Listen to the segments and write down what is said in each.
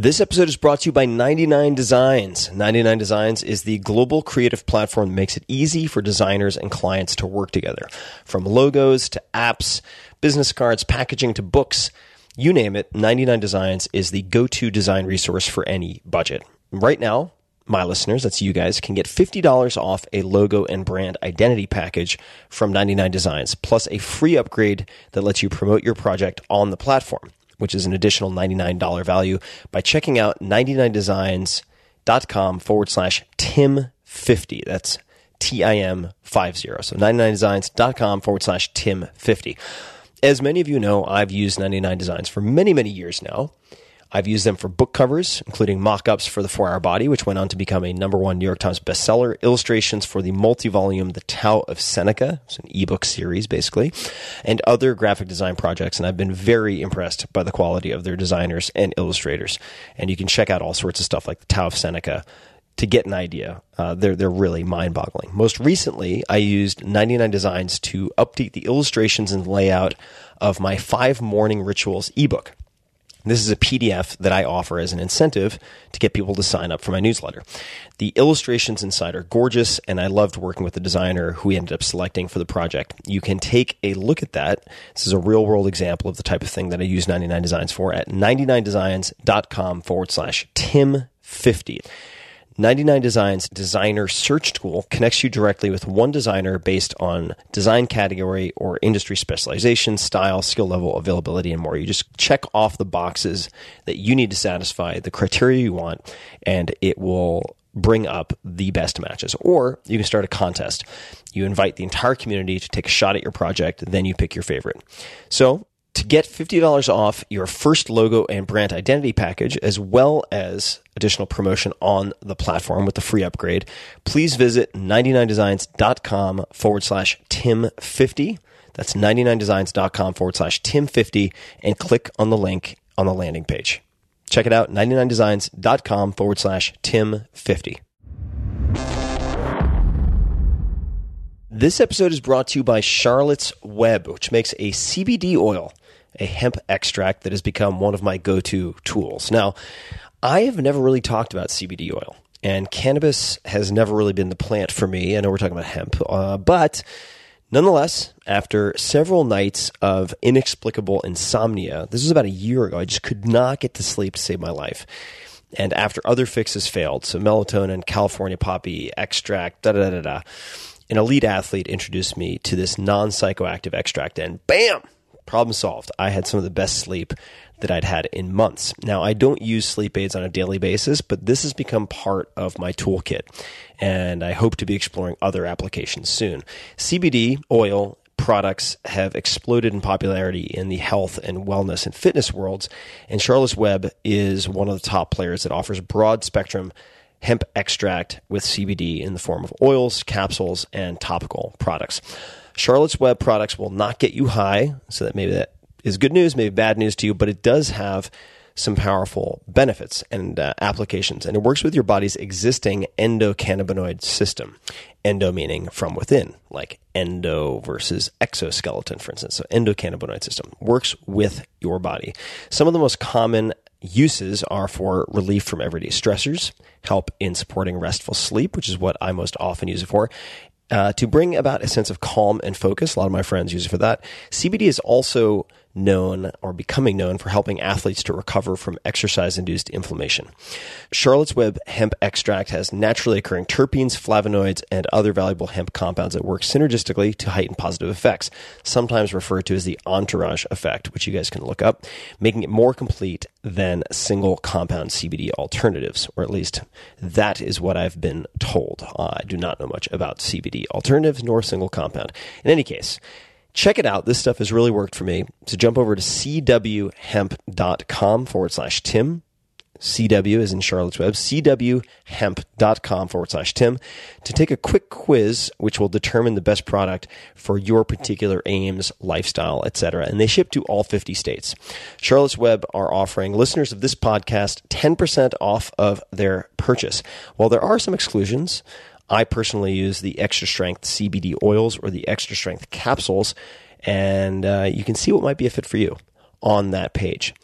This episode is brought to you by 99 Designs. 99 Designs is the global creative platform that makes it easy for designers and clients to work together. From logos to apps, business cards, packaging to books, you name it, 99 Designs is the go to design resource for any budget. Right now, my listeners, that's you guys, can get $50 off a logo and brand identity package from 99 Designs, plus a free upgrade that lets you promote your project on the platform which is an additional $99 value, by checking out 99designs.com forward slash Tim50. That's T I M 50. So 99designs.com forward slash Tim50. As many of you know, I've used 99 Designs for many, many years now. I've used them for book covers, including mock ups for The Four Hour Body, which went on to become a number one New York Times bestseller, illustrations for the multi volume The Tao of Seneca, it's an ebook series basically, and other graphic design projects. And I've been very impressed by the quality of their designers and illustrators. And you can check out all sorts of stuff like The Tao of Seneca to get an idea. Uh, they're they're really mind boggling. Most recently, I used 99 Designs to update the illustrations and layout of my five morning rituals ebook. This is a PDF that I offer as an incentive to get people to sign up for my newsletter. The illustrations inside are gorgeous, and I loved working with the designer who we ended up selecting for the project. You can take a look at that. This is a real world example of the type of thing that I use 99 Designs for at 99designs.com forward slash Tim50. 99 Designs Designer Search Tool connects you directly with one designer based on design category or industry specialization, style, skill level, availability, and more. You just check off the boxes that you need to satisfy the criteria you want, and it will bring up the best matches. Or you can start a contest. You invite the entire community to take a shot at your project, then you pick your favorite. So to get $50 off your first logo and brand identity package, as well as additional promotion on the platform with the free upgrade, please visit 99designs.com forward slash Tim50. That's 99designs.com forward slash Tim50 and click on the link on the landing page. Check it out, 99designs.com forward slash Tim50. This episode is brought to you by Charlotte's Web, which makes a CBD oil, a hemp extract that has become one of my go to tools. Now, I have never really talked about CBD oil, and cannabis has never really been the plant for me. I know we're talking about hemp, uh, but nonetheless, after several nights of inexplicable insomnia, this was about a year ago, I just could not get to sleep to save my life. And after other fixes failed, so melatonin, California poppy extract, da da da da an elite athlete introduced me to this non psychoactive extract, and bam, problem solved. I had some of the best sleep that I'd had in months. Now, I don't use sleep aids on a daily basis, but this has become part of my toolkit, and I hope to be exploring other applications soon. CBD oil products have exploded in popularity in the health and wellness and fitness worlds, and Charlotte's Web is one of the top players that offers broad spectrum hemp extract with CBD in the form of oils, capsules, and topical products. Charlotte's Web products will not get you high, so that maybe that is good news, maybe bad news to you, but it does have some powerful benefits and uh, applications. And it works with your body's existing endocannabinoid system. Endo meaning from within, like endo versus exoskeleton, for instance. So, endocannabinoid system works with your body. Some of the most common uses are for relief from everyday stressors, help in supporting restful sleep, which is what I most often use it for, uh, to bring about a sense of calm and focus. A lot of my friends use it for that. CBD is also known or becoming known for helping athletes to recover from exercise induced inflammation. Charlotte's Web hemp extract has naturally occurring terpenes, flavonoids, and other valuable hemp compounds that work synergistically to heighten positive effects, sometimes referred to as the entourage effect, which you guys can look up, making it more complete than single compound CBD alternatives, or at least that is what I've been told. Uh, I do not know much about CBD alternatives nor single compound. In any case, check it out. This stuff has really worked for me. So jump over to cwhemp.com forward slash Tim, CW is in Charlotte's Web, cwhemp.com forward slash Tim, to take a quick quiz which will determine the best product for your particular aims, lifestyle, etc. And they ship to all 50 states. Charlotte's Web are offering listeners of this podcast 10% off of their purchase. While there are some exclusions, I personally use the extra strength CBD oils or the extra strength capsules, and uh, you can see what might be a fit for you on that page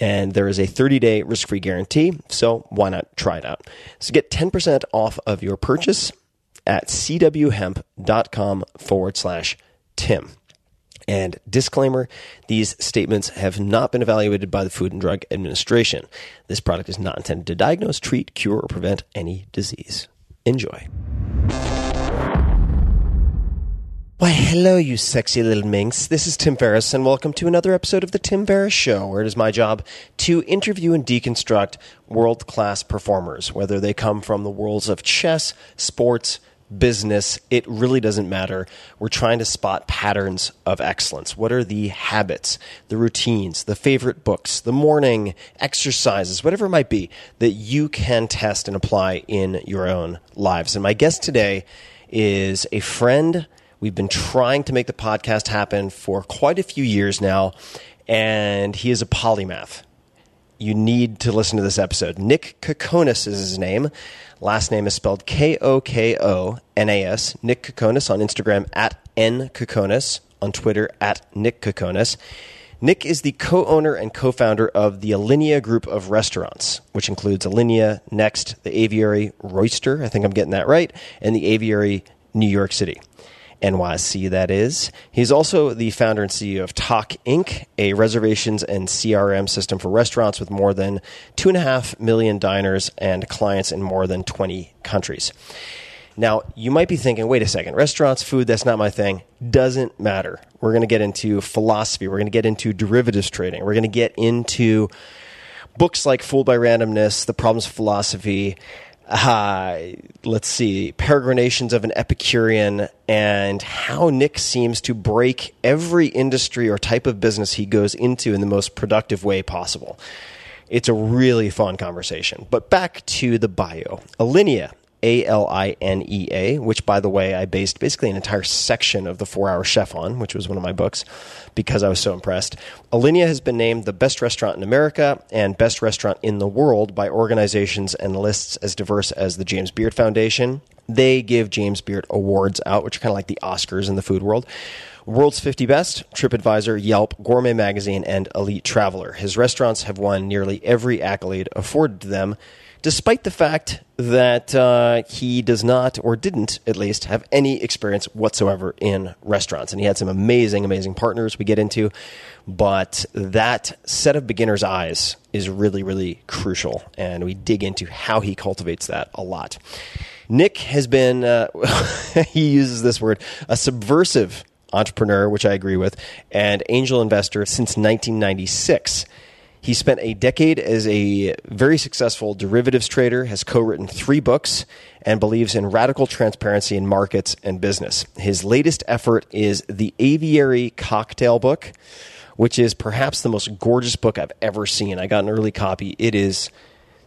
and there is a 30 day risk free guarantee. So why not try it out? So get 10% off of your purchase at cwhemp.com forward slash Tim. And disclaimer these statements have not been evaluated by the Food and Drug Administration. This product is not intended to diagnose, treat, cure, or prevent any disease. Enjoy. Why, hello, you sexy little minx. This is Tim Ferriss, and welcome to another episode of The Tim Ferriss Show, where it is my job to interview and deconstruct world class performers, whether they come from the worlds of chess, sports, business. It really doesn't matter. We're trying to spot patterns of excellence. What are the habits, the routines, the favorite books, the morning exercises, whatever it might be that you can test and apply in your own lives? And my guest today is a friend We've been trying to make the podcast happen for quite a few years now, and he is a polymath. You need to listen to this episode. Nick Kokonas is his name. Last name is spelled K O K O N A S. Nick Kokonas on Instagram at N Kokonas, on Twitter at Nick Kokonas. Nick is the co owner and co founder of the Alinea group of restaurants, which includes Alinea, Next, the Aviary, Roister, I think I'm getting that right, and the Aviary New York City. NYC, that is. He's also the founder and CEO of Tock Inc., a reservations and CRM system for restaurants with more than 2.5 million diners and clients in more than 20 countries. Now, you might be thinking, wait a second, restaurants, food, that's not my thing. Doesn't matter. We're going to get into philosophy. We're going to get into derivatives trading. We're going to get into books like Fooled by Randomness, The Problems of Philosophy, uh, let's see, peregrinations of an Epicurean, and how Nick seems to break every industry or type of business he goes into in the most productive way possible. It's a really fun conversation. But back to the bio. Alinea a L I N E A, which, by the way, I based basically an entire section of The Four Hour Chef on, which was one of my books because I was so impressed. Alinea has been named the best restaurant in America and best restaurant in the world by organizations and lists as diverse as the James Beard Foundation. They give James Beard awards out, which are kind of like the Oscars in the food world. World's 50 Best, TripAdvisor, Yelp, Gourmet Magazine, and Elite Traveler. His restaurants have won nearly every accolade afforded to them despite the fact that uh, he does not, or didn't at least, have any experience whatsoever in restaurants. And he had some amazing, amazing partners we get into. But that set of beginner's eyes is really, really crucial. And we dig into how he cultivates that a lot. Nick has been, uh, he uses this word, a subversive entrepreneur, which I agree with, and angel investor since 1996. He spent a decade as a very successful derivatives trader, has co written three books, and believes in radical transparency in markets and business. His latest effort is the Aviary Cocktail Book, which is perhaps the most gorgeous book I've ever seen. I got an early copy. It is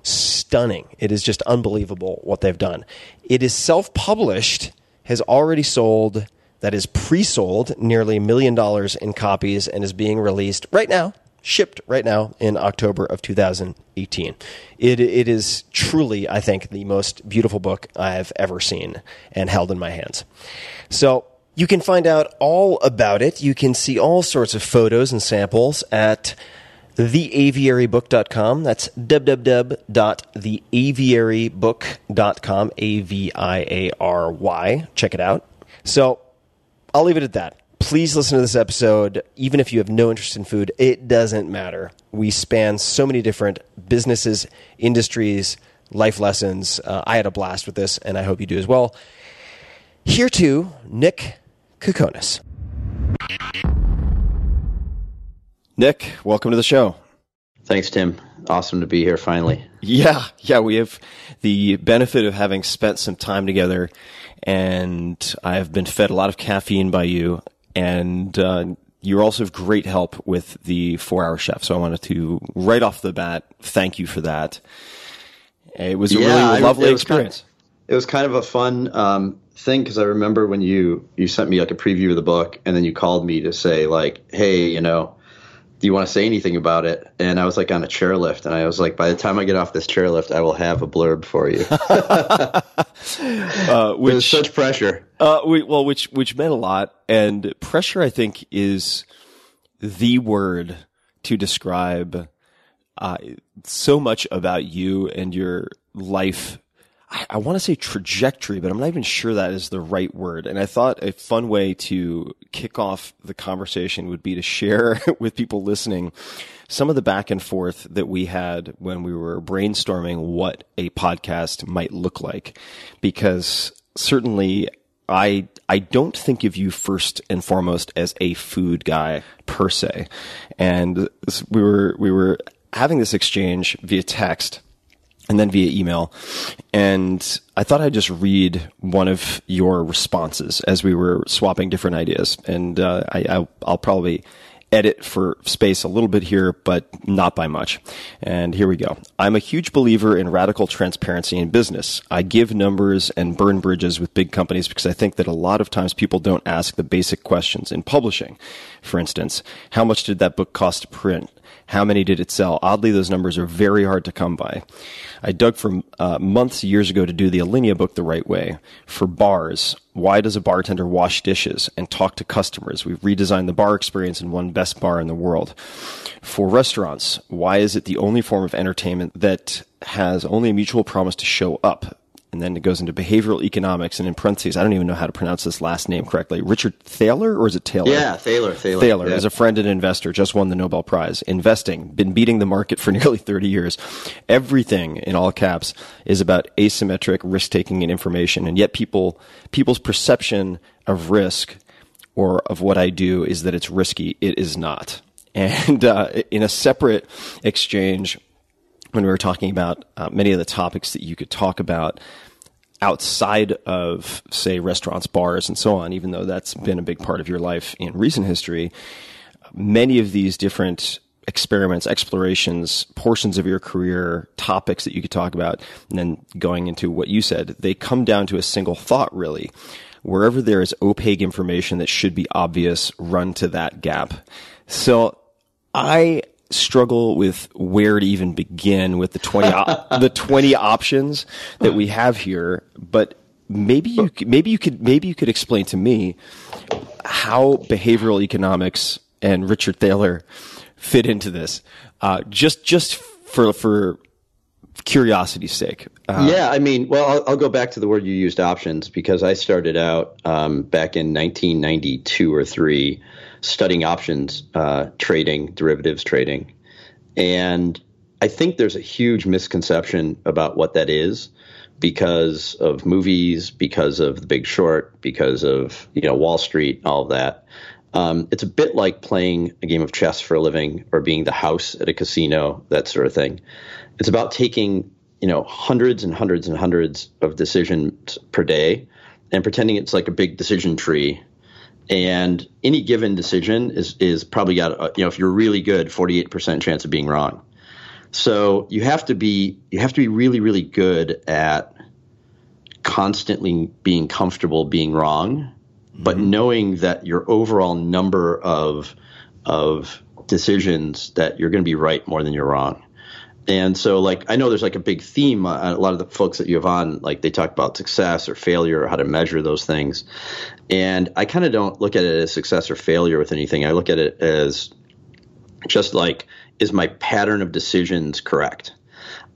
stunning. It is just unbelievable what they've done. It is self published, has already sold, that is pre sold, nearly a million dollars in copies, and is being released right now shipped right now in October of 2018. It, it is truly, I think, the most beautiful book I've ever seen and held in my hands. So you can find out all about it. You can see all sorts of photos and samples at theaviarybook.com. That's www.theaviarybook.com, A V I A R Y. Check it out. So I'll leave it at that please listen to this episode, even if you have no interest in food. It doesn't matter. We span so many different businesses, industries, life lessons. Uh, I had a blast with this, and I hope you do as well. Here too, Nick Kokonas. Nick, welcome to the show. Thanks, Tim. Awesome to be here finally. Yeah, yeah, we have the benefit of having spent some time together, and I've been fed a lot of caffeine by you, and uh, you're also of great help with the Four Hour Chef. So I wanted to right off the bat thank you for that. It was a Yeah, really I- lovely it was kind of- experience. It was kind of a fun um, thing because I remember when you you sent me like a preview of the book, and then you called me to say like, "Hey, you know, do you want to say anything about it?" And I was like on a chairlift, and I was like, "By the time I get off this chairlift, I will have a blurb for you." uh, It was such pressure. Uh, we, well, which which meant a lot, and pressure, I think, is the word to describe uh, so much about you and your life. I, want to say trajectory, but I'm not even sure that is the right word. And I thought a fun way to kick off the conversation would be to share with people listening some of the back and forth that we had when we were brainstorming what a podcast might look like, because certainly I I don't think of you first and foremost as a food guy per se, and we were we were having this exchange via text and then via email. And I thought I'd just read one of your responses as we were swapping different ideas. And uh, I, I, I'll probably edit for space a little bit here, but not by much. And here we go. I'm a huge believer in radical transparency in business. I give numbers and burn bridges with big companies because I think that a lot of times people don't ask the basic questions in publishing. For instance, how much did that book cost to print? How many did it sell? Oddly, those numbers are very hard to come by. I dug for uh, months years ago to do the Alinea book the right way. For bars, why does a bartender wash dishes and talk to customers? We've redesigned the bar experience and won best bar in the world. For restaurants, why is it the only form of entertainment that has only a mutual promise to show up? And then it goes into behavioral economics and in parentheses, I don't even know how to pronounce this last name correctly. Richard Thaler or is it Taylor? Yeah, Thaler. Thaler. Thaler yeah. is a friend and investor, just won the Nobel Prize. Investing, been beating the market for nearly 30 years. Everything, in all caps, is about asymmetric risk taking and information. And yet people, people's perception of risk or of what I do is that it's risky. It is not. And uh, in a separate exchange, when we were talking about uh, many of the topics that you could talk about outside of, say, restaurants, bars, and so on, even though that's been a big part of your life in recent history, many of these different experiments, explorations, portions of your career, topics that you could talk about, and then going into what you said, they come down to a single thought, really. Wherever there is opaque information that should be obvious, run to that gap. So I struggle with where to even begin with the 20 op- the 20 options that we have here but maybe you could- maybe you could maybe you could explain to me how behavioral economics and Richard Thaler fit into this. Uh, just just for for curiosity's sake uh, yeah, I mean, well, I'll, I'll go back to the word you used, options, because I started out um, back in 1992 or three studying options uh, trading, derivatives trading, and I think there's a huge misconception about what that is because of movies, because of The Big Short, because of you know Wall Street, all of that. Um, it's a bit like playing a game of chess for a living or being the house at a casino, that sort of thing. It's about taking you know hundreds and hundreds and hundreds of decisions per day and pretending it's like a big decision tree and any given decision is is probably got a, you know if you're really good 48% chance of being wrong. So you have to be you have to be really really good at constantly being comfortable being wrong but mm-hmm. knowing that your overall number of of decisions that you're going to be right more than you're wrong and so, like, I know there's like a big theme. Uh, a lot of the folks that you have on, like, they talk about success or failure or how to measure those things. And I kind of don't look at it as success or failure with anything. I look at it as just like, is my pattern of decisions correct?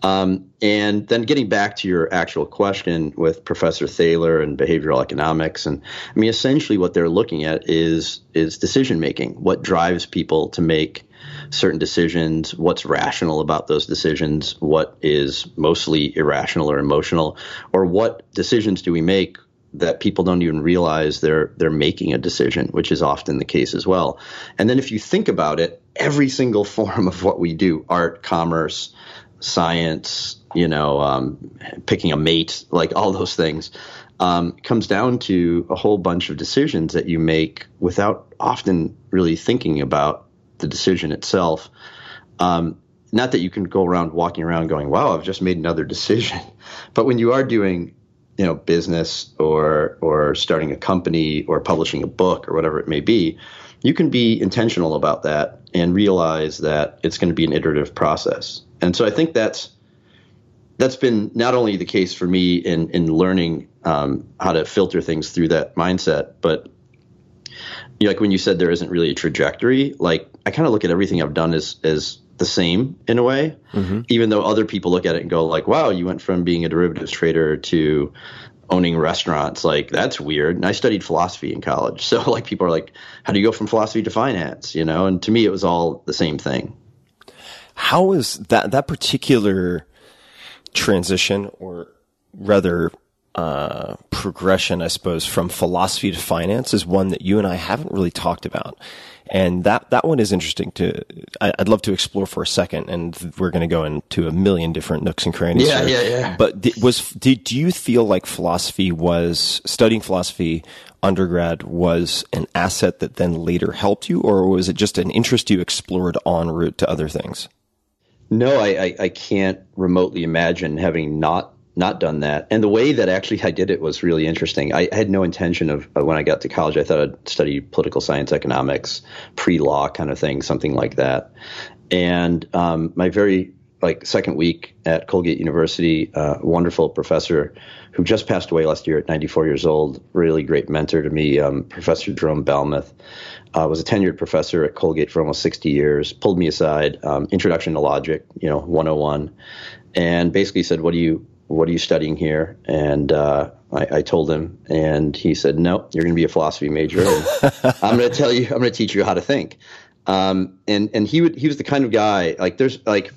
Um, and then getting back to your actual question with Professor Thaler and behavioral economics, and I mean, essentially what they're looking at is is decision making. What drives people to make certain decisions? What's rational about those decisions? What is mostly irrational or emotional? Or what decisions do we make that people don't even realize they're they're making a decision, which is often the case as well. And then if you think about it, every single form of what we do, art, commerce, science, you know, um, picking a mate, like all those things, um, comes down to a whole bunch of decisions that you make without often really thinking about the decision itself. Um, not that you can go around walking around going, "Wow, I've just made another decision," but when you are doing, you know, business or or starting a company or publishing a book or whatever it may be, you can be intentional about that and realize that it's going to be an iterative process. And so I think that's that's been not only the case for me in in learning um, how to filter things through that mindset, but you know, like when you said there isn't really a trajectory, like I kind of look at everything I've done as as the same in a way, mm-hmm. even though other people look at it and go like, "Wow, you went from being a derivatives trader to owning restaurants. Like that's weird." And I studied philosophy in college, so like people are like, "How do you go from philosophy to finance?" You know, and to me, it was all the same thing. How was that that particular transition, or rather uh, progression, I suppose, from philosophy to finance is one that you and I haven't really talked about. And that, that one is interesting to, I, would love to explore for a second. And we're going to go into a million different nooks and crannies. Yeah, here. yeah, yeah. But was, did, do you feel like philosophy was, studying philosophy undergrad was an asset that then later helped you, or was it just an interest you explored en route to other things? No, I, I, I can't remotely imagine having not not done that. And the way that actually I did it was really interesting. I had no intention of uh, when I got to college. I thought I'd study political science, economics, pre-law kind of thing, something like that. And um, my very like second week at Colgate University, uh, wonderful professor who just passed away last year at 94 years old, really great mentor to me, um, Professor Jerome Balmuth. Uh, was a tenured professor at Colgate for almost 60 years. Pulled me aside, um, Introduction to Logic, you know, 101, and basically said, "What do you what are you studying here? And uh, I, I, told him, and he said, no, you're going to be a philosophy major. I'm going to tell you, I'm going to teach you how to think. Um, and and he would he was the kind of guy like there's like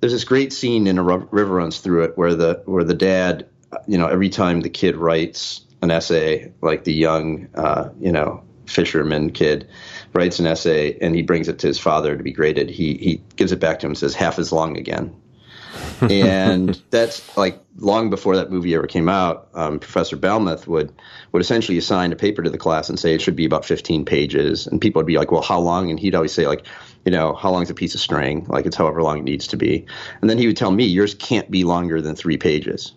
there's this great scene in a river runs through it where the where the dad you know every time the kid writes an essay like the young uh, you know fisherman kid writes an essay and he brings it to his father to be graded he he gives it back to him and says half as long again and that's like long before that movie ever came out. Um, Professor Balmuth would would essentially assign a paper to the class and say it should be about 15 pages, and people would be like, "Well, how long?" And he'd always say like, "You know, how long is a piece of string? Like it's however long it needs to be." And then he would tell me, "Yours can't be longer than three pages."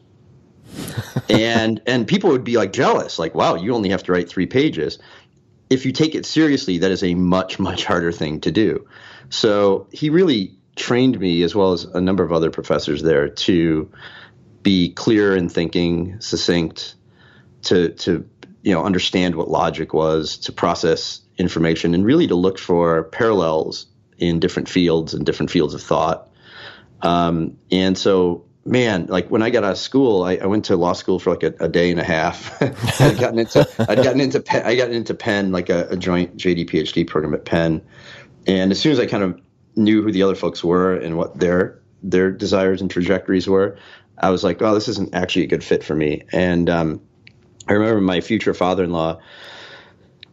and and people would be like jealous, like, "Wow, you only have to write three pages." If you take it seriously, that is a much much harder thing to do. So he really trained me, as well as a number of other professors there, to be clear in thinking, succinct, to to you know understand what logic was, to process information, and really to look for parallels in different fields and different fields of thought. Um, and so, man, like when I got out of school, I, I went to law school for like a, a day and a half. I'd gotten into I'd gotten into Penn, I got into Penn like a, a joint JD PhD program at Penn, and as soon as I kind of knew who the other folks were and what their their desires and trajectories were, I was like, "Oh, this isn't actually a good fit for me." And um, I remember my future father-in-law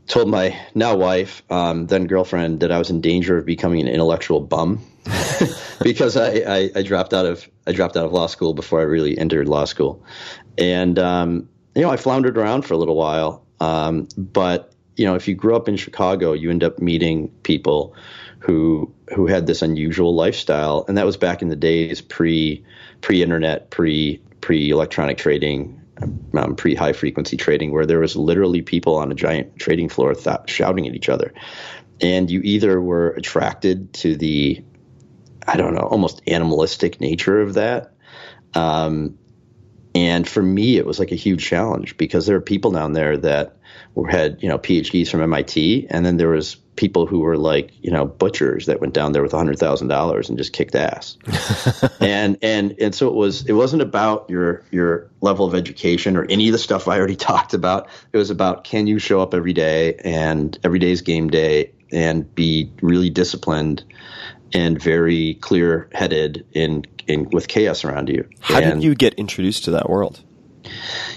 told my now wife, um, then girlfriend, that I was in danger of becoming an intellectual bum because I, I, I, dropped out of I dropped out of law school before I really entered law school, and um, you know I floundered around for a little while. Um, but you know, if you grew up in Chicago, you end up meeting people who who had this unusual lifestyle, and that was back in the days pre pre internet, pre pre electronic trading, um, pre high frequency trading, where there was literally people on a giant trading floor th- shouting at each other, and you either were attracted to the I don't know almost animalistic nature of that. Um, and for me, it was like a huge challenge because there are people down there that were, had you know PhDs from MIT, and then there was people who were like you know butchers that went down there with hundred thousand dollars and just kicked ass. And and and so it was it wasn't about your your level of education or any of the stuff i already talked about. It was about can you show up every day and every day's game day and be really disciplined and very clear headed in in with chaos around you. How and, did you get introduced to that world?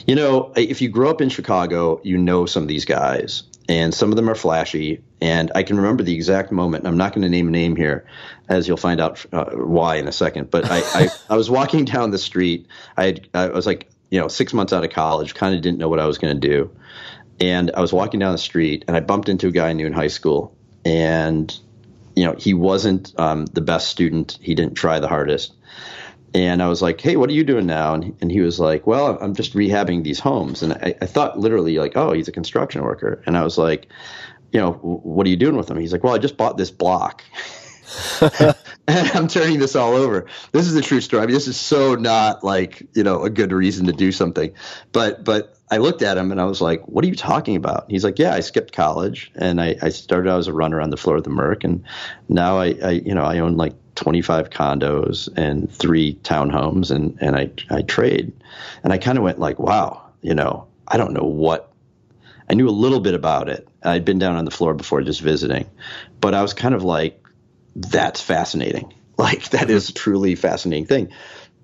You know, if you grow up in Chicago, you know some of these guys and some of them are flashy. And I can remember the exact moment. I'm not going to name a name here, as you'll find out uh, why in a second. But I, I, I, was walking down the street. I, had, I was like you know, six months out of college, kind of didn't know what I was going to do. And I was walking down the street and I bumped into a guy I knew in high school. And, you know, he wasn't um, the best student, he didn't try the hardest. And I was like, hey, what are you doing now? And, and he was like, well, I'm just rehabbing these homes. And I, I thought literally, like, oh, he's a construction worker. And I was like, you know, what are you doing with them? He's like, well, I just bought this block. and I'm turning this all over. This is a true story. I mean, this is so not like you know a good reason to do something, but but I looked at him and I was like, "What are you talking about?" He's like, "Yeah, I skipped college and I, I started out as a runner on the floor of the Merc, and now I, I you know I own like 25 condos and three townhomes, and and I I trade." And I kind of went like, "Wow, you know, I don't know what." I knew a little bit about it. I'd been down on the floor before, just visiting, but I was kind of like, "That's fascinating." Like that is truly fascinating thing.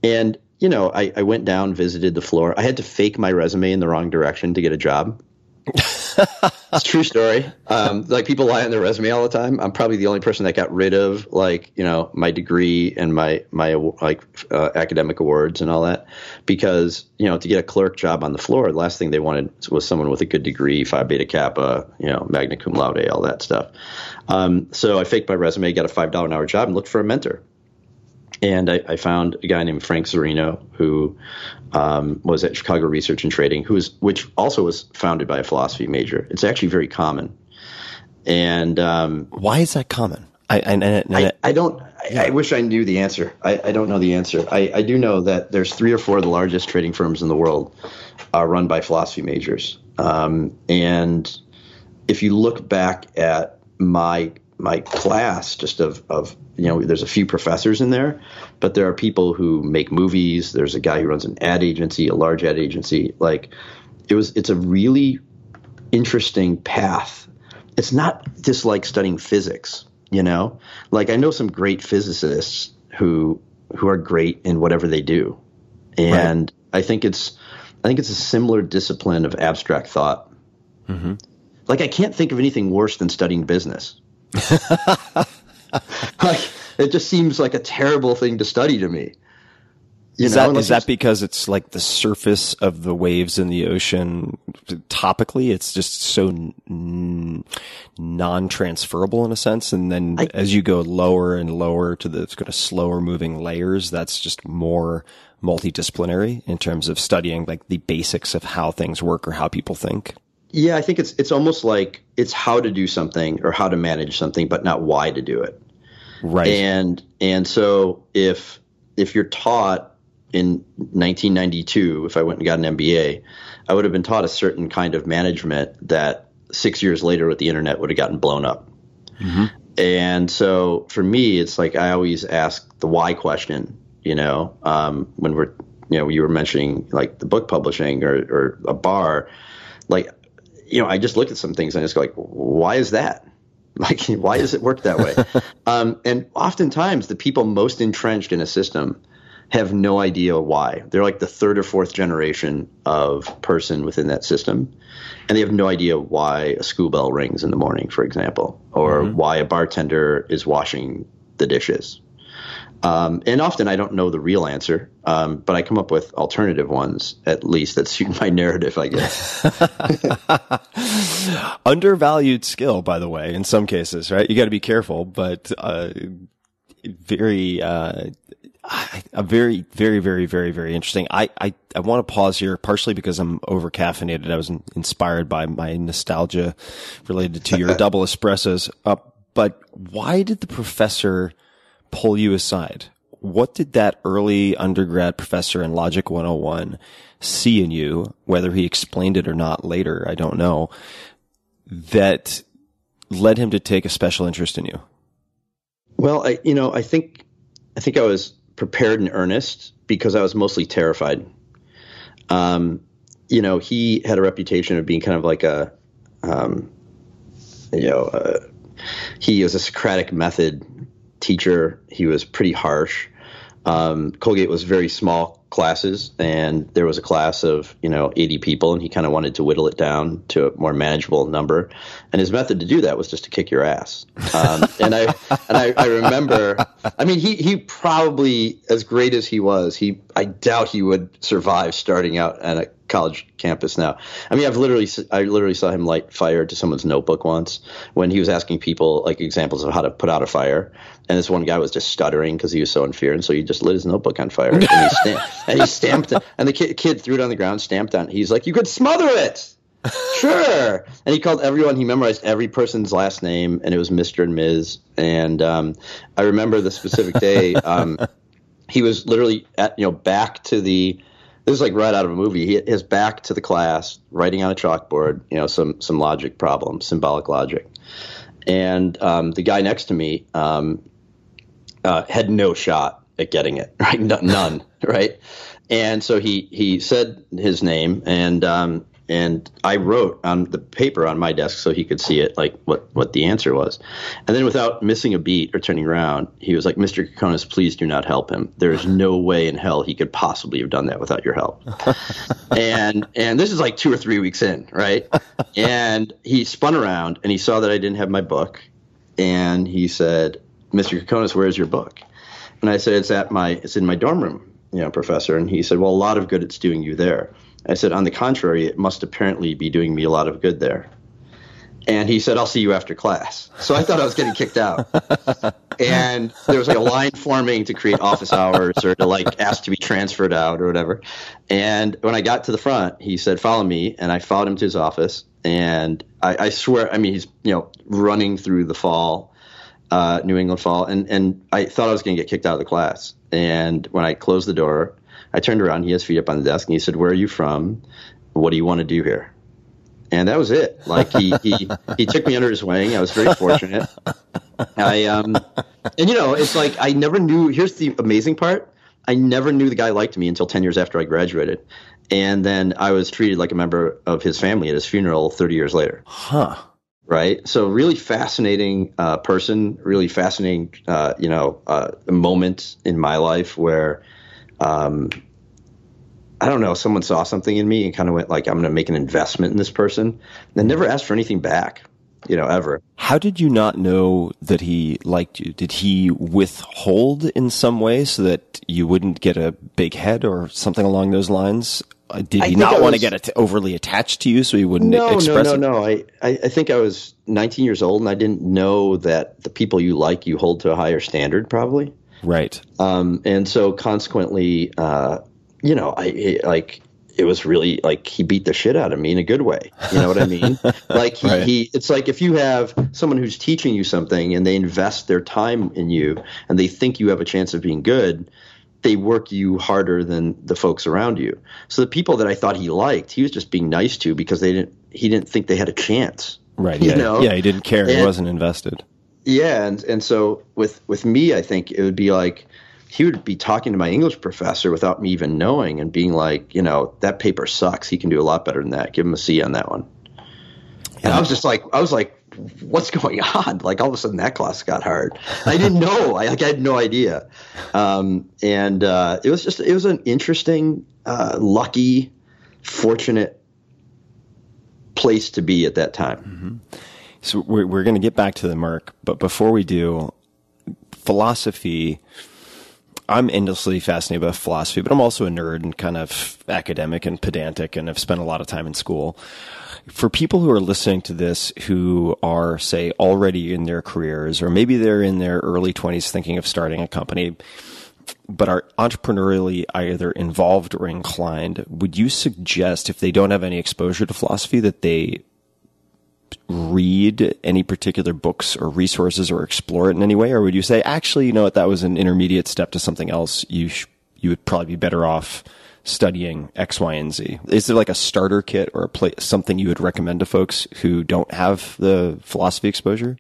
And you know, I, I went down, visited the floor. I had to fake my resume in the wrong direction to get a job. It's a true story. Um, like people lie on their resume all the time. I'm probably the only person that got rid of like you know my degree and my my like uh, academic awards and all that because you know to get a clerk job on the floor, the last thing they wanted was someone with a good degree, Phi Beta Kappa, you know, magna cum laude, all that stuff. Um, so I faked my resume, got a five dollar an hour job, and looked for a mentor and I, I, found a guy named Frank Zorino who um, was at Chicago Research and Trading, who was which also was founded by a philosophy major. It's actually very common. And um, why is that common? I I, I, I don't. I, wish I knew the answer. I, don't know the answer. I, do know that there's three or four of the largest trading firms in the world are run by philosophy majors. Um, and if you look back at my my class just of, of you know there's a few professors in there but there are people who make movies. There's a guy who runs an ad agency a large ad agency. Like it was it's a really interesting path. It's not just like studying physics you know? Like i know some great physicists who who are great in whatever they do. And right. i think it's i think it's a similar discipline of abstract thought. Mm-hmm. like i can't think of anything worse than studying business like it just seems like a terrible thing to study to me. You is know, that is that because it's like the surface of the waves in the ocean topically? It's just so n- non-transferable in a sense, and then I, as you go lower and lower to the kind of slower moving layers, that's just more multidisciplinary in terms of studying like the basics of how things work or how people think. Yeah, I think it's it's almost like it's how to do something or how to manage something, but not why to do it. Right. And and so if if you're taught in 1992, if I went and got an MBA, I would have been taught a certain kind of management that six years later with the internet would have gotten blown up. Mm-hmm. And so for me, it's like I always ask the why question. You know, um, when we're you know you were mentioning like the book publishing or, or a bar, like you know, I just look at some things and I just go like, why is that? Like, why does it work that way? um, and oftentimes, the people most entrenched in a system have no idea why. They're like the third or fourth generation of person within that system, and they have no idea why a school bell rings in the morning, for example, or mm-hmm. why a bartender is washing the dishes. Um, and often I don't know the real answer, um, but I come up with alternative ones at least that suit my narrative, I guess. Undervalued skill, by the way, in some cases, right? You got to be careful, but uh, very, uh, a very, very, very, very, very interesting. I, I, I want to pause here partially because I'm over caffeinated. I was inspired by my nostalgia related to your double espressos. Uh, but why did the professor pull you aside? What did that early undergrad professor in Logic 101 see in you, whether he explained it or not later, I don't know, that led him to take a special interest in you? Well, I, you know, I think, I think I was prepared in earnest because I was mostly terrified. Um, you know, he had a reputation of being kind of like a, um, you know, uh, he was a Socratic method teacher. He was pretty harsh. Um, Colgate was very small classes, and there was a class of you know 80 people, and he kind of wanted to whittle it down to a more manageable number. And his method to do that was just to kick your ass. Um, and I and I, I remember, I mean, he he probably as great as he was, he I doubt he would survive starting out at a college campus now. I mean, I've literally I literally saw him light fire to someone's notebook once when he was asking people like examples of how to put out a fire, and this one guy was just stuttering because he was so in fear, and so he just lit his notebook on fire and he, stamp, and he stamped it, and the kid, kid threw it on the ground, stamped on. it. He's like, "You could smother it." sure. And he called everyone. He memorized every person's last name, and it was Mister and Ms. And um, I remember the specific day. Um, he was literally at you know back to the this is like right out of a movie. He his back to the class, writing on a chalkboard, you know, some some logic problems, symbolic logic, and um, the guy next to me um, uh, had no shot at getting it, right? None, right? And so he he said his name, and um, and I wrote on the paper on my desk so he could see it, like what what the answer was. And then, without missing a beat or turning around, he was like, "Mr. Kokonas, please do not help him. There is no way in hell he could possibly have done that without your help." and and this is like two or three weeks in, right? And he spun around and he saw that I didn't have my book, and he said, "Mr. Kokonas, where's your book?" And I said, "It's at my it's in my dorm room." You know, professor, and he said, "Well, a lot of good it's doing you there." I said, on the contrary, it must apparently be doing me a lot of good there. And he said, I'll see you after class. So I thought I was getting kicked out. and there was like a line forming to create office hours or to like ask to be transferred out or whatever. And when I got to the front, he said, follow me. And I followed him to his office. And I, I swear, I mean, he's, you know, running through the fall, uh, New England fall. And, and I thought I was going to get kicked out of the class. And when I closed the door, I turned around. He has feet up on the desk, and he said, "Where are you from? What do you want to do here?" And that was it. Like he he he took me under his wing. I was very fortunate. I um, and you know, it's like I never knew. Here's the amazing part: I never knew the guy liked me until ten years after I graduated, and then I was treated like a member of his family at his funeral thirty years later. Huh. Right. So really fascinating uh, person. Really fascinating. Uh, you know, uh, moment in my life where um, I don't know, someone saw something in me and kind of went like, I'm going to make an investment in this person, and never asked for anything back, you know, ever. How did you not know that he liked you? Did he withhold in some way so that you wouldn't get a big head or something along those lines? Uh, Did he not I want to get overly attached to you so he wouldn't No, no, express no, it? no. I, I, I think I was 19 years old and I didn't know that the people you like you hold to a higher standard, probably. Right. Um, and so consequently, uh, you know, I it, like it was really like he beat the shit out of me in a good way. You know what I mean? like he, Right. he, it's like if you have someone who's teaching you something and they invest their time in you and they think you have a chance of being good, they work you harder than the folks around you. So the people that I thought he liked, he was just being nice to because they didn't, he didn't think they had a chance. Right. Yeah. know? yeah. He didn't care. he wasn't invested. Yeah, and and so with with me, I think it would be like he would be talking to my English professor without me even knowing, and being like, you know, that paper sucks. He can do a lot better than that. Give him a C on that one. And I was just like, I was like, what's going on? Like all of a sudden that class got hard. I didn't know. I like I had no idea. Um, and uh, it was just it was an interesting, uh, lucky, fortunate place to be at that time. So we're, we're going to get back to the Merc, but before we do, philosophy. I'm endlessly fascinated by philosophy, but I'm also a nerd and kind of academic and pedantic, and have spent a lot of time in school. For people who are listening to this who are, say, already in their careers, or maybe they're in their early 20s thinking of starting a company, but are entrepreneurially either involved or inclined, would you suggest, if they don't have any exposure to philosophy, that they read any particular books or resources or explore it in any way, or would you say, actually, you know what, that was an intermediate step to something else? You sh- you would probably be better off studying X, Y, and Z. Is there like a starter kit or a something you would recommend to folks who don't have the philosophy exposure?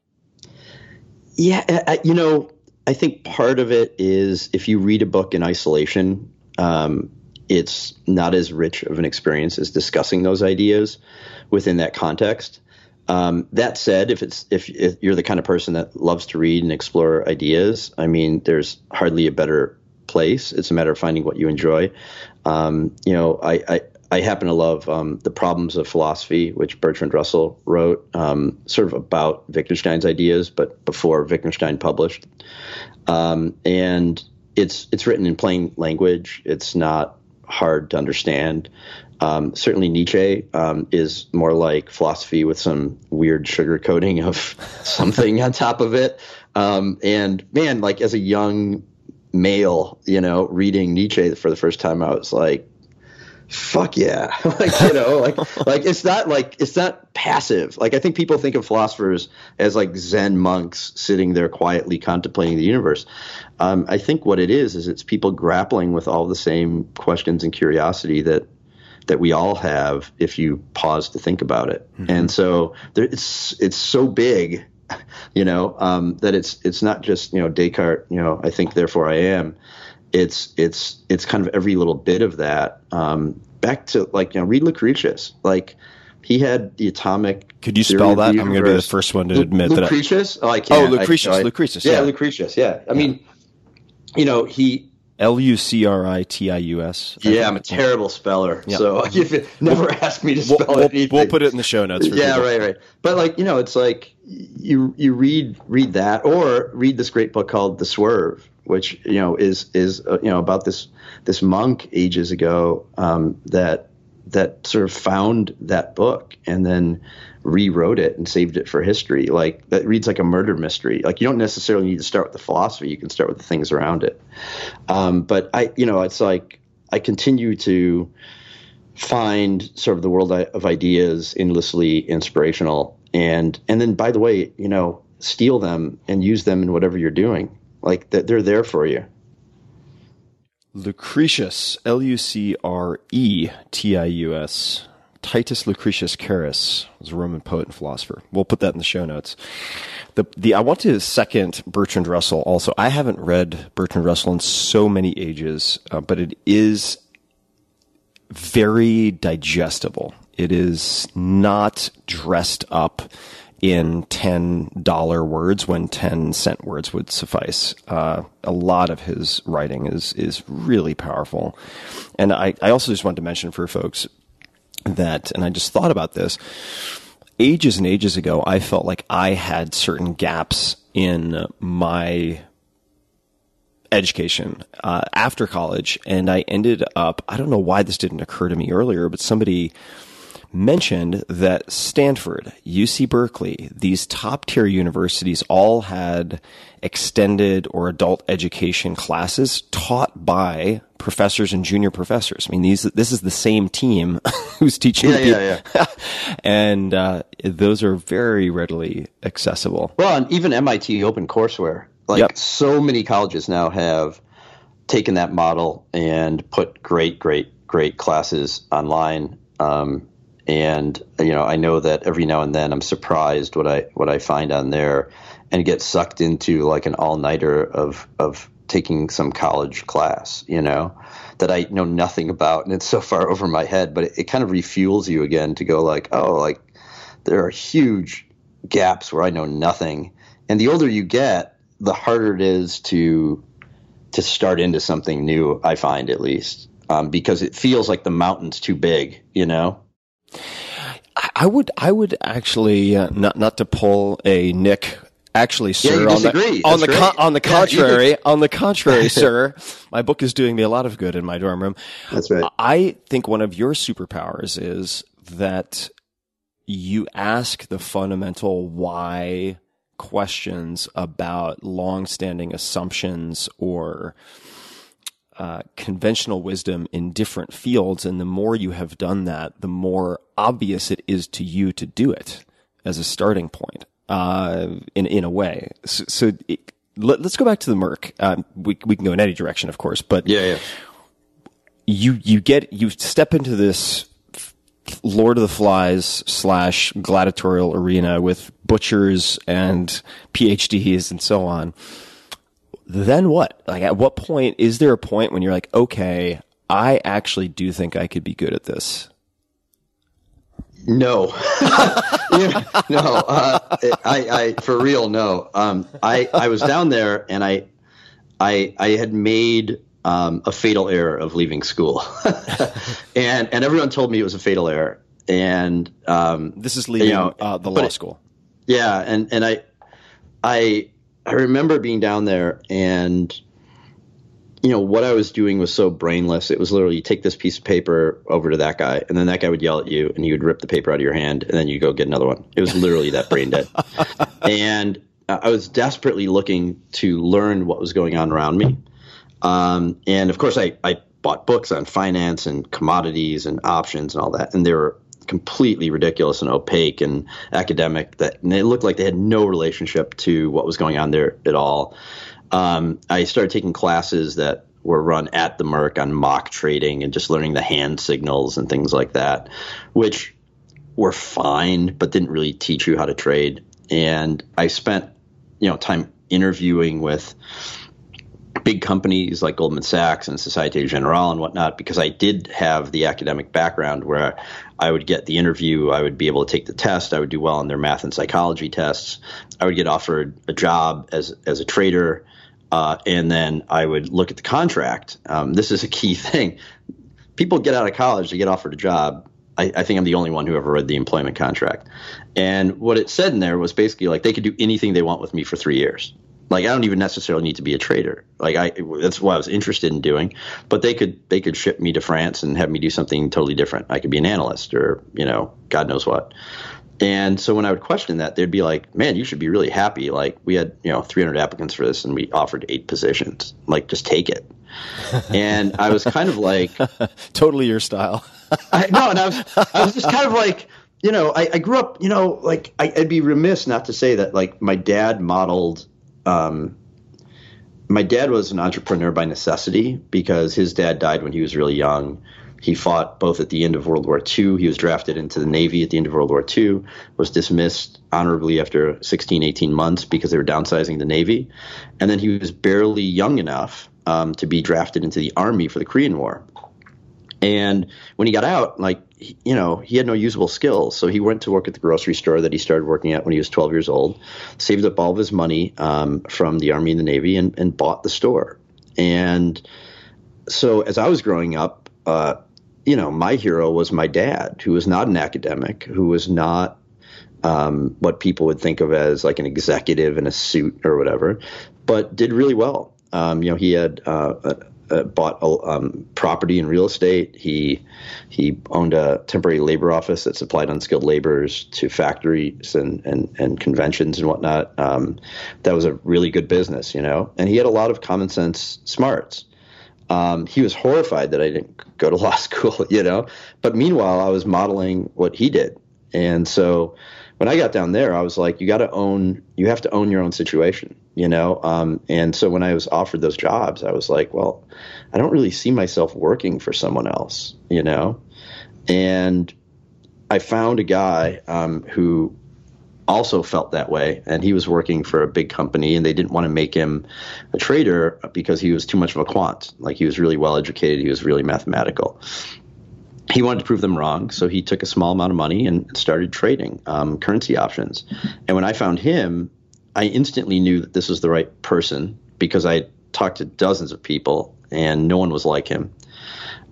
Yeah, I- I- you know, I think part of it is if you read a book in isolation, um, it's not as rich of an experience as discussing those ideas within that context. Um, that said, if it's if, if you're the kind of person that loves to read and explore ideas, I mean, there's hardly a better place. It's a matter of finding what you enjoy. Um, you know, I, I, I happen to love um, the problems of philosophy, which Bertrand Russell wrote, um, sort of about Wittgenstein's ideas, but before Wittgenstein published. Um, and it's it's written in plain language. It's not hard to understand. Um, certainly, Nietzsche um, is more like philosophy with some weird sugar coating of something on top of it. Um, and man, like as a young male, you know, reading Nietzsche for the first time, I was like, fuck yeah. Like you know like like it's not like it's not passive. Like i think people think of philosophers as like zen monks sitting there quietly contemplating the universe. Um, i think what it is is it's people grappling with all the same questions and curiosity that that we all have if you pause to think about it mm-hmm. and so there, it's it's so big you know um, that it's it's not just you know descartes you know i think therefore i am it's it's it's kind of every little bit of that. Um, back to like you know, read Lucretius. Like he had the atomic. Could you spell that? I'm going to be the first one to admit Lu- that. Lucretius. I, oh, I can't. Oh, Lucretius. I, I, Lucretius. Yeah, yeah, Lucretius. Yeah. I mean, you know, he. L U C R I T I U S. Yeah, I'm a terrible speller, yeah. so never ask me to spell we'll, we'll, anything. We'll put it in the show notes. yeah, people. right, right. But like you know, it's like you you read read that or read this great book called The Swerve, which you know is is uh, you know about this this monk ages ago um, that that sort of found that book and then rewrote it and saved it for history. Like that reads like a murder mystery. Like you don't necessarily need to start with the philosophy; you can start with the things around it. Um, but I, you know, it's like I continue to find sort of the world of ideas endlessly inspirational, and and then by the way, you know, steal them and use them in whatever you're doing. Like that, they're there for you. Lucretius, L U C R E T I U S. Titus Lucretius Carus was a Roman poet and philosopher. We'll put that in the show notes. The the I want to second Bertrand Russell. Also, I haven't read Bertrand Russell in so many ages, uh, but it is very digestible. It is not dressed up in $10 words when 10 cent words would suffice. Uh, a lot of his writing is, is really powerful. And I, I also just wanted to mention for folks that, and I just thought about this, ages and ages ago, I felt like I had certain gaps in my education uh, after college, and I ended up, I don't know why this didn't occur to me earlier, but somebody mentioned that Stanford, UC Berkeley, these top tier universities all had extended or adult education classes taught by professors and junior professors. I mean, these this is the same team who's teaching. Yeah, yeah, yeah. and uh, those are very readily accessible. Well, and even MIT OpenCourseware, like yep. so many colleges now have taken that model and put great, great, great classes online. Um, and you know I know that every now and then I'm surprised what I what I find on there, and get sucked into like an all nighter of of taking some college class, you know, that I know nothing about, and it's so far over my head. But it, it kind of refuels you again to go like, oh, like there are huge gaps where I know nothing, and the older you get, the harder it is to to start into something new. I find at least um, because it feels like the mountain's too big, you know. I would, I would actually uh, not not to pull a Nick. Actually, sir, yeah, on the on the, con- on the contrary, yeah, on the contrary, sir, my book is doing me a lot of good in my dorm room. That's right. I think one of your superpowers is that you ask the fundamental why questions about long-standing assumptions or uh, conventional wisdom in different fields. And the more you have done that, the more obvious it is to you to do it as a starting point, uh, in, in a way. So, so it, let, us go back to the Merc. Uh, we, we can go in any direction, of course, but yeah, yeah. you, you get, you step into this Lord of the Flies slash gladiatorial arena with butchers and PhDs and so on then what? Like, at what point is there a point when you're like, okay, I actually do think I could be good at this? No, no, uh, I, I, for real, no. Um, I, I was down there and I, I, I had made um, a fatal error of leaving school, and and everyone told me it was a fatal error. And um, This is leaving You know, uh, the law it- school. yeah, and and I, I, I remember being down there, and you know what I was doing was so brainless. It was literally you take this piece of paper over to that guy, and then that guy would yell at you, and you would rip the paper out of your hand, and then you go get another one. It was literally that brain dead. and uh, I was desperately looking to learn what was going on around me, um, and of course I I bought books on finance and commodities and options and all that, and they were completely ridiculous and opaque and academic that and they looked like they had no relationship to what was going on there at all. Um, I started taking classes that were run at the Merc on mock trading and just learning the hand signals and things like that, which were fine, but didn't really teach you how to trade. And I spent, you know, time interviewing with big companies like Goldman Sachs and Societe Generale and whatnot because I did have the academic background where I would get the interview, I would be able to take the test, I would do well on their math and psychology tests, I would get offered a job as as a trader, uh, and then I would look at the contract. Um, this is a key thing. People get out of college, they get offered a job. I, I think I'm the only one who ever read the employment contract. And what it said in there was basically like they could do anything they want with me for three years. Like I don't even necessarily need to be a trader. Like I, that's what I was interested in doing. But they could they could ship me to France and have me do something totally different. I could be an analyst or you know God knows what. And so when I would question that, they'd be like, "Man, you should be really happy. Like we had you know 300 applicants for this, and we offered eight positions. Like just take it." and I was kind of like, Totally your style. I, no, and I was, I was just kind of like, you know, I, I grew up, you know, like I, I'd be remiss not to say that, like, my dad modeled. Um, my dad was an entrepreneur by necessity because his dad died when he was really young. He fought both at the end of World War II. He was drafted into the Navy at the end of World War II, was dismissed honorably after 16, 18 months because they were downsizing the Navy. And then he was barely young enough um, to be drafted into the Army for the Korean War. And when he got out, like, you know, he had no usable skills. So he went to work at the grocery store that he started working at when he was 12 years old, saved up all of his money um, from the Army and the Navy, and, and bought the store. And so as I was growing up, uh, you know, my hero was my dad, who was not an academic, who was not um, what people would think of as like an executive in a suit or whatever, but did really well. Um, you know, he had uh, uh, bought um, property and real estate. He he owned a temporary labor office that supplied unskilled laborers to factories and and, and conventions and whatnot. Um, that was a really good business, you know, and he had a lot of common sense smarts. Um, he was horrified that I didn't go to law school, you know. But meanwhile, I was modeling what he did, and so when I got down there, I was like, you got to own, you have to own your own situation, you know. Um, and so when I was offered those jobs, I was like, well, I don't really see myself working for someone else, you know. And I found a guy um, who also felt that way, and he was working for a big company, and they didn't want to make him a trader because he was too much of a quant. Like he was really well educated, he was really mathematical. He wanted to prove them wrong, so he took a small amount of money and started trading um, currency options. And when I found him, I instantly knew that this was the right person because I talked to dozens of people, and no one was like him.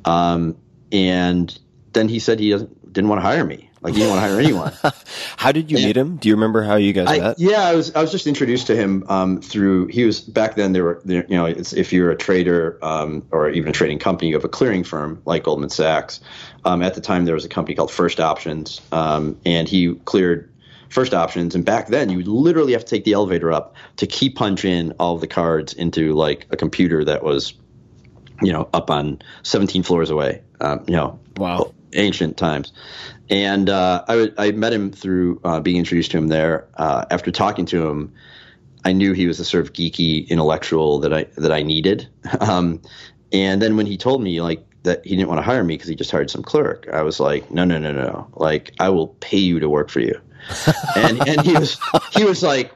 Um, and then he said he didn't want to hire me. Like you didn't want to hire anyone. How did you meet him? Do you remember how you guys I, met? yeah, I was I was just introduced to him um, through he was back then there were there, you know it's, if you're a trader um, or even a trading company you have a clearing firm like Goldman Sachs. Um, at the time there was a company called First Options um, and he cleared First Options and back then you would literally have to take the elevator up to key punch in all of the cards into like a computer that was you know up on 17 floors away. Um, you know Wow. ancient times. And uh, I, I met him through uh, being introduced to him there. Uh, after talking to him, I knew he was the sort of geeky intellectual that I that I needed. Um, and then when he told me like that he didn't want to hire me because he just hired some clerk, I was like, no, no, no, no. Like I will pay you to work for you. and and he was he was like,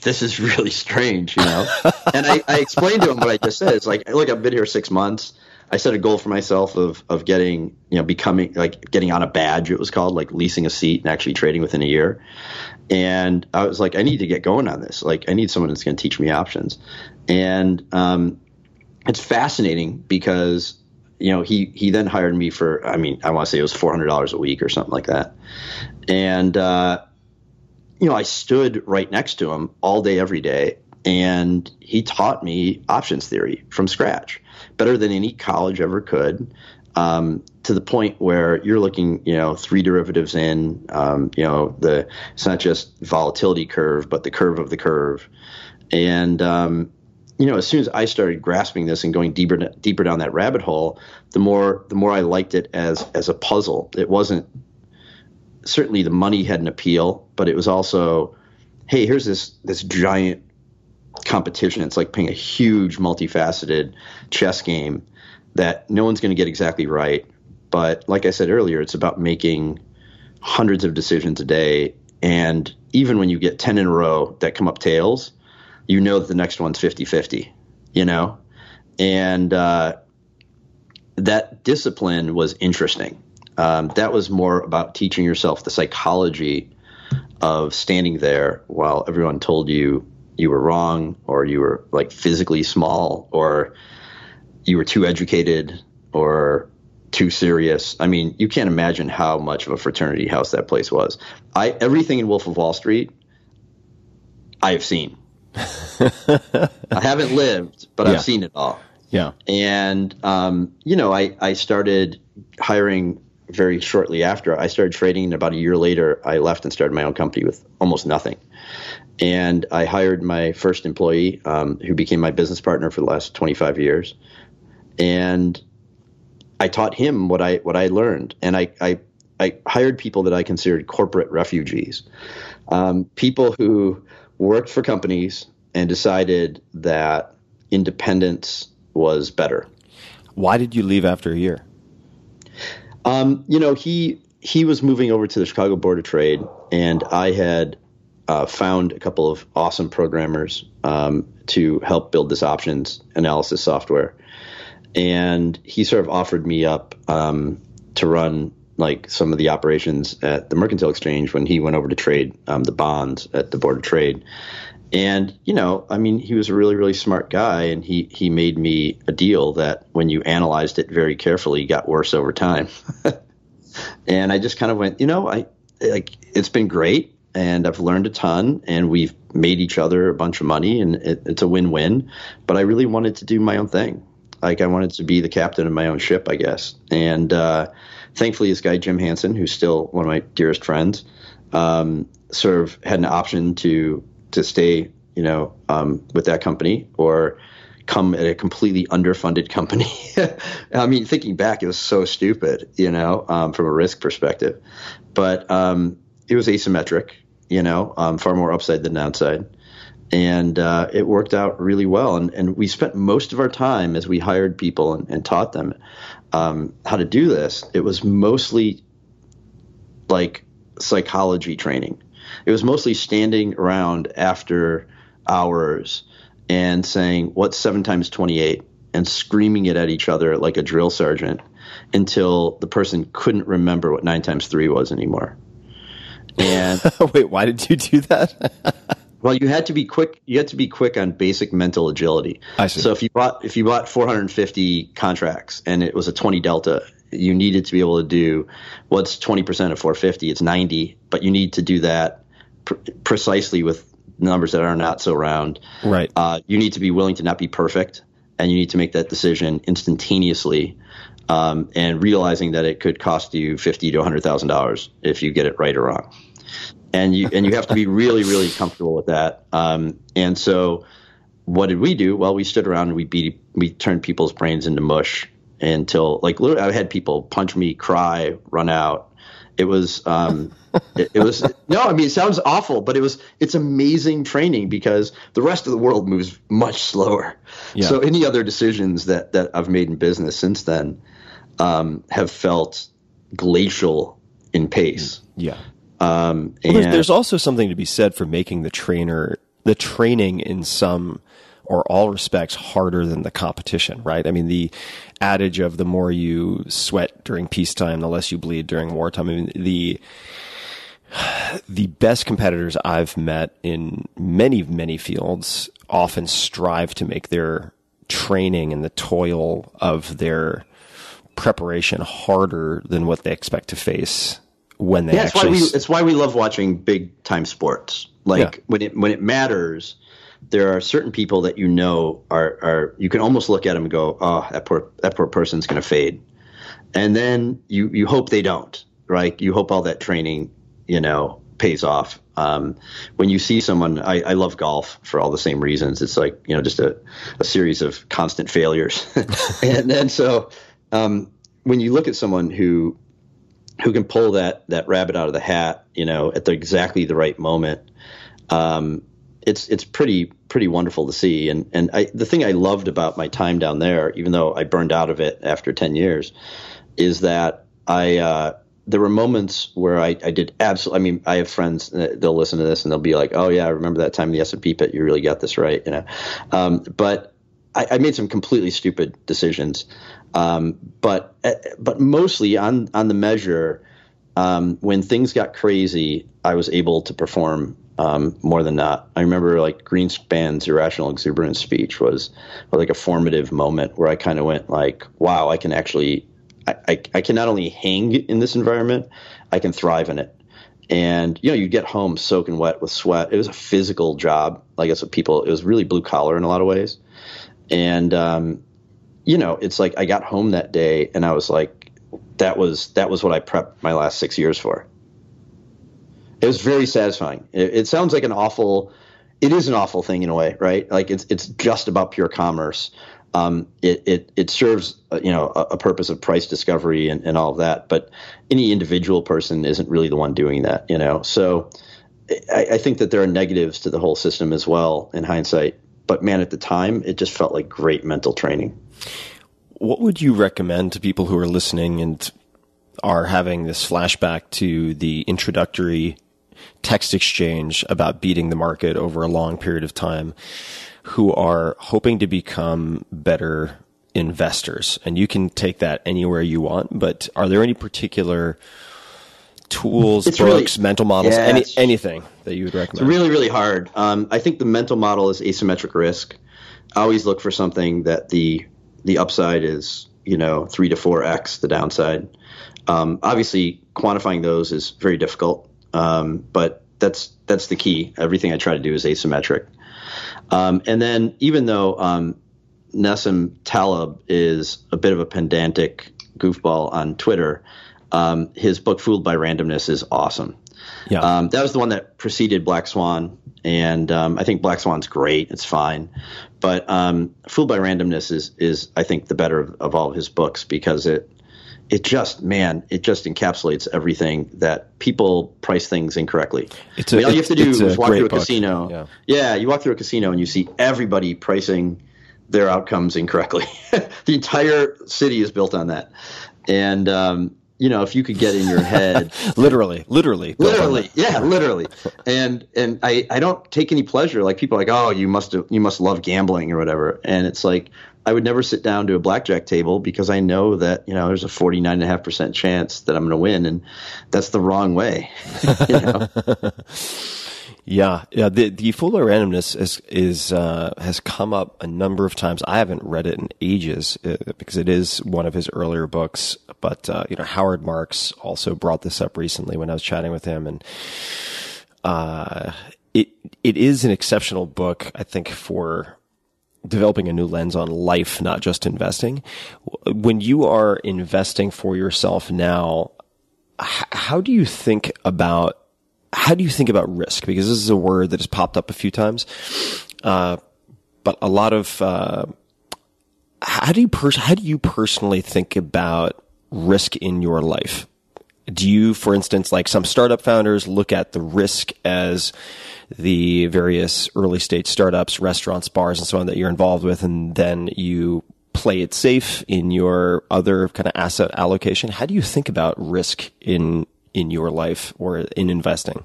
this is really strange, you know. and I, I explained to him what I just said. It's like, look, I've been here six months. I set a goal for myself of of getting, you know, becoming like getting on a badge. It was called like leasing a seat and actually trading within a year. And I was like, I need to get going on this. Like, I need someone that's going to teach me options. And um, it's fascinating because you know he he then hired me for I mean I want to say it was four hundred dollars a week or something like that, and uh, you know I stood right next to him all day every day, and he taught me options theory from scratch, better than any college ever could. Um, to the point where you're looking, you know, three derivatives in, um, you know, the it's not just volatility curve, but the curve of the curve, and um, you know, as soon as I started grasping this and going deeper deeper down that rabbit hole, the more the more I liked it as as a puzzle. It wasn't certainly the money had an appeal, but it was also, hey, here's this this giant competition. It's like playing a huge, multifaceted chess game that no one's going to get exactly right. But like I said earlier, it's about making hundreds of decisions a day. And even when you get 10 in a row that come up tails, you know that the next one's 50 50, you know? And uh, that discipline was interesting. Um, that was more about teaching yourself the psychology of standing there while everyone told you you were wrong or you were like physically small or you were too educated or too serious. I mean, you can't imagine how much of a fraternity house that place was. I everything in Wolf of Wall Street I have seen. I haven't lived, but Yeah. I've seen it all. Yeah. And um, you know, I I started hiring very shortly after. I started trading, and about a year later, I left and started my own company with almost nothing. And I hired my first employee, um, who became my business partner for the last 25 years. And I taught him what I what I learned, and I I, I hired people that I considered corporate refugees, um, people who worked for companies and decided that independence was better. Why did you leave after a year? Um, you know, he he was moving over to the Chicago Board of Trade, and I had uh, found a couple of awesome programmers um, to help build this options analysis software. And he sort of offered me up um, to run like some of the operations at the Mercantile Exchange when he went over to trade um, the bonds at the Board of Trade. And you know, I mean, he was a really, really smart guy, and he he made me a deal that, when you analyzed it very carefully, got worse over time. and I just kind of went, you know, I like it's been great, and I've learned a ton, and we've made each other a bunch of money, and it, it's a win-win. But I really wanted to do my own thing. Like I wanted to be the captain of my own ship, I guess. And uh, thankfully, this guy Jim Hansen, who's still one of my dearest friends, um, sort of had an option to to stay, you know, um, with that company or come at a completely underfunded company. I mean, thinking back, it was so stupid, you know, um, from a risk perspective. But um, it was asymmetric, you know, um, far more upside than downside. And uh, it worked out really well. And, and we spent most of our time as we hired people and, and taught them um, how to do this. It was mostly like psychology training. It was mostly standing around after hours and saying, What's seven times 28? and screaming it at each other like a drill sergeant until the person couldn't remember what nine times three was anymore. And Wait, why did you do that? well, you had to be quick. You had to be quick on basic mental agility. I see. So if you bought if you bought 450 contracts and it was a 20 delta, you needed to be able to do what's 20 percent of 450. It's 90, but you need to do that pr- precisely with numbers that are not so round. right. Uh, you need to be willing to not be perfect, and you need to make that decision instantaneously, um, and realizing that it could cost you fifty to hundred thousand dollars if you get it right or wrong. And you and you have to be really really comfortable with that. Um, and so, what did we do? Well, we stood around and we beat we turned people's brains into mush until like literally I had people punch me, cry, run out. It was um, it, it was no, I mean it sounds awful, but it was it's amazing training because the rest of the world moves much slower. Yeah. So any other decisions that that I've made in business since then um, have felt glacial in pace. yeah. Um, Well, there's, there's also something to be said for making the trainer, the training in some or all respects harder than the competition, right? I mean, the adage of the more you sweat during peacetime, the less you bleed during wartime. I mean, the, the best competitors I've met in many, many fields often strive to make their training and the toil of their preparation harder than what they expect to face when they Yeah, it's why we it's why we love watching big time sports. Like Yeah. when it when it matters, there are certain people that you know are are you can almost look at them and go, oh, that poor that poor person's going to fade, and then you you hope they don't, right? You hope all that training, you know, pays off. Um, when you see someone, I, I love golf for all the same reasons. It's like you know just a, a series of constant failures, and then so um, when you look at someone who who can pull that that rabbit out of the hat, you know, at the exactly the right moment. Um, it's it's pretty pretty wonderful to see. And and I, the thing I loved about my time down there, even though I burned out of it after ten years, is that I uh, there were moments where I, I did absolutely. I mean, I have friends that they'll listen to this and they'll be like, "Oh yeah, I remember that time in the S and P pit. You really got this right," you know. Um, but I, I made some completely stupid decisions. Um, but uh, but mostly on on the measure, um, when things got crazy, I was able to perform um, more than not. I remember like Greenspan's irrational exuberance speech was, was like a formative moment where I kind of went like, wow, I can actually, I, I, I can not only hang in this environment, I can thrive in it. And you know, you get home soaking wet with sweat. It was a physical job. Like that's what people. It was really blue collar in a lot of ways. And um, you know, it's like I got home that day and I was like, that was that was what I prepped my last six years for. It was very satisfying. It, it sounds like an awful, it is an awful thing in a way, right? Like it's it's just about pure commerce. Um, it, it it serves uh, you know a, a purpose of price discovery and, and all of that, but any individual person isn't really the one doing that, you know. So I, I think that there are negatives to the whole system as well in hindsight. But man, at the time, it just felt like great mental training. what would you recommend to people who are listening and are having this flashback to the introductory text exchange about beating the market over a long period of time who are hoping to become better investors and you can take that anywhere you want but are there any particular tools It's really- books mental models Yeah, any, anything that you would recommend? It's really, really hard. Um, I think the mental model is asymmetric risk. I always look for something that the the upside is, you know, three to four x the downside. Um, obviously, quantifying those is very difficult, um, but that's that's the key. Everything I try to do is asymmetric. Um, and then, even though um, Nassim Taleb is a bit of a pedantic goofball on Twitter, um, his book "Fooled by Randomness" is awesome. yeah Um, that was the one that preceded Black Swan, and um, I think Black Swan's great. It's fine, but um, Fooled by Randomness is is I think the better of, of all of his books because it it just man it just encapsulates everything that people price things incorrectly. It's I a- mean, all you have to do is walk through a book. casino. Yeah. you walk through a casino and you see everybody pricing their outcomes incorrectly. the entire city is built on that, and um, you know if you could get in your head literally literally. Literally yeah literally. And and i i don't take any pleasure like people are like oh you must you must love gambling or whatever. And it's like i would never sit down to a blackjack table because i know that you know there's a 49.5% chance that i'm going to win and that's the wrong way you know Yeah, yeah. The the by Randomness is is uh, has come up a number of times. I haven't read it in ages uh, because it is one of his earlier books. But uh, you know, Howard Marks also brought this up recently when I was chatting with him, and uh, it it is an exceptional book. I think for developing a new lens on life, not just investing. When you are investing for yourself now, how do you think about how do you think about risk? Because this is a word that has popped up a few times, uh, but a lot of uh, how do you pers- how do you personally think about risk in your life? Do you, for instance, like some startup founders, look at the risk as the various early stage startups, restaurants, bars, and so on that you're involved with, and then you play it safe in your other kind of asset allocation? How do you think about risk in in your life or in investing?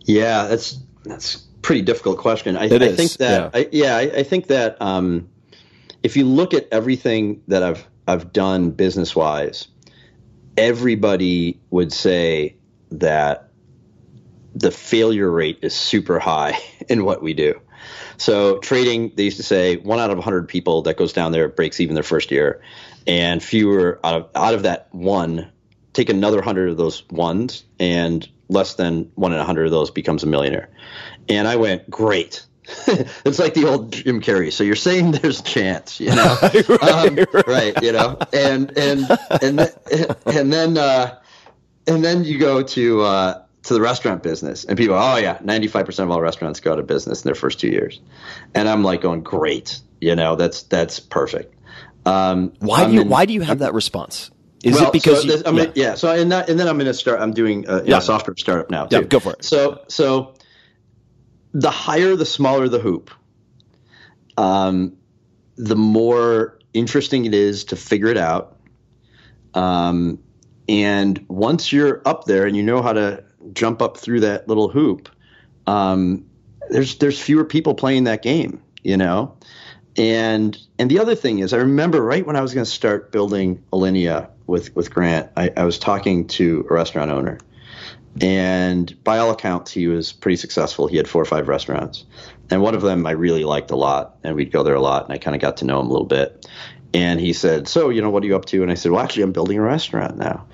Yeah, that's that's pretty difficult question. I, I think that yeah. I, yeah, I, I think that um, if you look at everything that I've I've done business wise, everybody would say that the failure rate is super high in what we do. So trading, they used to say one out of a 100 people that goes down there breaks even their first year, and fewer out of out of that one take another 100 of those ones, and less than one in a 100 of those becomes a millionaire. And I went, great. it's like the old Jim Carrey. So you're saying there's a chance, you know, right, um, right. right, you know, and and and th- and then uh, and then you go to uh, to the restaurant business, and people, oh yeah, 95 percent of all restaurants go out of business in their first two years, and I'm like going, great, you know, that's that's perfect. Um, why do you in, why do you have that response? Is well, it because so you, I'm yeah. In, yeah. So and that, and then I'm going to start. I'm doing a, yeah. software startup now. Too. Yeah, go for it. So so the higher, the smaller the hoop, um, the more interesting it is to figure it out. Um, and once you're up there and you know how to jump up through that little hoop, um, there's there's fewer people playing that game, you know. And and the other thing is, I remember right when I was going to start building Alinea with with Grant, I, I was talking to a restaurant owner, and by all accounts, he was pretty successful. He had four or five restaurants, and one of them I really liked a lot, and we'd go there a lot, and I kind of got to know him a little bit. And he said, "So, you know, what are you up to?" And I said, "Well, actually, I'm building a restaurant now."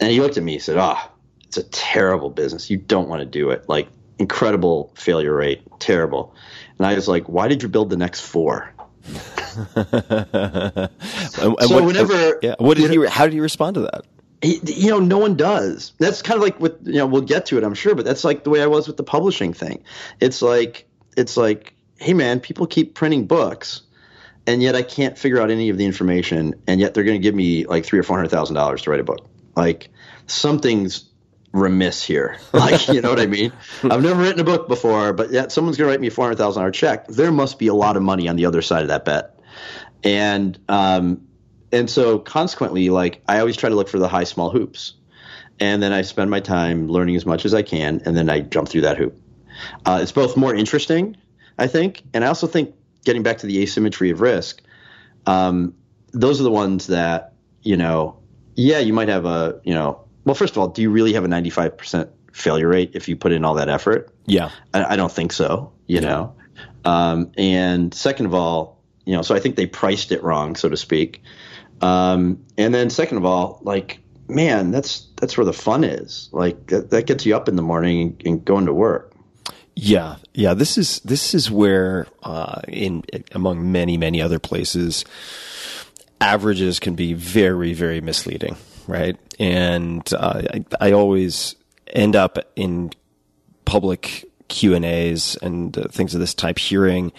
And he looked at me. He said, "Ah, oh, it's a terrible business. You don't want to do it. Like incredible failure rate, terrible." And I was like, "Why did you build the next four? And, so what, whenever, yeah, what did he? How did he respond to that? he, you know, no one does. That's kind of like with, you know, we'll get to it, I'm sure, but that's like the way I was with the publishing thing. It's like, it's like, hey man, people keep printing books, and yet I can't figure out any of the information, and yet they're going to give me like three or four hundred thousand dollars to write a book. Like something's remiss here. Like, you know what I mean? I've never written a book before, but yet someone's going to write me a four hundred thousand dollar check. There must be a lot of money on the other side of that bet, and um, and so consequently, like I always try to look for the high small hoops, and then I spend my time learning as much as I can, and then I jump through that hoop. Uh, it's both more interesting, I think, and I also think getting back to the asymmetry of risk, um, those are the ones that you know. Yeah, you might have a you know. Well, first of all, do you really have a ninety five percent failure rate if you put in all that effort? Yeah, I, I don't think so. You yeah. know, um, and second of all, you know, so I think they priced it wrong, so to speak. Um, and then second of all, like, man, that's that's where the fun is. Like that, that gets you up in the morning and, and going to work. Yeah, yeah. This is this is where, uh, in among many many other places, averages can be very very misleading, right? And uh, I, I always end up in public Q and A's and uh, things of this type, hearing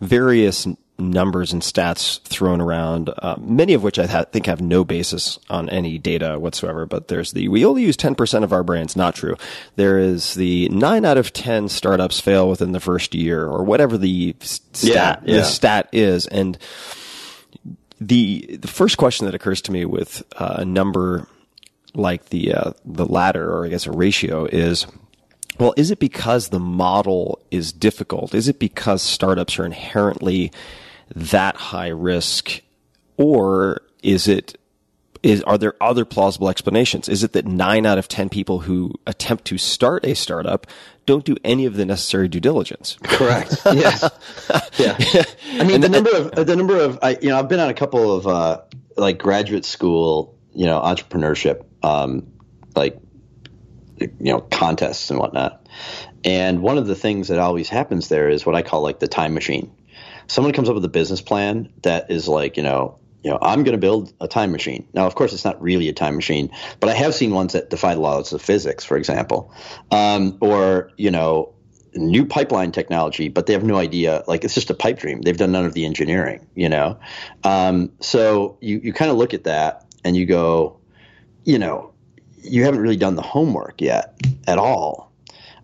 various numbers and stats thrown around, uh, many of which I ha- think have no basis on any data whatsoever. But there's the we only use 10% of our brains, not true. There is the 9 out of 10 startups fail within the first year, or whatever the stat, yeah, yeah. the stat is. And the, the first question that occurs to me with uh, a number like the, uh, the latter, or I guess a ratio, is well, is it because the model is difficult? Is it because startups are inherently that high risk, or is it is are there other plausible explanations? Is it that nine out of ten people who attempt to start a startup don't do any of the necessary due diligence? Correct. yes. yeah. I mean, and the number of the number of I, you know I've been on a couple of uh, like graduate school you know entrepreneurship um, like you know contests and whatnot, and one of the things that always happens there is what I call like the time machine someone comes up with a business plan that is like, you know, you know, I'm going to build a time machine. Now, of course, it's not really a time machine, but I have seen ones that defy the laws of physics, for example, um, or you know, new pipeline technology, but they have no idea. Like it's just a pipe dream. They've done none of the engineering, you know. Um, so you you kind of look at that and you go, you know, you haven't really done the homework yet at all.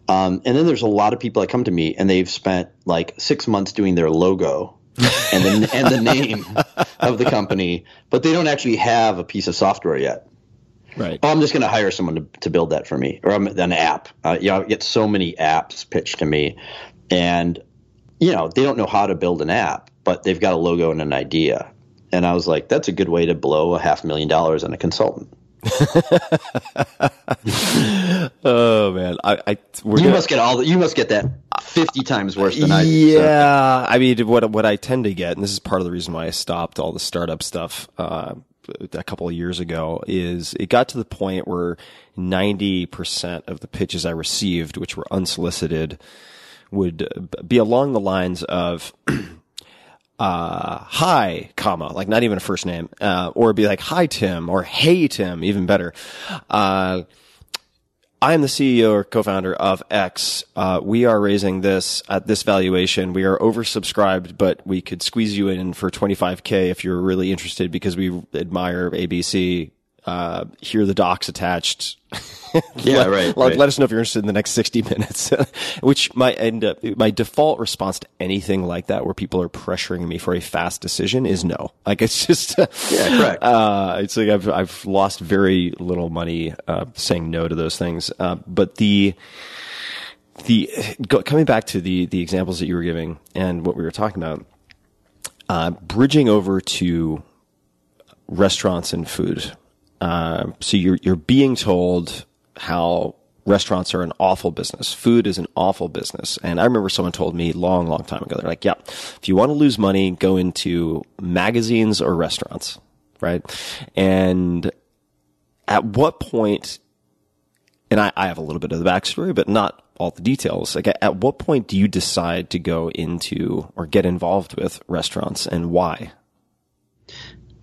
Um, and then there's a lot of people that come to me and they've spent like six months doing their logo and the, and the name of the company, but they don't actually have a piece of software yet. Right. Oh, I'm just going to hire someone to, to build that for me, or an app. Uh, you know, I get so many apps pitched to me, and you know they don't know how to build an app, but they've got a logo and an idea. And I was like, that's a good way to blow a half million dollars on a consultant. oh man, I, I we're You gonna- must get all. The, you must get that fifty times worse than I. Yeah, I mean, what what I tend to get, and this is part of the reason why I stopped all the startup stuff uh, a couple of years ago, is it got to the point where ninety percent of the pitches I received, which were unsolicited, would be along the lines of. Uh, hi, comma, like not even a first name, uh, or be like, hi, Tim, or hey, Tim, even better. Uh, I am the CEO or co-founder of X. Uh, we are raising this at this valuation. We are oversubscribed, but we could squeeze you in for 25k if you're really interested because we admire ABC. Uh, here are the docs attached. Yeah, let, right, Let, right. let us know if you're interested in the next 60 minutes, which might end up, my default response to anything like that where people are pressuring me for a fast decision is no. Like it's just, Yeah, correct. uh, it's like I've, I've lost very little money, uh, saying no to those things. Uh, but the, the, go, coming back to the, the examples that you were giving and what we were talking about, uh, bridging over to restaurants and food. Uh, so you're you're being told how restaurants are an awful business. Food is an awful business. And I remember someone told me long, long time ago, they're like, yeah, if you want to lose money, go into magazines or restaurants, right? And at what point, and I, I have a little bit of the backstory, but not all the details. Like, at, at what point do you decide to go into or get involved with restaurants and why?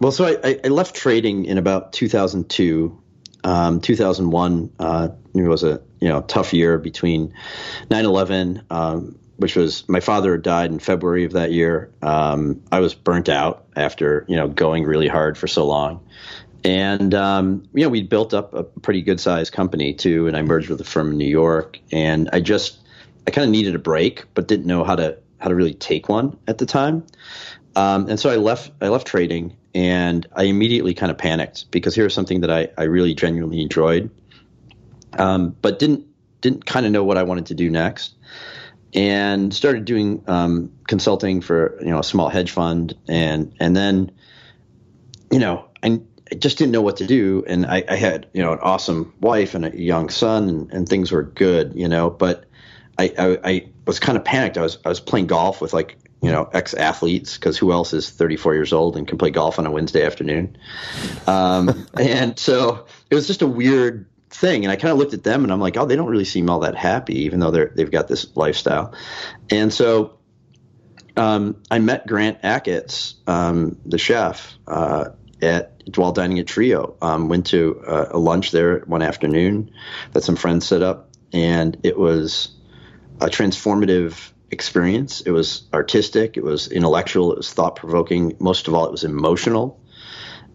Well, so I, I- left trading in about 2002. Um, 2001 uh, it was a you know tough year between 9/11, um, which was my father died in February of that year. Um, I was burnt out after you know going really hard for so long, and um, you know we built up a pretty good sized company too, and I merged with a firm in New York, and I just I kind of needed a break, but didn't know how to how to really take one at the time. Um, and so I left I left trading and I immediately kind of panicked because here's something that I, I really genuinely enjoyed, um, but didn't didn't kind of know what I wanted to do next, and started doing um, consulting for you know a small hedge fund. And and then you know I, I just didn't know what to do. And I, I had you know an awesome wife and a young son and, and things were good you know but I, I, I was kind of panicked. I was I was playing golf with like you know ex athletes because who else is 34 years old and can play golf on a Wednesday afternoon um, and so it was just a weird thing and I kind of looked at them and I'm like oh they don't really seem all that happy even though they're they've got this lifestyle and so um, I met Grant Achatz, um, the chef, uh, at while dining at Trio. Um, went to uh, a lunch there one afternoon that some friends set up, and it was a transformative experience. It was artistic, it was intellectual, it was thought provoking. Most of all, it was emotional,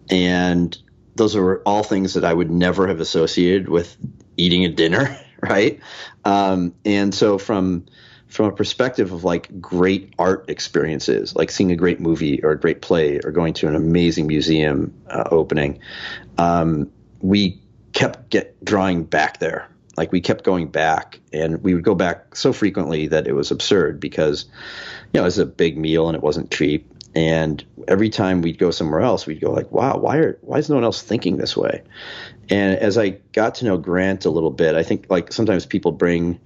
and those are all things that I would never have associated with eating a dinner, right? Um, and so from from a perspective of like great art experiences, like seeing a great movie or a great play or going to an amazing museum uh, opening, um, we kept get drawing back there. Like we kept going back, and we would go back so frequently that it was absurd because, you know, it was a big meal and it wasn't cheap. And every time we'd go somewhere else, we'd go like, "Wow, why are why is no one else thinking this way?" And as I got to know Grant a little bit, I think like sometimes people bring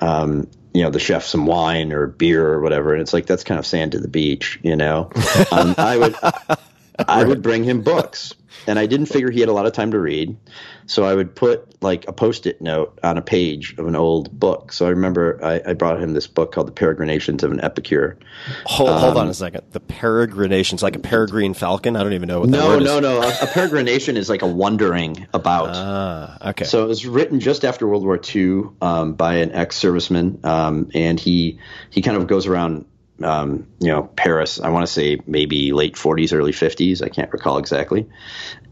um, you know, the chef some wine or beer or whatever. And it's like, that's kind of sand to the beach, you know? Um, I would, I would bring him books and I didn't figure he had a lot of time to read. So I would put like a post-it note on a page of an old book. So I remember I, I brought him this book called The Peregrinations of an Epicure. Hold, hold on a second. The peregrinations, like a peregrine falcon. I don't even know what that No, is. no, no. A, a peregrination is like a wondering about. Ah, okay. So it was written just after World War II um, by an ex-serviceman, um, and he he kind of goes around, um, you know, Paris. I want to say maybe late 40s, early 50s. I can't recall exactly.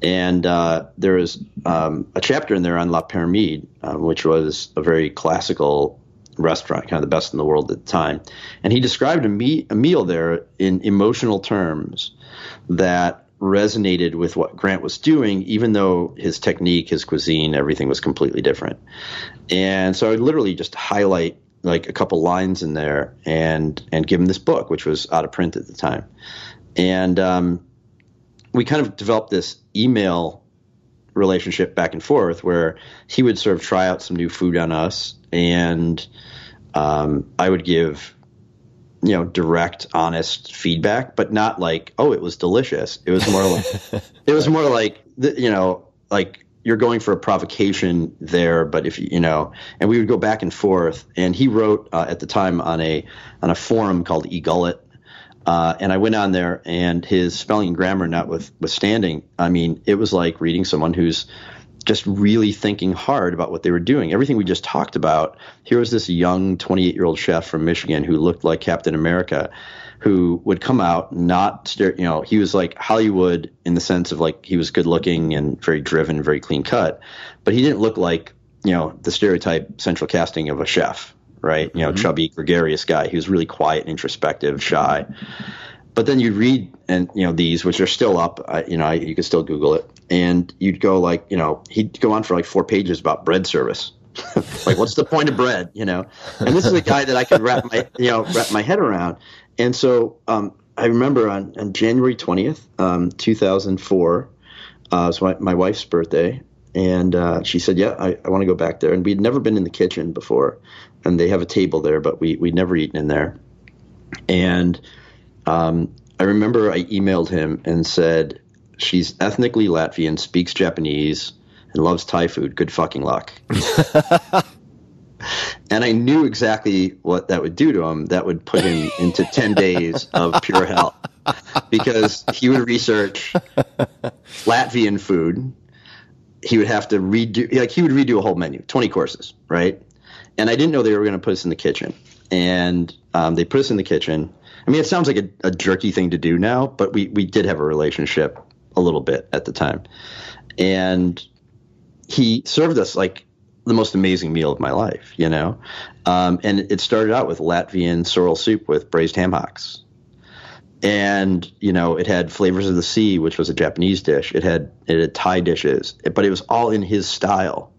And uh, there is um, a chapter in there on La Pyramide, uh, which was a very classical restaurant, kind of the best in the world at the time. And he described a, me- a meal there in emotional terms that resonated with what Grant was doing, even though his technique, his cuisine, everything was completely different. And so I would literally just highlight like a couple lines in there and and give him this book, which was out of print at the time. And um, we kind of developed this email relationship back and forth where he would sort of try out some new food on us, and um, I would give you know direct honest feedback but not like oh it was delicious it was more like it was more like the, you know like you're going for a provocation there but if you know and we would go back and forth and he wrote uh, at the time on a on a forum called egullet uh, and I went on there, and his spelling and grammar notwithstanding, I mean, it was like reading someone who's just really thinking hard about what they were doing. Everything we just talked about. Here was this young 28 year old chef from Michigan who looked like Captain America, who would come out not, you know, he was like Hollywood in the sense of like he was good looking and very driven, very clean cut, but he didn't look like you know the stereotype central casting of a chef right? You know, Mm-hmm. chubby, gregarious guy. He was really quiet, introspective, shy. But then you'd read and you know these, which are still up. I, you know, I, you can still Google it, and you'd go like, you know, he'd go on for like four pages about bread service. like, what's the point of bread? You know, and this is a guy that I could wrap my you know wrap my head around. And so um, I remember on, on January twentieth, um, two thousand four, uh, it was my, my wife's birthday, and uh, she said, "Yeah, I, I want to go back there." And we'd never been in the kitchen before, and they have a table there, but we we'd never eaten in there. And um, I remember I emailed him and said, "She's ethnically Latvian, speaks Japanese, and loves Thai food. Good fucking luck." and I knew exactly what that would do to him. That would put him into ten days of pure hell because he would research Latvian food. He would have to redo, like he would redo a whole menu, twenty courses, right? And I didn't know they were going to put us in the kitchen, and um, they put us in the kitchen. I mean, it sounds like a, a jerky thing to do now, but we we did have a relationship a little bit at the time, and he served us like the most amazing meal of my life, you know. Um, and it started out with Latvian sorrel soup with braised ham hocks, and you know it had flavors of the sea, which was a Japanese dish. It had it had Thai dishes, but it was all in his style,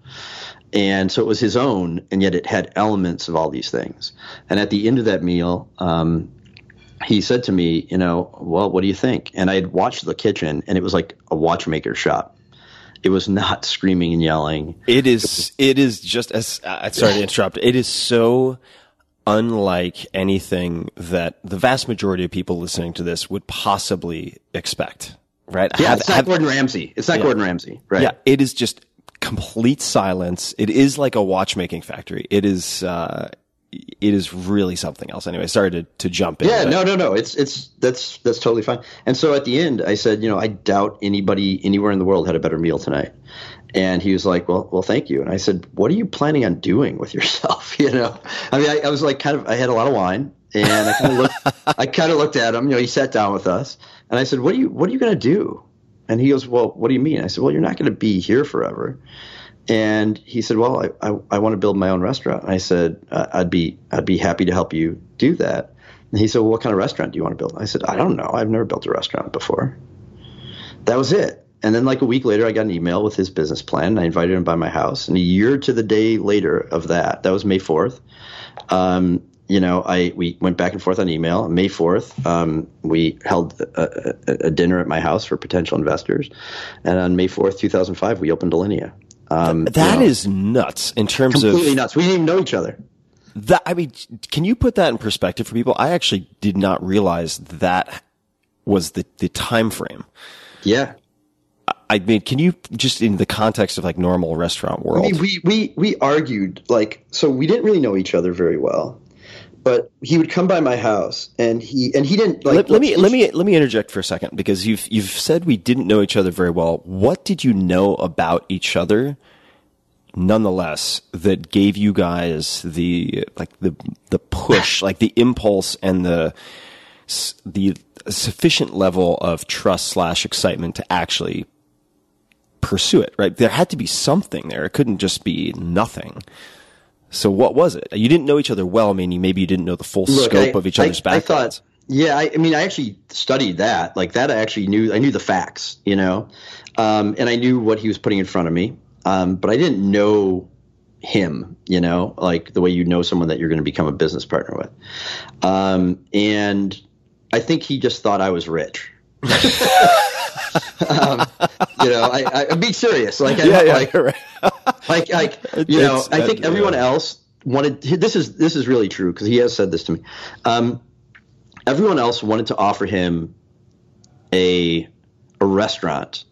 and so it was his own, and yet it had elements of all these things. And at the end of that meal, um, he said to me, you know, well, what do you think? And I had watched the kitchen, and it was like a watchmaker shop. It was not screaming and yelling. It is. It is just as. Uh, sorry to interrupt. It is so unlike anything that the vast majority of people listening to this would possibly expect. Right? Yeah, Have- it's not have- Gordon Ramsay. It's not Gordon Ramsay, right? Yeah, it is just complete silence. It is like a watchmaking factory. It is. Uh, it is really something else. Anyway, sorry to, to jump in. Yeah, but- no, no, no. It's it's that's that's totally fine. And so at the end, I said, you know, I doubt anybody anywhere in the world had a better meal tonight. And he was like, well, well, thank you. And I said, what are you planning on doing with yourself? You know, I mean, I, I was like, kind of, I had a lot of wine, and I kind of looked, I kind of looked at him. You know, he sat down with us, and I said, what are you, what are you going to do? And he goes, well, what do you mean? I said, well, you're not going to be here forever. And he said, "Well, I, I, I want to build my own restaurant." And I said, "I'd be I'd be happy to help you do that." And he said, well, "What kind of restaurant do you want to build?" I said, "I don't know. I've never built a restaurant before." That was it. And then, like a week later, I got an email with his business plan. And I invited him by my house. And a year to the day later of that, that was May fourth. Um, you know, I we went back and forth on email. May fourth, um, we held a, a, a dinner at my house for potential investors, and on May fourth, two thousand five, we opened Alinea. Um, That you know, is nuts in terms completely of completely nuts. We didn't even know each other. that. I mean, can you put that in perspective for people? I actually did not realize that was the, the time frame. Yeah. I mean, can you just in the context of like normal restaurant world? I mean, we, we, we argued like, so we didn't really know each other very well, but he would come by my house and he, and he didn't like, let, let me let me let me interject for a second because you've you've said we didn't know each other very well. What did you know about each other, nonetheless, that gave you guys the like the the push, like the impulse and the the sufficient level of trust slash excitement to actually pursue it? Right, there had to be something there. It couldn't just be nothing. So what was it? You didn't know each other well. I mean, maybe you didn't know the full Look, scope I- of each other's I, I backgrounds. thought, yeah, I, I mean, I actually studied that. Like that, I actually knew. I knew the facts, you know, um, and I knew what he was putting in front of me. Um, but I didn't know him, you know, like the way you know someone that you're going to become a business partner with. Um, and I think he just thought I was rich. um, you know, I, I, I'm being serious. Like, I, Yeah, yeah, like, right. like, like, you know, It's- I think uh, everyone else wanted. This is this is really true because he has said this to me. Um, everyone else wanted to offer him a a restaurant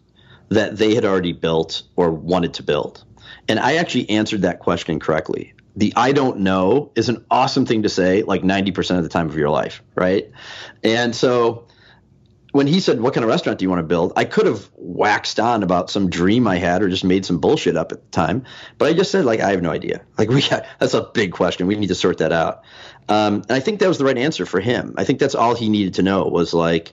that they had already built or wanted to build, and I actually answered that question correctly. The I don't know is an awesome thing to say, like ninety percent of the time of your life, right? And so when he said, "What kind of restaurant do you want to build?" I could have waxed on about some dream I had, or just made some bullshit up at the time. But I just said, like, I have no idea. Like, we got, that's a big question. We need to sort that out. Um, and I think that was the right answer for him. I think that's all he needed to know was like,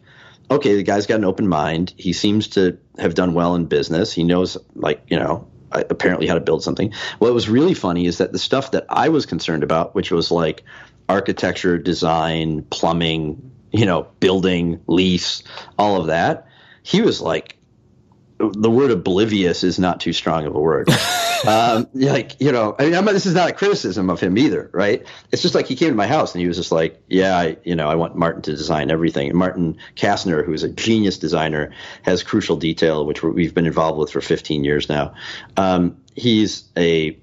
okay, the guy's got an open mind. He seems to have done well in business. He knows, like, you know, apparently how to build something. What was really funny is that the stuff that I was concerned about, which was like architecture, design, plumbing, you know, building, lease, all of that, he was like, the word oblivious is not too strong of a word. um, like, you know, I mean, I'm, this is not a criticism of him either, right? It's just like he came to my house and he was just like, yeah, I, you know, I want Martin to design everything. And Martin Kastner, who is a genius designer, has crucial detail, which we've been involved with for 15 years now. Um, he's a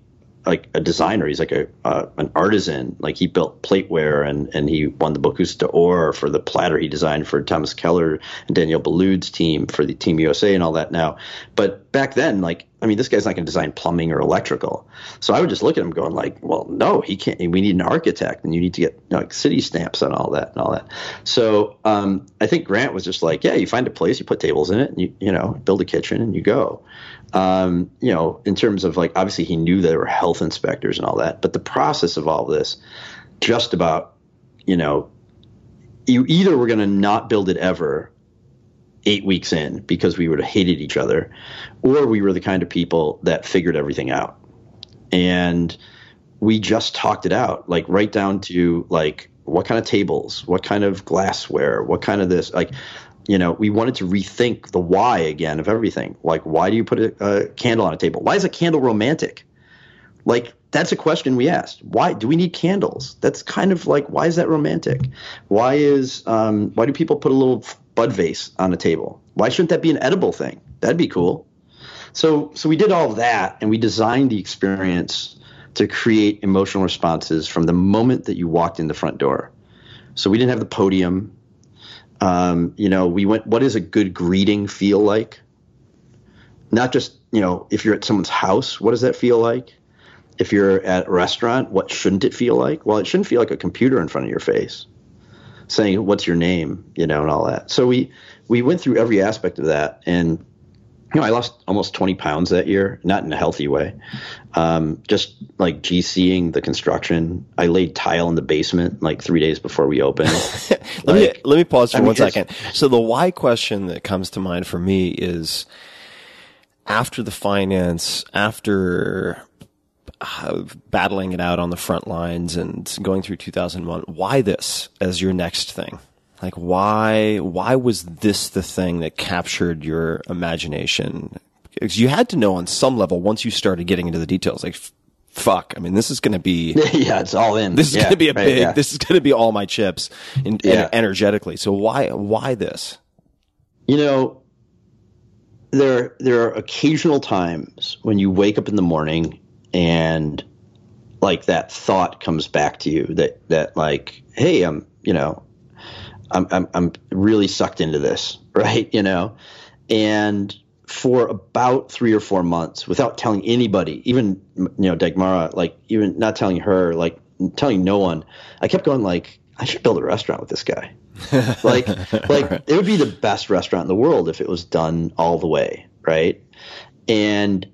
like a designer. He's like a uh, an artisan. Like he built plateware and and he won the Bocuse d'Or for the platter he designed for Thomas Keller and Daniel Boulud's team for the Team USA and all that now. But back then, like I mean, this guy's not going to design plumbing or electrical. So I would just look at him going like, well, no, he can't. We need an architect, and you need to get you know, like city stamps and all that and all that. So um, I think Grant was just like, yeah, you find a place, you put tables in it, and you you know build a kitchen and you go um, you know, in terms of like, obviously he knew there were health inspectors and all that, but the process of all this, just about, you know, you either were going to not build it ever eight weeks in because we would have hated each other, or we were the kind of people that figured everything out. And we just talked it out, like right down to like, what kind of tables, what kind of glassware, what kind of this, like, you know, we wanted to rethink the why again of everything. Like, why do you put a, a candle on a table? Why is a candle romantic? Like, that's a question we asked. Why do we need candles? That's kind of like, why is that romantic? Why is, um, why do people put a little bud vase on a table? Why shouldn't that be an edible thing? That'd be cool. So, so we did all that and we designed the experience to create emotional responses from the moment that you walked in the front door. So we didn't have the podium. Um, you know, we went, what does a good greeting feel like? Not just, you know, if you're at someone's house, what does that feel like? If you're at a restaurant, what shouldn't it feel like? Well, it shouldn't feel like a computer in front of your face saying, what's your name, you know, and all that. So we, we went through every aspect of that. And, you know, I lost almost 20 pounds that year, not in a healthy way. Um, just like GCing the construction. I laid tile in the basement like three days before we opened. Let me let me pause for I mean, one second. So the why question that comes to mind for me is after the finance, after uh, battling it out on the front lines and going through 2001, why this as your next thing? Like why why was this the thing that captured your imagination? Because you had to know on some level once you started getting into the details, like f- fuck. I mean, this is going to be yeah, it's all in. this is Yeah, going to be a right, big. yeah. This is going to be all my chips, in, Yeah. energetically. So why why this? You know, there there are occasional times when you wake up in the morning and like that thought comes back to you that that like, hey, I'm you know, I'm I'm I'm really sucked into this, right? You know, and for about three or four months, without telling anybody, even you know Dagmara, like even not telling her, like telling no one, I kept going like, I should build a restaurant with this guy. like like it would be the best restaurant in the world if it was done all the way, right? And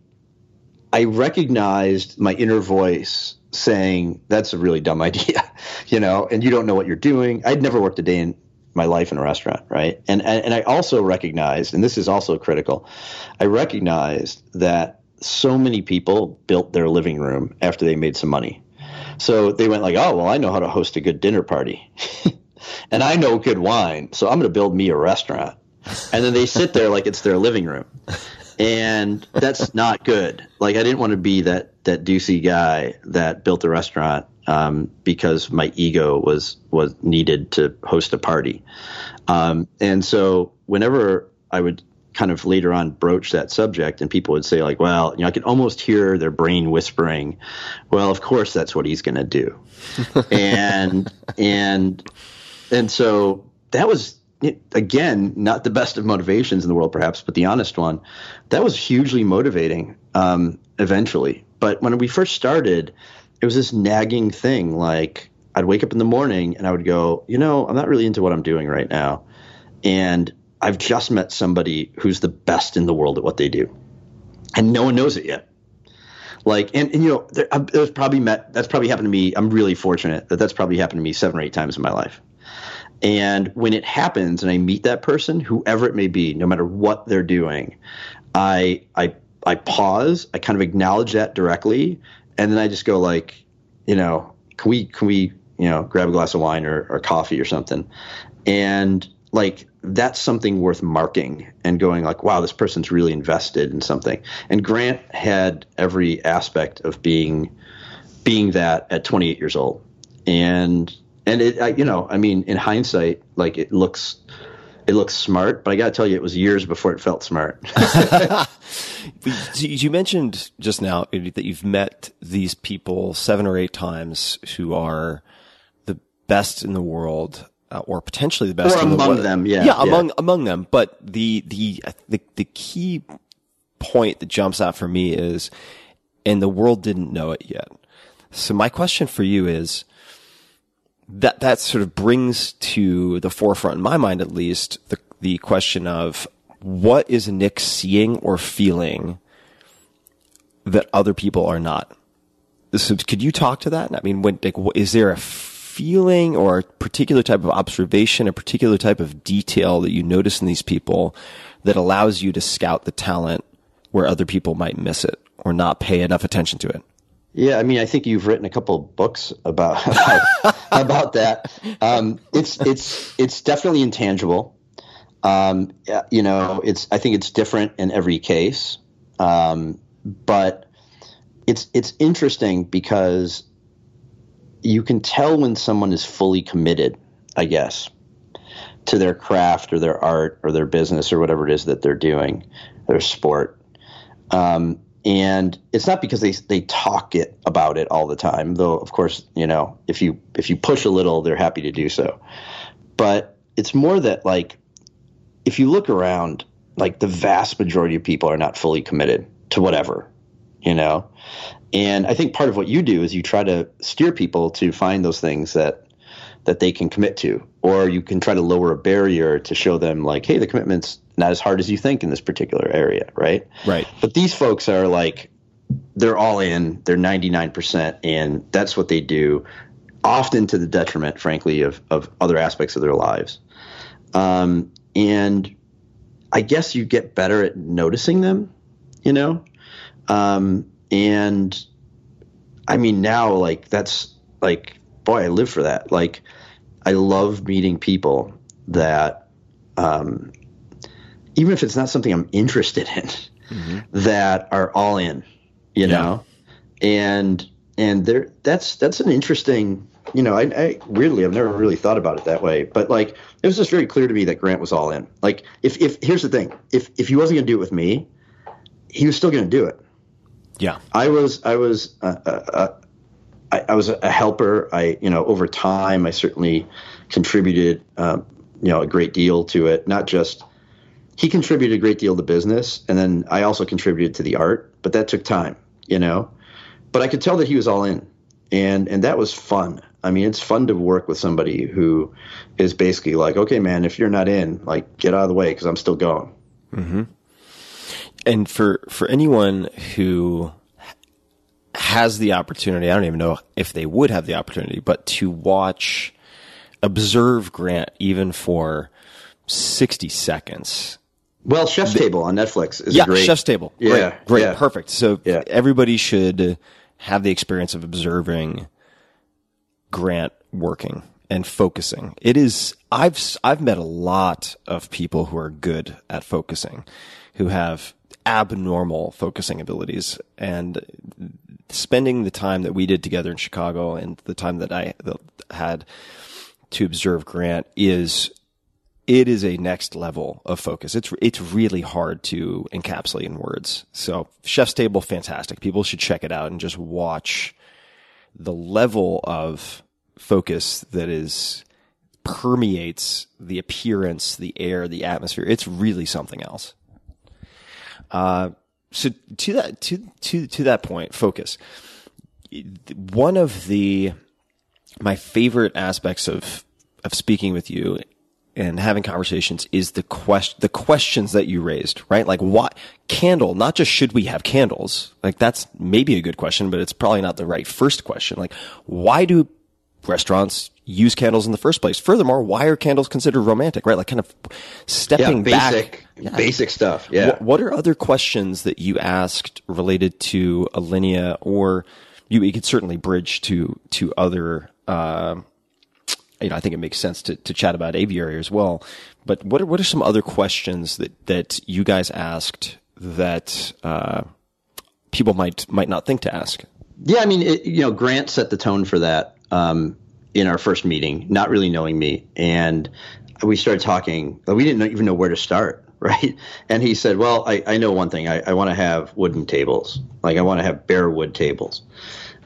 I recognized my inner voice saying, "That's a really dumb idea," you know, and you don't know what you're doing. I'd never worked a day in my life in a restaurant, right? And and, and I also recognized, and this is also critical, I recognized that so many people built their living room after they made some money. So they went like, "Oh, well, I know how to host a good dinner party." and I know good wine, so I'm going to build me a restaurant. And then they sit there like it's their living room. And that's not good. Like I didn't want to be that that douchey guy that built a restaurant um, because my ego was was needed to host a party. Um, and so whenever I would kind of later on broach that subject, and people would say like, "Well, you know, I can almost hear their brain whispering, well, of course that's what he's going to do," and and and so that was again not the best of motivations in the world, perhaps, but the honest one. That was hugely motivating um, eventually. But when we first started, it was this nagging thing like. I'd wake up in the morning and I would go, you know, I'm not really into what I'm doing right now. And I've just met somebody who's the best in the world at what they do. And no one knows it yet. Like, and, and you know, there, there's probably met, that's probably happened to me. I'm really fortunate that that's probably happened to me seven or eight times in my life. And when it happens and I meet that person, whoever it may be, no matter what they're doing, I, I, I pause, I kind of acknowledge that directly. And then I just go like, you know, can we, can we, you know, grab a glass of wine or, or coffee or something. And like that's something worth marking and going like, wow, this person's really invested in something. And Grant had every aspect of being being that at 28 years old. And and it, I, you know, I mean, in hindsight, like it looks it looks smart, but I got to tell you, it was years before it felt smart. you mentioned just now that you've met these people seven or eight times who are the best in the world, uh, or potentially the best or in among the world. them. Yeah, yeah, among among them. But the, the the the key point that jumps out for me is, and the world didn't know it yet. So my question for you is that that sort of brings to the forefront, in my mind at least, the the question of what is Nick seeing or feeling that other people are not. So could you talk to that? I mean, when like, is there a feeling or a particular type of observation, a particular type of detail that you notice in these people that allows you to scout the talent where other people might miss it or not pay enough attention to it? Yeah, I mean, I think you've written a couple books about about, about that. Um, it's it's it's definitely intangible. Um, you know, it's I think it's different in every case, um, but it's it's interesting because you can tell when someone is fully committed, I guess, to their craft or their art or their business or whatever it is that they're doing, their sport. Um, and it's not because they they talk it about it all the time, though. Of course, you know, if you if you push a little, they're happy to do so. But it's more that like, if you look around, like the vast majority of people are not fully committed to whatever, you know, and I think part of what you do is you try to steer people to find those things that that they can commit to, or you can try to lower a barrier to show them like, hey, the commitment's not as hard as you think in this particular area, right? Right. But these folks are like, they're all in, they're 99% in. That's what they do, often to the detriment, frankly, of, of other aspects of their lives. Um, and I guess you get better at noticing them, you know? Um, and I mean, now, like, that's like, boy, I live for that. Like, I love meeting people that, um, even if it's not something I'm interested in, mm-hmm. that are all in, you yeah. know, and and there that's that's an interesting, you know, I, I, weirdly I've never really thought about it that way, but like it was just very clear to me that Grant was all in. Like if if here's the thing, if if he wasn't gonna do it with me, he was still gonna do it. Yeah, I was I was uh, uh, uh, I, I, was a helper. I you know over time I certainly contributed um, you know a great deal to it. Not just he contributed a great deal to business, and then I also contributed to the art, but that took time, you know. But I could tell that he was all in, and and that was fun. I mean, it's fun to work with somebody who is basically like, okay, man, if you're not in, like, get out of the way because I'm still going. Mm-hmm and for for anyone who has the opportunity, I don't even know if they would have the opportunity, but to watch, observe Grant even for sixty seconds. Well, Chef's Table on Netflix is yeah, great. Chef's Table. Yeah, great, great yeah. perfect. So yeah. everybody should have the experience of observing Grant working and focusing. It is I've I've met a lot of people who are good at focusing, who have abnormal focusing abilities and spending the time that we did together in Chicago and the time that I had to observe Grant is it is a next level of focus. It's it's really hard to encapsulate in words. So, Chef's Table, fantastic. People should check it out and just watch the level of focus that is permeates the appearance, the air, the atmosphere. It's really something else. Uh, so to that to to to that point, focus. One of the my favorite aspects of of speaking with you and having conversations is the question the questions that you raised, right? Like what candle, not just should we have candles? Like that's maybe a good question, but it's probably not the right first question. Like why do restaurants use candles in the first place? Furthermore, why are candles considered romantic, right? Like kind of stepping yeah, basic, back. Yeah. basic stuff. Yeah. What, what, are other questions that you asked related to Alinea or you, you could certainly bridge to, to other, uh, you know, I think it makes sense to, to chat about aviary as well. But what are, what are some other questions that, that you guys asked that, uh, people might, might not think to ask? Yeah. I mean, it, you know, Grant set the tone for that. Um, in our first meeting, not really knowing me, and we started talking. We didn't even know where to start, right? And he said, "Well, I, I know one thing. I, I want to have wooden tables. Like I want to have bare wood tables."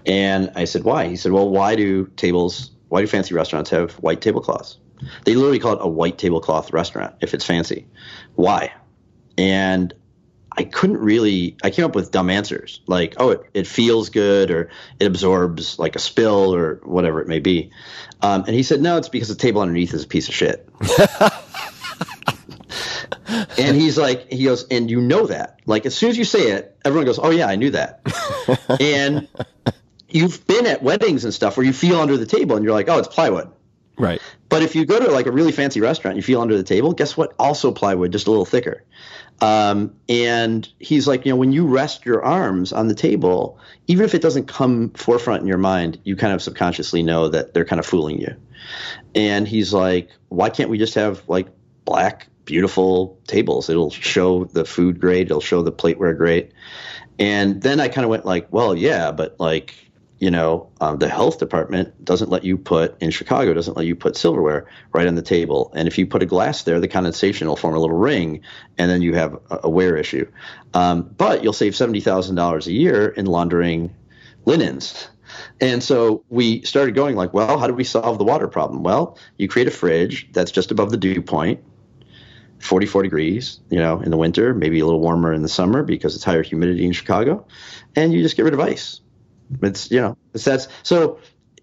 And I said, "Why?" He said, "Well, why do tables? Why do fancy restaurants have white tablecloths? They literally call it a white tablecloth restaurant if it's fancy. Why?" And I couldn't really. I came up with dumb answers like, "Oh, it, it feels good," or "It absorbs like a spill," or whatever it may be. Um, and he said, "No, it's because the table underneath is a piece of shit." and he's like, he goes, and you know that. Like as soon as you say it, everyone goes, "Oh yeah, I knew that." and you've been at weddings and stuff where you feel under the table and you're like, "Oh, it's plywood." Right. But if you go to like a really fancy restaurant, and you feel under the table. Guess what? Also plywood, just a little thicker. Um, and he's like, you know, when you rest your arms on the table, even if it doesn't come forefront in your mind, you kind of subconsciously know that they're kind of fooling you. And he's like, why can't we just have like black, beautiful tables? It'll show the food grade. It'll show the plateware grade. And then I kind of went like, well, yeah, but like you know, um, the health department doesn't let you put in Chicago doesn't let you put silverware right on the table, and if you put a glass there, the condensation will form a little ring, and then you have a, a wear issue. Um, but you'll save seventy thousand dollars a year in laundering linens. And so we started going like, well, how do we solve the water problem? Well, you create a fridge that's just above the dew point, 44 degrees, you know, in the winter, maybe a little warmer in the summer because it's higher humidity in Chicago, and you just get rid of ice it's you know it's that's so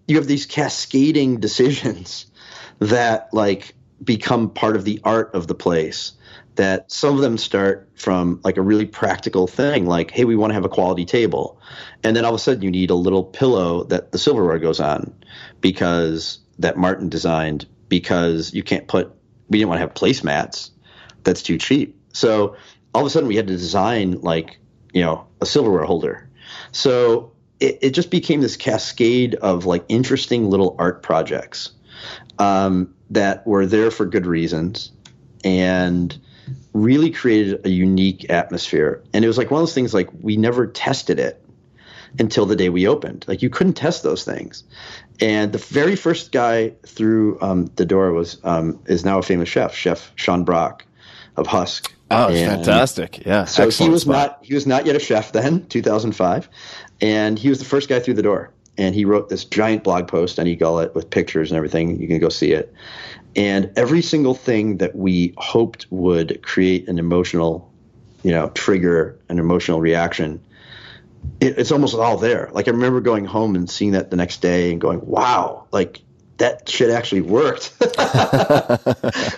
you have these cascading decisions that like become part of the art of the place that some of them start from like a really practical thing like hey we want to have a quality table. And then all of a sudden you need a little pillow that the silverware goes on because that martin designed because you can't put we didn't want to have placemats that's too cheap. So all of a sudden we had to design like you know a silverware holder. So it, it just became this cascade of like interesting little art projects um, that were there for good reasons and really created a unique atmosphere. And it was like one of those things like we never tested it until the day we opened. Like you couldn't test those things. And the very first guy through um, the door was um, is now a famous chef, Chef Sean Brock of Husk. Oh, fantastic! Yeah. So he was spot. not he was not yet a chef then, 2005, and he was the first guy through the door. And he wrote this giant blog post on eGullet with pictures and everything. You can go see it. And every single thing that we hoped would create an emotional, you know, trigger an emotional reaction, it, it's almost all there. Like I remember going home and seeing that the next day and going, "Wow!" Like that shit actually worked.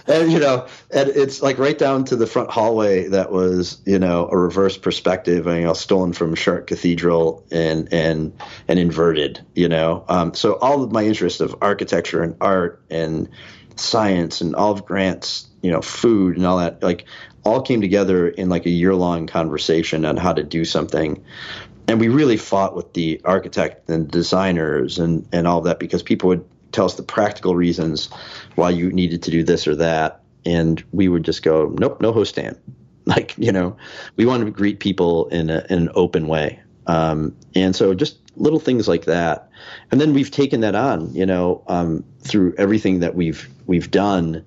and you know, and it's like right down to the front hallway that was, you know, a reverse perspective, and, you know, stolen from Chartres Cathedral and and and inverted, you know. Um, so all of my interests of architecture and art and science and all of Grant's, you know, food and all that, like all came together in like a year long conversation on how to do something and we really fought with the architect and designers and, and all that because people would tell us the practical reasons why you needed to do this or that. And we would just go, nope, no host stand. Like, you know, we wanted to greet people in, a, in an open way. Um, and so just little things like that. And then we've taken that on, you know, um, through everything that we've, we've done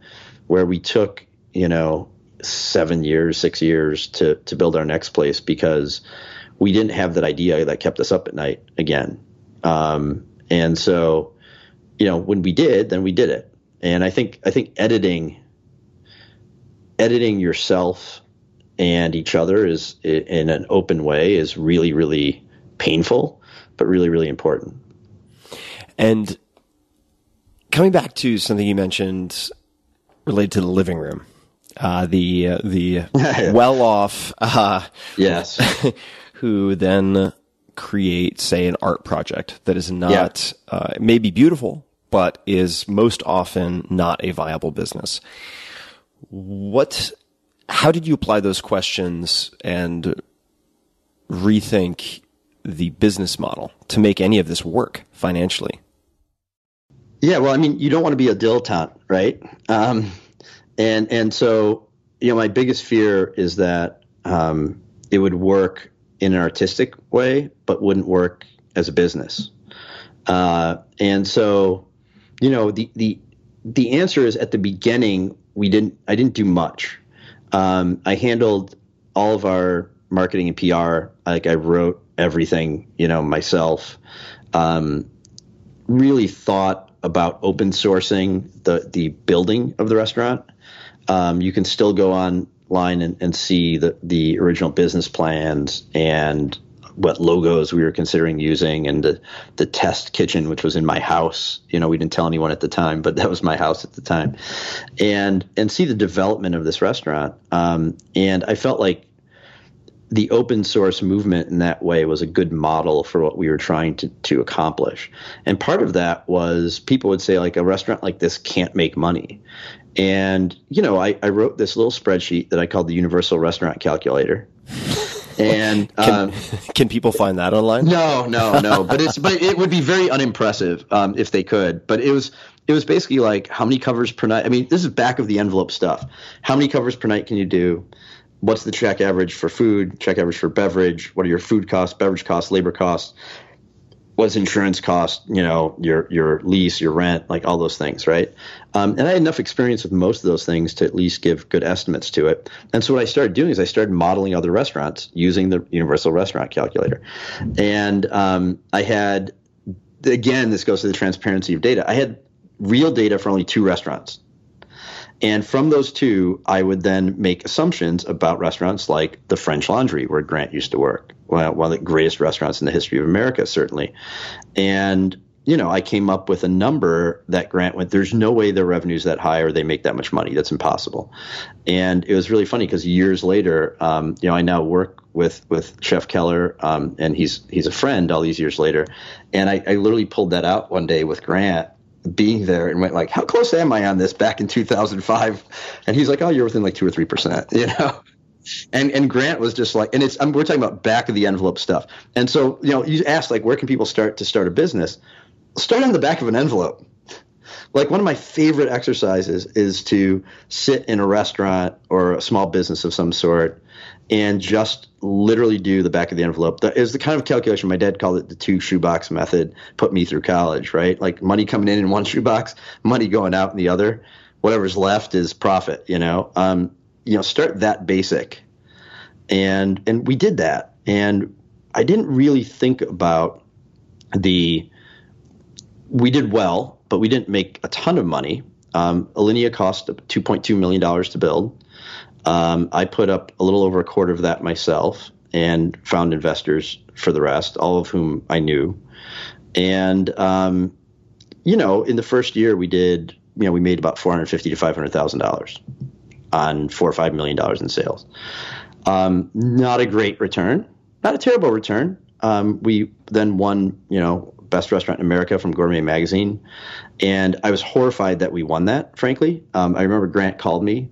where we took you know seven years, six years to to build our next place because we didn't have that idea that kept us up at night again. Um, and so, you know, when we did, then we did it. And I think I think editing editing yourself and each other is in an open way is really really painful, but really really important. And coming back to something you mentioned related to the living room, uh, the uh, the well off uh, yes who then create say an art project that is not yeah. uh, maybe beautiful but is most often not a viable business. What how did you apply those questions and rethink the business model to make any of this work financially? Yeah well i mean you don't want to be a dilettante right? Um, and and so you know my biggest fear is that um, it would work in an artistic way but wouldn't work as a business. Uh, and so you know the the the answer is at the beginning we didn't i didn't do much. Um, i handled all of our marketing and pr like i wrote everything you know myself. Um, really thought about open sourcing the the building of the restaurant. Um, you can still go online and, and see the, the original business plans and what logos we were considering using and the, the test kitchen, which was in my house. You know, we didn't tell anyone at the time, but that was my house at the time. And, and see the development of this restaurant. Um, and I felt like the open source movement in that way was a good model for what we were trying to, to accomplish. And part of that was people would say like a restaurant like this can't make money. And, you know, I, I wrote this little spreadsheet that I called the Universal Restaurant Calculator. And can, um, can, people find that online? No, no, no. but it's but it would be very unimpressive um, if they could. But it was it was basically like how many covers per night. I mean, this is back of the envelope stuff. How many covers per night can you do? What's the check average for food? Check average for beverage? What are your food costs, beverage costs, labor costs? What's insurance cost, you know, your your lease, your rent, like all those things, right? Um, and I had enough experience with most of those things to at least give good estimates to it. And so what I started doing is I started modeling other restaurants using the Universal Restaurant Calculator, and um, I had again this goes to the transparency of data. I had real data for only two restaurants. And from those two, I would then make assumptions about restaurants like the French Laundry, where Grant used to work, one of the greatest restaurants in the history of America, certainly. And you know, I came up with a number that Grant went, there's no way their revenue's that high or they make that much money. That's impossible. And it was really funny because years later, um, you know, I now work with, with Chef Keller, um, and he's, he's a friend all these years later. And I, I literally pulled that out one day with Grant being there and went like, how close am I on this back in 2005? And he's like, oh, you're within like two or 3%, you know? And, and Grant was just like, and it's, I'm, we're talking about back of the envelope stuff. And so, you know, you asked like, where can people start to start a business? Start on the back of an envelope. Like one of my favorite exercises is to sit in a restaurant or a small business of some sort and just literally do the back of the envelope. That is the kind of calculation my dad called it the two shoebox method. Put me through college, right? Like money coming in in one shoebox, money going out in the other. Whatever's left is profit. You know, um, you know, start that basic, and and we did that, and I didn't really think about the. We did well, but we didn't make a ton of money. Um, Alinea cost $2.2 million to build. Um, I put up a little over a quarter of that myself and found investors for the rest, all of whom I knew. And, um, you know, in the first year we did, you know, we made about 450 to $500,000 on four or $5 million in sales. Um, not a great return, not a terrible return. Um, we then won, you know, best restaurant in America from Gourmet Magazine. And I was horrified that we won that, frankly. Um, I remember Grant called me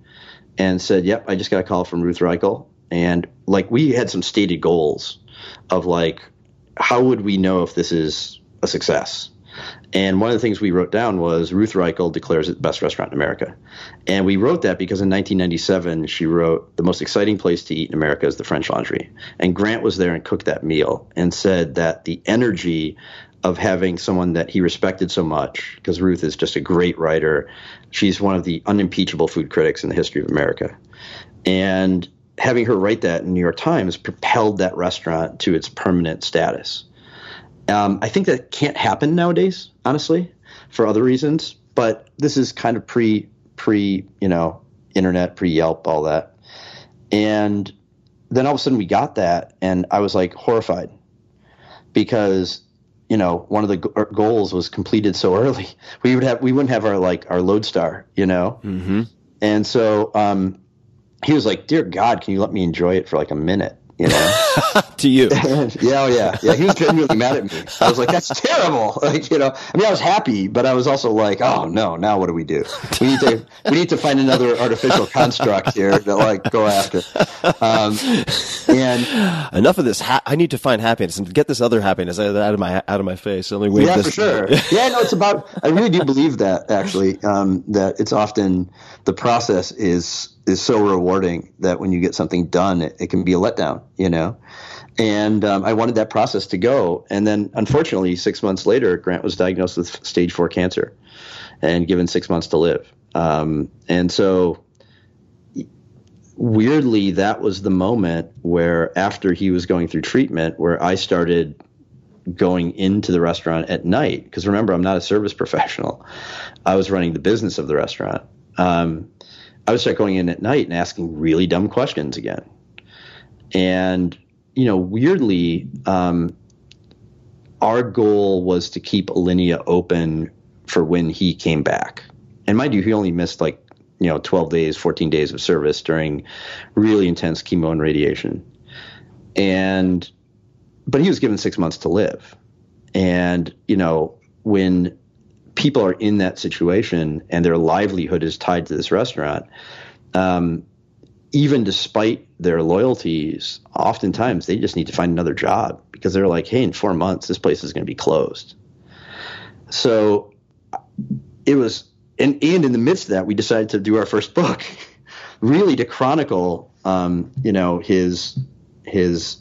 and said, "Yep, I just got a call from Ruth Reichl." And like we had some stated goals of like, how would we know if this is a success? And one of the things we wrote down was Ruth Reichl declares it the best restaurant in America. And we wrote that because in 1997, she wrote, The most exciting place to eat in America is the French Laundry. And Grant was there and cooked that meal and said that the energy of having someone that he respected so much because Ruth is just a great writer. She's one of the unimpeachable food critics in the history of America. And having her write that in New York Times propelled that restaurant to its permanent status. Um, I think that can't happen nowadays, honestly, for other reasons. But this is kind of pre pre you know internet, pre Yelp, all that. And then all of a sudden we got that, and I was like horrified because you know one of the g- goals was completed so early. We would have we wouldn't have our like our lodestar, you know. Mm-hmm. And so um, he was like, "Dear God, can you let me enjoy it for like a minute?" You know. to you. yeah, oh yeah, yeah. He was genuinely mad at me. I was like, "That's terrible." Like, you know, I mean, I was happy, but I was also like, "Oh no, now what do we do? We need to, we need to find another artificial construct here to like go after." Um, and Enough of this. Ha- I need to find happiness and get this other happiness out of my out of my face. Only wave yeah, for sure. yeah, no, it's about. I really do believe that actually. Um, that it's often the process is is so rewarding that when you get something done, it, it can be a letdown. You know. And um, I wanted that process to go. And then, unfortunately, six months later, Grant was diagnosed with stage four cancer and given six months to live. Um, and so, weirdly, that was the moment where, after he was going through treatment, where I started going into the restaurant at night. Because remember, I'm not a service professional, I was running the business of the restaurant. Um, I would start going in at night and asking really dumb questions again. And you know, weirdly, um, our goal was to keep Alinea open for when he came back. And mind you, he only missed like, you know, 12 days, 14 days of service during really intense chemo and radiation. And, but he was given six months to live. And, you know, when people are in that situation and their livelihood is tied to this restaurant, um, even despite their loyalties, oftentimes they just need to find another job because they're like, hey, in four months, this place is going to be closed. So it was, and, and in the midst of that, we decided to do our first book, really to chronicle, um, you know, his, his,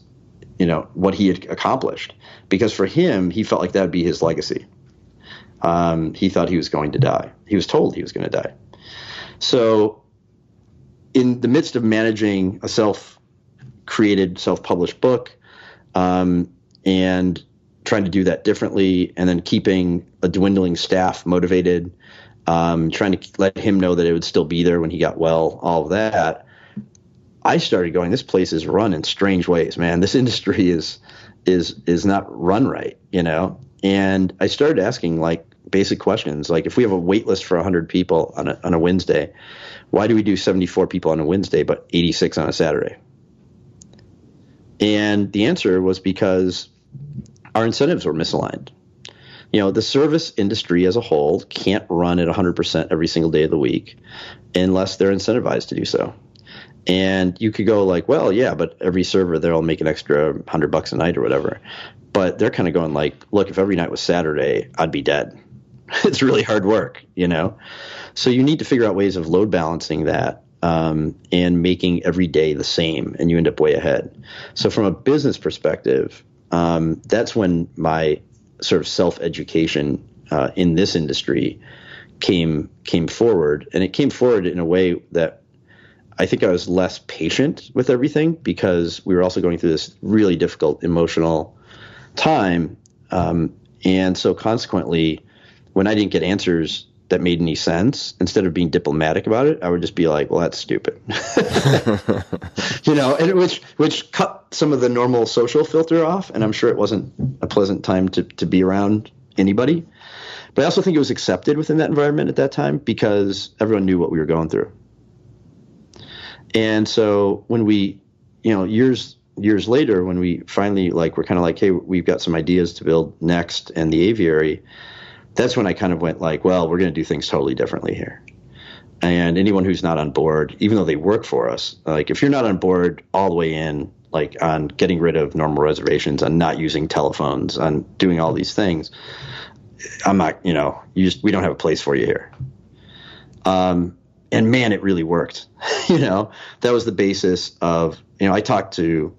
you know, what he had accomplished. Because for him, he felt like that would be his legacy. Um, he thought he was going to die. He was told he was going to die. So in the midst of managing a self created, self published book, um, and trying to do that differently, and then keeping a dwindling staff motivated, um, trying to let him know that it would still be there when he got well, all of that. I started going. This place is run in strange ways, man. This industry is is is not run right, you know. And I started asking like basic questions, like if we have a wait list for 100 people on a on a Wednesday, why do we do 74 people on a Wednesday but 86 on a Saturday? And the answer was because our incentives were misaligned. You know, the service industry as a whole can't run at 100% every single day of the week unless they're incentivized to do so. And you could go like, well, yeah, but every server they'll make an extra 100 bucks a night or whatever. But they're kind of going like, look, if every night was Saturday, I'd be dead. it's really hard work, you know? So you need to figure out ways of load balancing that um, and making every day the same, and you end up way ahead. So from a business perspective, um, that's when my sort of self education uh, in this industry came came forward, and it came forward in a way that I think I was less patient with everything because we were also going through this really difficult emotional time, um, and so consequently, when I didn't get answers that made any sense, instead of being diplomatic about it, I would just be like, "Well, that's stupid," you know, and which which cut some of the normal social filter off, and I'm sure it wasn't a pleasant time to to be around anybody. But I also think it was accepted within that environment at that time because everyone knew what we were going through. And so when we, you know, years years later, when we finally like we're kind of like, hey, we've got some ideas to build next and the aviary that's when I kind of went like, well, we're going to do things totally differently here. And anyone who's not on board, even though they work for us, like if you're not on board all the way in, like on getting rid of normal reservations, on not using telephones, on doing all these things, I'm not, you know, you just we don't have a place for you here. Um, and man, it really worked. you know, that was the basis of, you know, I talked to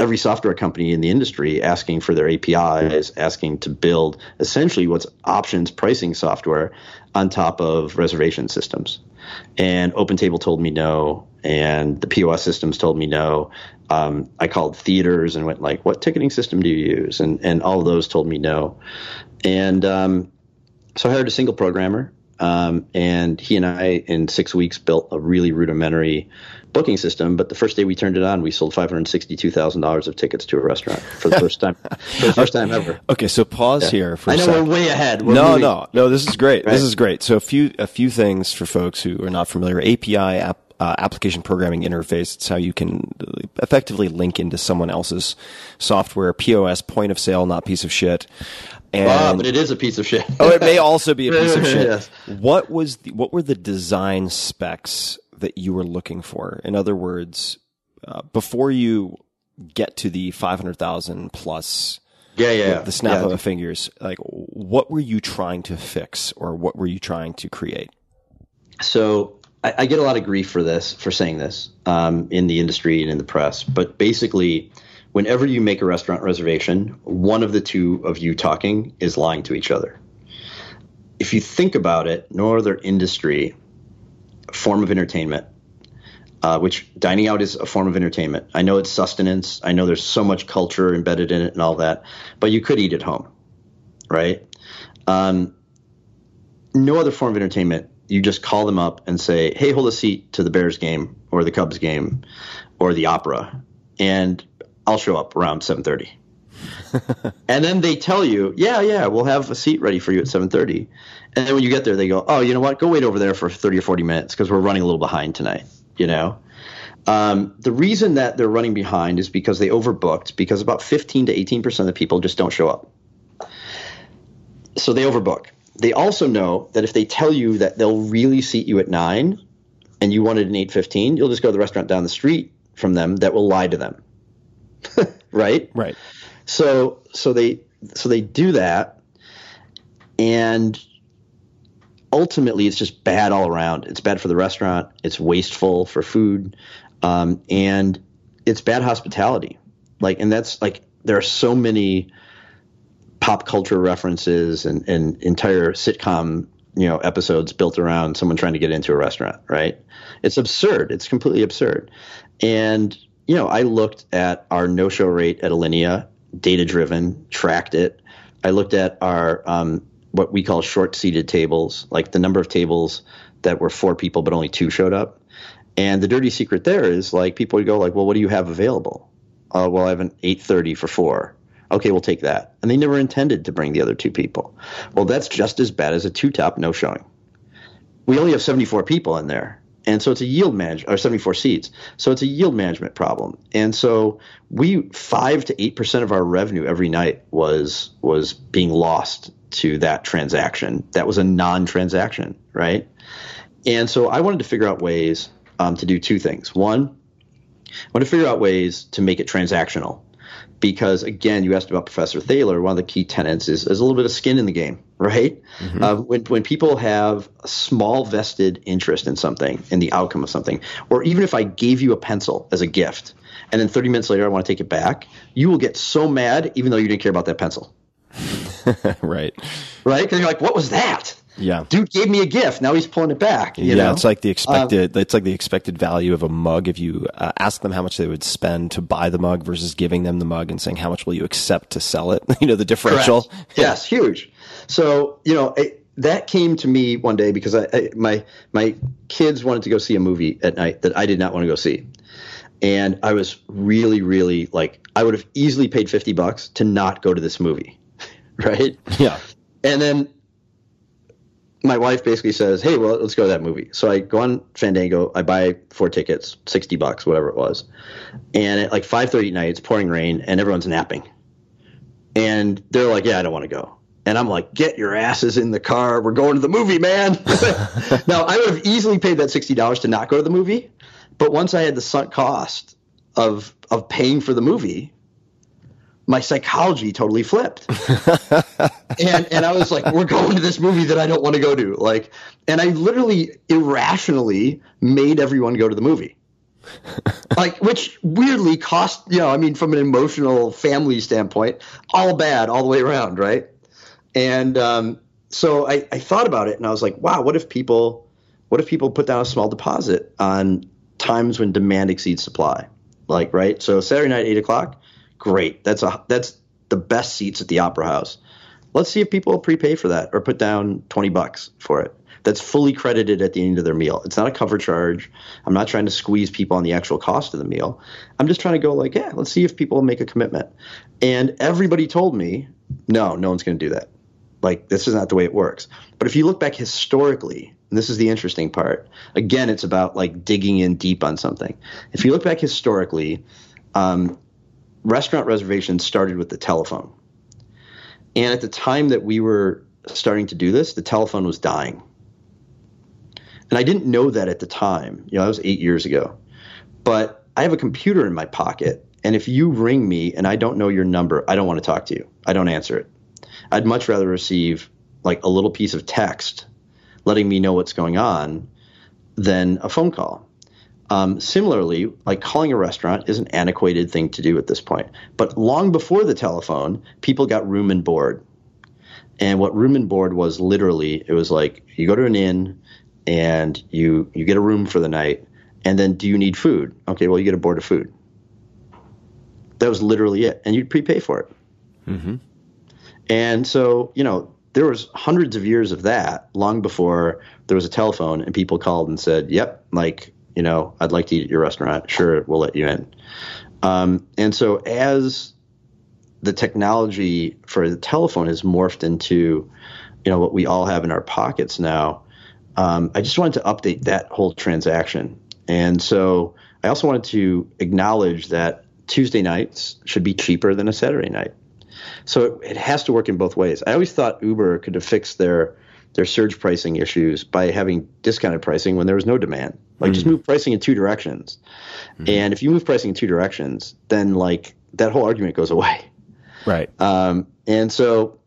every software company in the industry asking for their APIs, asking to build essentially what's options pricing software on top of reservation systems. And OpenTable told me no, and the POS systems told me no. Um, I called theaters and went like, "What ticketing system do you use?" And and all of those told me no. And um, so I hired a single programmer, um, and he and I in six weeks built a really rudimentary booking system. But the first day we turned it on, we sold five hundred sixty-two thousand dollars of tickets to a restaurant for the first time, for the first time ever. Okay, so pause here for I a know sec. we're way ahead. We're no, moving- no, no. This is great. Right. This is great. So a few a few things for folks who are not familiar. API app, uh, application programming interface. It's how you can effectively link into someone else's software. POS, point of sale, not piece of shit. And Ah, but it is a piece of shit. oh, it may also be a piece of shit. Yes. What was the, what were the design specs that you were looking for? In other words, uh, before you get to the five hundred thousand plus yeah, yeah, yeah. the snap yeah. of the fingers, like what were you trying to fix or what were you trying to create? so I, I get a lot of grief for this, for saying this um, in the industry and in the press. But basically, whenever you make a restaurant reservation, one of the two of you talking is lying to each other. If you think about it, no other industry, form of entertainment, uh, which dining out is a form of entertainment. I know it's sustenance. I know there's so much culture embedded in it and all that, but you could eat at home, right? Um, no other form of entertainment. You just call them up and say, "Hey, hold a seat to the Bears game or the Cubs game or the opera," and I'll show up around 7:30. and then they tell you, "Yeah, yeah, we'll have a seat ready for you at 7:30." And then when you get there, they go, "Oh, you know what? Go wait over there for 30 or 40 minutes because we're running a little behind tonight." You know. Um, the reason that they're running behind is because they overbooked because about 15 to 18 percent of the people just don't show up. So they overbook. They also know that if they tell you that they'll really seat you at nine, and you wanted an 8:15, you'll just go to the restaurant down the street from them that will lie to them. right? Right. So so they so they do that, and ultimately it's just bad all around. It's bad for the restaurant. It's wasteful for food, um, and it's bad hospitality. Like, and that's like there are so many pop culture references and, and entire sitcom you know episodes built around someone trying to get into a restaurant. Right? It's absurd. It's completely absurd. And you know, I looked at our no-show rate at Alinea, data-driven, tracked it. I looked at our um, what we call short-seated tables, like the number of tables that were four people but only two showed up. And the dirty secret there is like people would go like, well, what do you have available? Uh, well, I have an 8:30 for four. Okay, we'll take that. And they never intended to bring the other two people. Well, that's just as bad as a two-top no showing. We only have 74 people in there. And so it's a yield management, or 74 seats. So it's a yield management problem. And so we five to eight percent of our revenue every night was was being lost to that transaction. That was a non-transaction, right? And so I wanted to figure out ways um, to do two things. One, I want to figure out ways to make it transactional. Because again, you asked about Professor Thaler. One of the key tenets is, is a little bit of skin in the game, right? Uh, when, when people have a small vested interest in something, in the outcome of something, or even if I gave you a pencil as a gift, and then 30 minutes later I want to take it back, you will get so mad even though you didn't care about that pencil, right. right? Because you're like, what was that? Yeah. Dude gave me a gift. Now he's pulling it back. You yeah, know? it's like the expected. it's like the expected value of a mug. If you uh, ask them how much they would spend to buy the mug versus giving them the mug and saying how much will you accept to sell it, you know the differential. Correct. Yes, huge. So you know it, that came to me one day because I, I my my kids wanted to go see a movie at night that I did not want to go see, and I was really really like I would have easily paid fifty bucks to not go to this movie, right? Yeah. And then my wife basically says, "Hey, well, let's go to that movie." So I go on Fandango, I buy four tickets, sixty bucks, whatever it was, and at like five thirty at night, it's pouring rain, and everyone's napping, and they're like, "Yeah, I don't want to go." And I'm like, "Get your asses in the car. We're going to the movie, man." now I would have easily paid that sixty dollars to not go to the movie, but once I had the sunk cost of of paying for the movie, my psychology totally flipped. and and I was like, we're going to this movie that I don't want to go to. Like and I literally irrationally made everyone go to the movie. like which weirdly cost you know i mean from an emotional family standpoint all bad all the way around right and um, so I, I thought about it and i was like wow what if people what if people put down a small deposit on times when demand exceeds supply like right so saturday night 8 o'clock great that's a that's the best seats at the opera house let's see if people prepay for that or put down 20 bucks for it that's fully credited at the end of their meal. It's not a cover charge. I'm not trying to squeeze people on the actual cost of the meal. I'm just trying to go like, yeah, let's see if people make a commitment. And everybody told me, no, no one's going to do that. Like this is not the way it works. But if you look back historically, and this is the interesting part. Again, it's about like digging in deep on something. If you look back historically, um, restaurant reservations started with the telephone. And at the time that we were starting to do this, the telephone was dying. And I didn't know that at the time. You know, that was eight years ago. But I have a computer in my pocket. And if you ring me and I don't know your number, I don't want to talk to you. I don't answer it. I'd much rather receive like a little piece of text letting me know what's going on than a phone call. Um, similarly, like calling a restaurant is an antiquated thing to do at this point. But long before the telephone, people got room and board. And what room and board was literally, it was like you go to an inn, and you you get a room for the night and then do you need food okay well you get a board of food that was literally it and you'd prepay for it mm-hmm. and so you know there was hundreds of years of that long before there was a telephone and people called and said yep like you know i'd like to eat at your restaurant sure we'll let you in um, and so as the technology for the telephone has morphed into you know what we all have in our pockets now um, I just wanted to update that whole transaction. And so I also wanted to acknowledge that Tuesday nights should be cheaper than a Saturday night. So it, it has to work in both ways. I always thought Uber could have fixed their their surge pricing issues by having discounted pricing when there was no demand. Like mm. just move pricing in two directions. Mm. And if you move pricing in two directions, then like that whole argument goes away. Right. Um, and so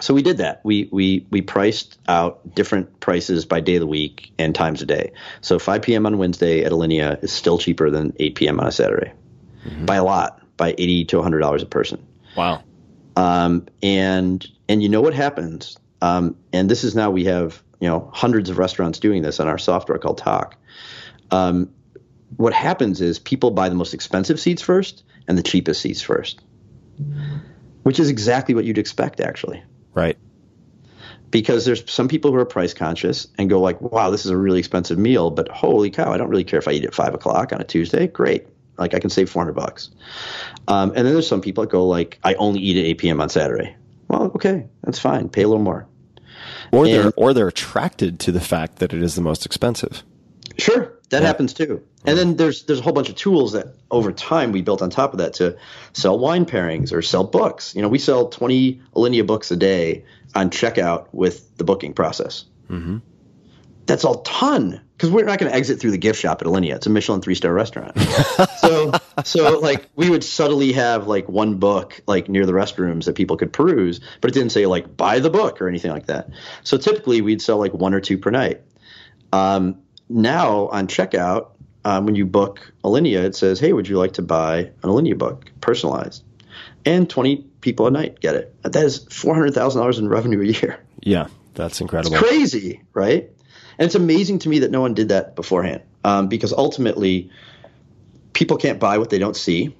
so we did that. We we we priced out different prices by day of the week and times a day. So 5 p.m. on Wednesday at Alinea is still cheaper than 8 p.m. on a Saturday, mm-hmm. by a lot, by 80 to 100 dollars a person. Wow. Um, and and you know what happens? Um, and this is now we have you know hundreds of restaurants doing this on our software called Tock. Um, what happens is people buy the most expensive seats first and the cheapest seats first, which is exactly what you'd expect actually. Right. Because there's some people who are price conscious and go like, wow, this is a really expensive meal, but holy cow, I don't really care if I eat at five o'clock on a Tuesday. Great. Like I can save 400 bucks. Um, and then there's some people that go like, I only eat at 8 p.m. on Saturday. Well, okay, that's fine. Pay a little more. Or and, they're or they're attracted to the fact that it is the most expensive. Sure that yeah. happens too. And then there's there's a whole bunch of tools that over time we built on top of that to sell wine pairings or sell books. You know, we sell 20 Alinea books a day on checkout with the booking process. Mm-hmm. That's a ton because we're not going to exit through the gift shop at Alinea. It's a Michelin three star restaurant. so so like we would subtly have like one book like near the restrooms that people could peruse, but it didn't say like buy the book or anything like that. So typically we'd sell like one or two per night. Um, now on checkout, um, when you book Alinea, it says, "Hey, would you like to buy an Alinea book, personalized?" And twenty people a night get it. That is four hundred thousand dollars in revenue a year. Yeah, that's incredible. It's crazy, right? And it's amazing to me that no one did that beforehand, um, because ultimately, people can't buy what they don't see,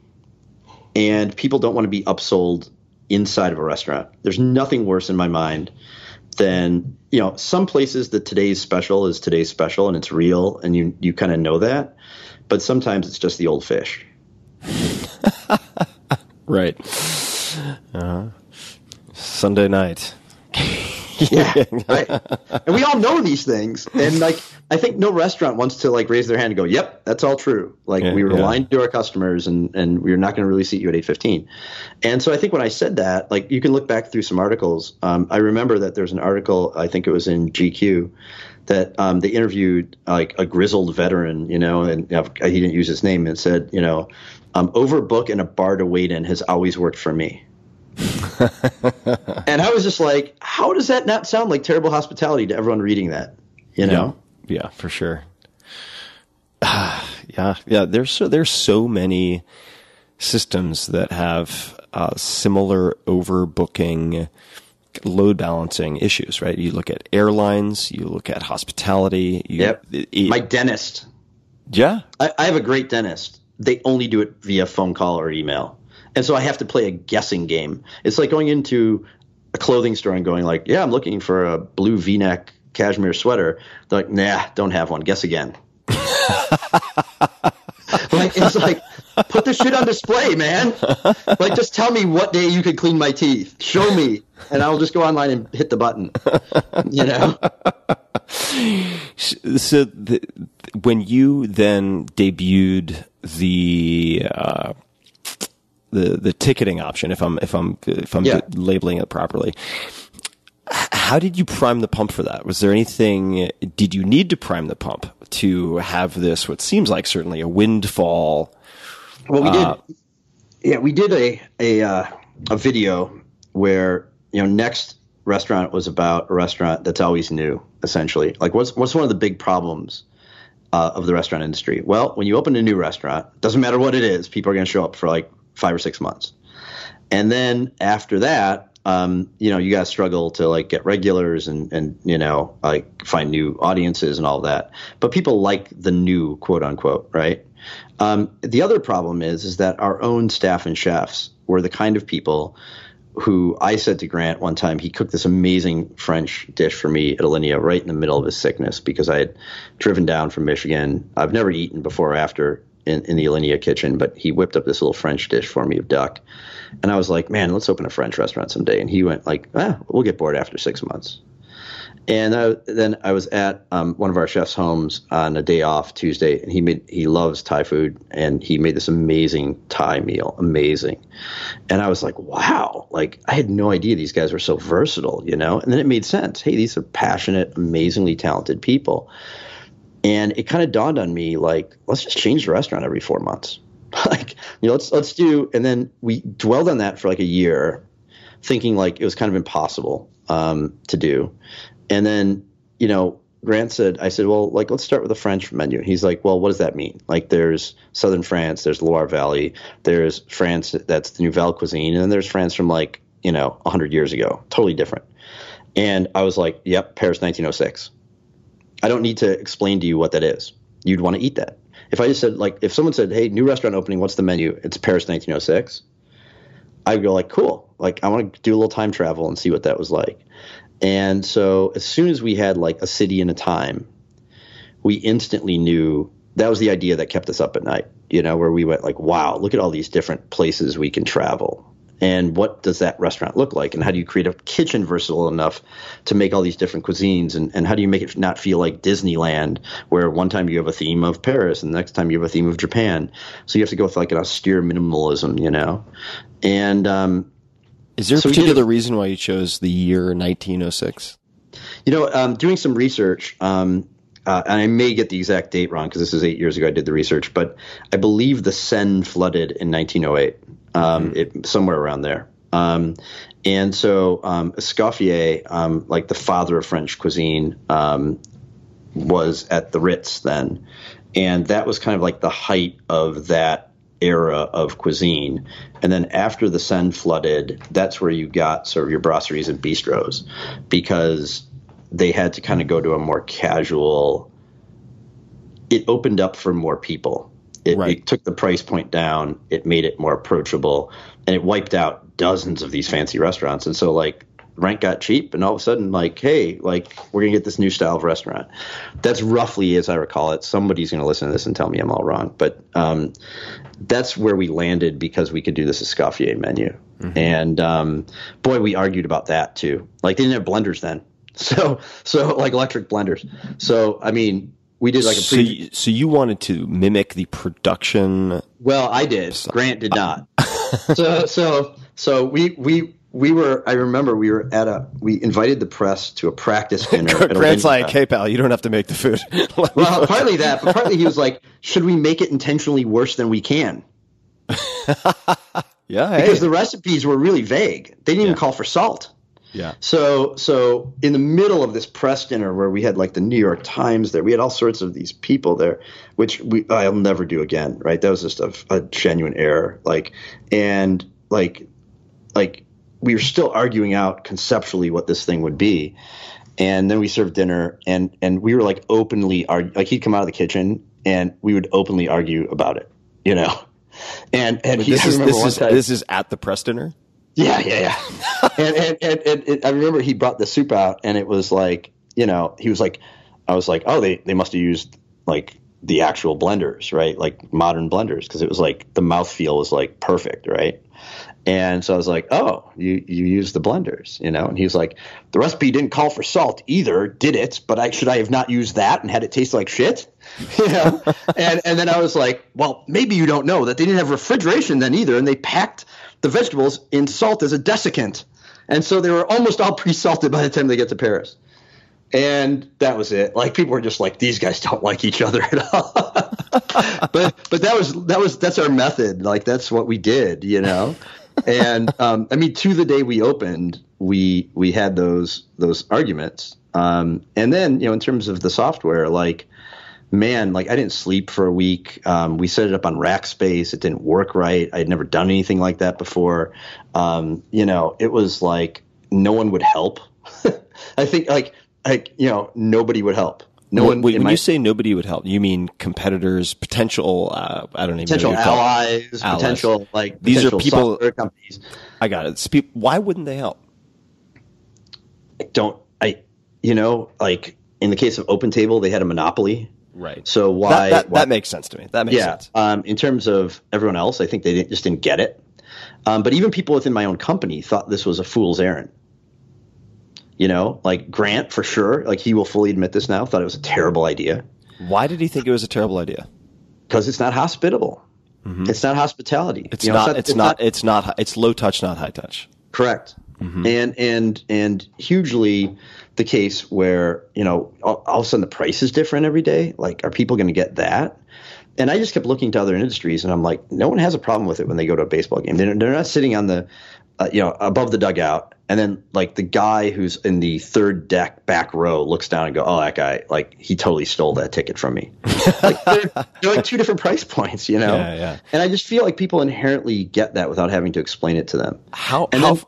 and people don't want to be upsold inside of a restaurant. There's nothing worse in my mind than, you know some places that today's special is today's special and it's real and you you kind of know that but sometimes it's just the old fish right uh-huh. sunday night yeah right and we all know these things and like I think no restaurant wants to like raise their hand and go, "Yep, that's all true." Like yeah, we were yeah. lying to our customers, and and we're not going to really seat you at eight fifteen. And so I think when I said that, like you can look back through some articles. Um, I remember that there's an article, I think it was in GQ, that um, they interviewed like a grizzled veteran, you know, and know, he didn't use his name, and said, you know, um, overbook and a bar to wait in has always worked for me. and I was just like, how does that not sound like terrible hospitality to everyone reading that? You know. Yeah, yeah, for sure. Yeah, yeah. There's so there's so many systems that have uh, similar overbooking, load balancing issues. Right? You look at airlines, you look at hospitality. You, Yep. it- My dentist. yeah. I, I have a great dentist. They only do it via phone call or email. And so I have to play a guessing game. It's like going into a clothing store and going like, "Yeah, I'm looking for a blue V-neck cashmere sweater." They're like, "Nah, don't have one. Guess again." like it's like put the shit on display, man. Like just tell me what day you could clean my teeth. Show me, and I'll just go online and hit the button. You know? So the, when you then debuted the uh, the the ticketing option, if I'm if I'm if I'm Yeah. labeling it properly, how did you prime the pump for that? Was there anything? Did you need to prime the pump to have this? What seems like certainly a windfall. Well, we Uh, did. Yeah, we did a a uh, a video where you know next restaurant was about a restaurant that's always new. Essentially, like what's what's one of the big problems uh, of the restaurant industry? Well, when you open a new restaurant, doesn't matter what it is, people are going to show up for like five or six months, and then after that. Um, you know, you guys struggle to like get regulars and, and, you know, like find new audiences and all that. But people like the new quote unquote, right? Um, the other problem is is that our own staff and chefs were the kind of people who I said to Grant one time he cooked this amazing French dish for me at Alinea right in the middle of his sickness because I had driven down from Michigan. I've never eaten before or after in, in the Alinea kitchen, but he whipped up this little French dish for me of duck. And I was like, man, let's open a French restaurant someday. And he went like, ah, we'll get bored after six months. And I, then I was at um, one of our chefs' homes on a day off Tuesday, and he made he loves Thai food, and he made this amazing Thai meal, amazing. And I was like, wow, like I had no idea these guys were so versatile, you know. And then it made sense. Hey, these are passionate, amazingly talented people. And it kind of dawned on me, like, let's just change the restaurant every four months. like, you know, let's let's do. And then we dwelled on that for like a year, thinking like it was kind of impossible um, to do. And then, you know, Grant said, I said, well, like, let's start with the French menu. He's like, well, what does that mean? Like, there's Southern France, there's Loire Valley, there's France that's the Nouvelle cuisine, and then there's France from like, you know, 100 years ago, totally different. And I was like, yep, Paris 1906. I don't need to explain to you what that is. You'd want to eat that. If I just said, like, if someone said, hey, new restaurant opening, what's the menu? It's Paris 1906. I'd go like, cool. Like, I want to do a little time travel and see what that was like. And so as soon as we had like a city and a time, we instantly knew that was the idea that kept us up at night, you know, where we went like, wow, look at all these different places we can travel. And what does that restaurant look like? And how do you create a kitchen versatile enough to make all these different cuisines? And, and how do you make it not feel like Disneyland, where one time you have a theme of Paris and the next time you have a theme of Japan? So you have to go with like an austere minimalism, you know? And, um, Is there a So did particular reason why you chose the year 1906? You know, um, doing some research, um, uh, and I may get the exact date wrong because this is eight years ago I did the research, but I believe the Seine flooded in 1908, um, it, somewhere around there. Um, and so um, Escoffier, um, like the father of French cuisine, um, was at the Ritz then, and that was kind of like the height of that era of cuisine. And then after the Seine flooded, that's where you got sort of your brasseries and bistros, because they had to kind of go to a more casual. It opened up for more people. It, Right. it took the price point down. It made it more approachable, and it wiped out dozens of these fancy restaurants. And so, like, rent got cheap, and all of a sudden, like, hey, like, we're gonna get this new style of restaurant. That's roughly as I recall it. Somebody's gonna listen to this and tell me I'm all wrong, but um, that's where we landed because we could do this Escoffier menu. And um, boy, we argued about that too. Like, they didn't have blenders then, so so like electric blenders. So I mean. We did like a so, you, so you wanted to mimic the production. Well, I did. Grant did not. so so so we we we were. I remember we were at a. We invited the press to a practice dinner. Grant's like, hey, pal, you don't have to make the food. Well, partly that, but partly he was like, "Should we make it intentionally worse than we can?" yeah, hey. Because the recipes were really vague. They didn't even call for salt. Yeah. So so in the middle of this press dinner where we had like the New York Times there, we had all sorts of these people there, which we I'll never do again. Right? That was just a, a genuine error. Like and like like we were still arguing out conceptually what this thing would be. And then we served dinner, and and we were like openly argue. Like he'd come out of the kitchen, and we would openly argue about it, you know. And and he, This is this is time- this is at the press dinner. Yeah, yeah, yeah. and, and, and, and, and I remember he brought the soup out, and it was like, you know, he was like, I was like, oh, they, they must have used like the actual blenders, right? Like modern blenders, because it was like the mouthfeel was like perfect, right? And so I was like, oh, you, you use the blenders, you know? And he was like, the recipe didn't call for salt either, did it? But I, should I have not used that and had it taste like shit? You know? and, and then I was like, well, maybe you don't know that they didn't have refrigeration then either. And they packed the vegetables in salt as a desiccant. And so they were almost all pre-salted by the time they get to Paris. And that was it. Like people were just like, these guys don't like each other at all. but but that was that was that's our method. Like that's what we did, you know. And um, I mean, to the day we opened, we we had those those arguments. Um, and then you know, in terms of the software, like man, like I didn't sleep for a week. Um, we set it up on Rackspace. It didn't work right. I had never done anything like that before. Um, you know, it was like no one would help. I think like like you know nobody would help. No Wait, one. when my- you say nobody would help, you mean competitors, potential? Uh, I don't even potential know what you call it. allies, Allies. potential like These are potential people- software companies. I got it. Why wouldn't they help? I don't I you know like in the case of OpenTable they had a monopoly. Right. So why that, that, why- that makes sense to me. That makes yeah. sense. Um, in terms of everyone else, I think they didn't, just didn't get it. Um, but even people within my own company thought this was a fool's errand. You know, like Grant for sure, like he will fully admit this now, thought it was a terrible idea Why did he think it was a terrible idea? because it's not hospitable. It's not hospitality. Mm-hmm. It's You know, not. It's not. It's not. It's low touch, not high touch. Correct. Mm-hmm. And and and hugely the case where you know all, all of a sudden the price is different every day. Like, are people going to get that? And I just kept looking to other industries, and I'm like, no one has a problem with it when they go to a baseball game. They're, they're not sitting on the, uh, you know, above the dugout, and then like the guy who's in the third deck back row looks down and go, oh, that guy, like he totally stole that ticket from me. like they're, they're like two different price points, you know. Yeah, yeah. And I just feel like people inherently get that without having to explain it to them. How? And how? then-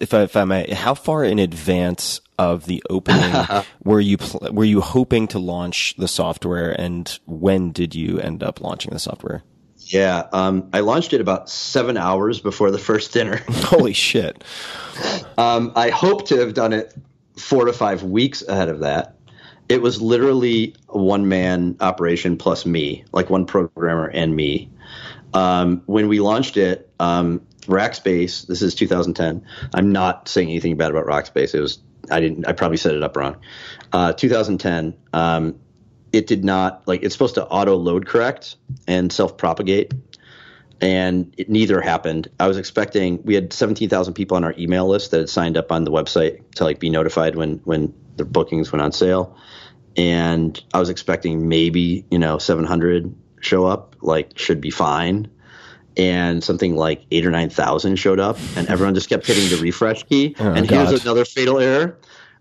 if I, if I may, how far in advance of the opening were you pl- were you hoping to launch the software, and when did you end up launching the software? Yeah, um, I launched it about seven hours before the first dinner. Holy shit! Um, I hope to have done it four to five weeks ahead of that. It was literally a one man operation plus me, like one programmer and me. Um, when we launched it, um, Rackspace, this is 2010. I'm not saying anything bad about Rackspace. It was, I didn't, I probably set it up wrong. Uh, 2010, um, it did not, like, it's supposed to auto load correct and self propagate and it, neither happened. I was expecting we had 17,000 people on our email list that had signed up on the website to like be notified when when the bookings went on sale, and I was expecting maybe you know 700 show up, like should be fine, and something like eight or nine thousand showed up, and everyone just kept hitting the refresh key, and God. here's another fatal error.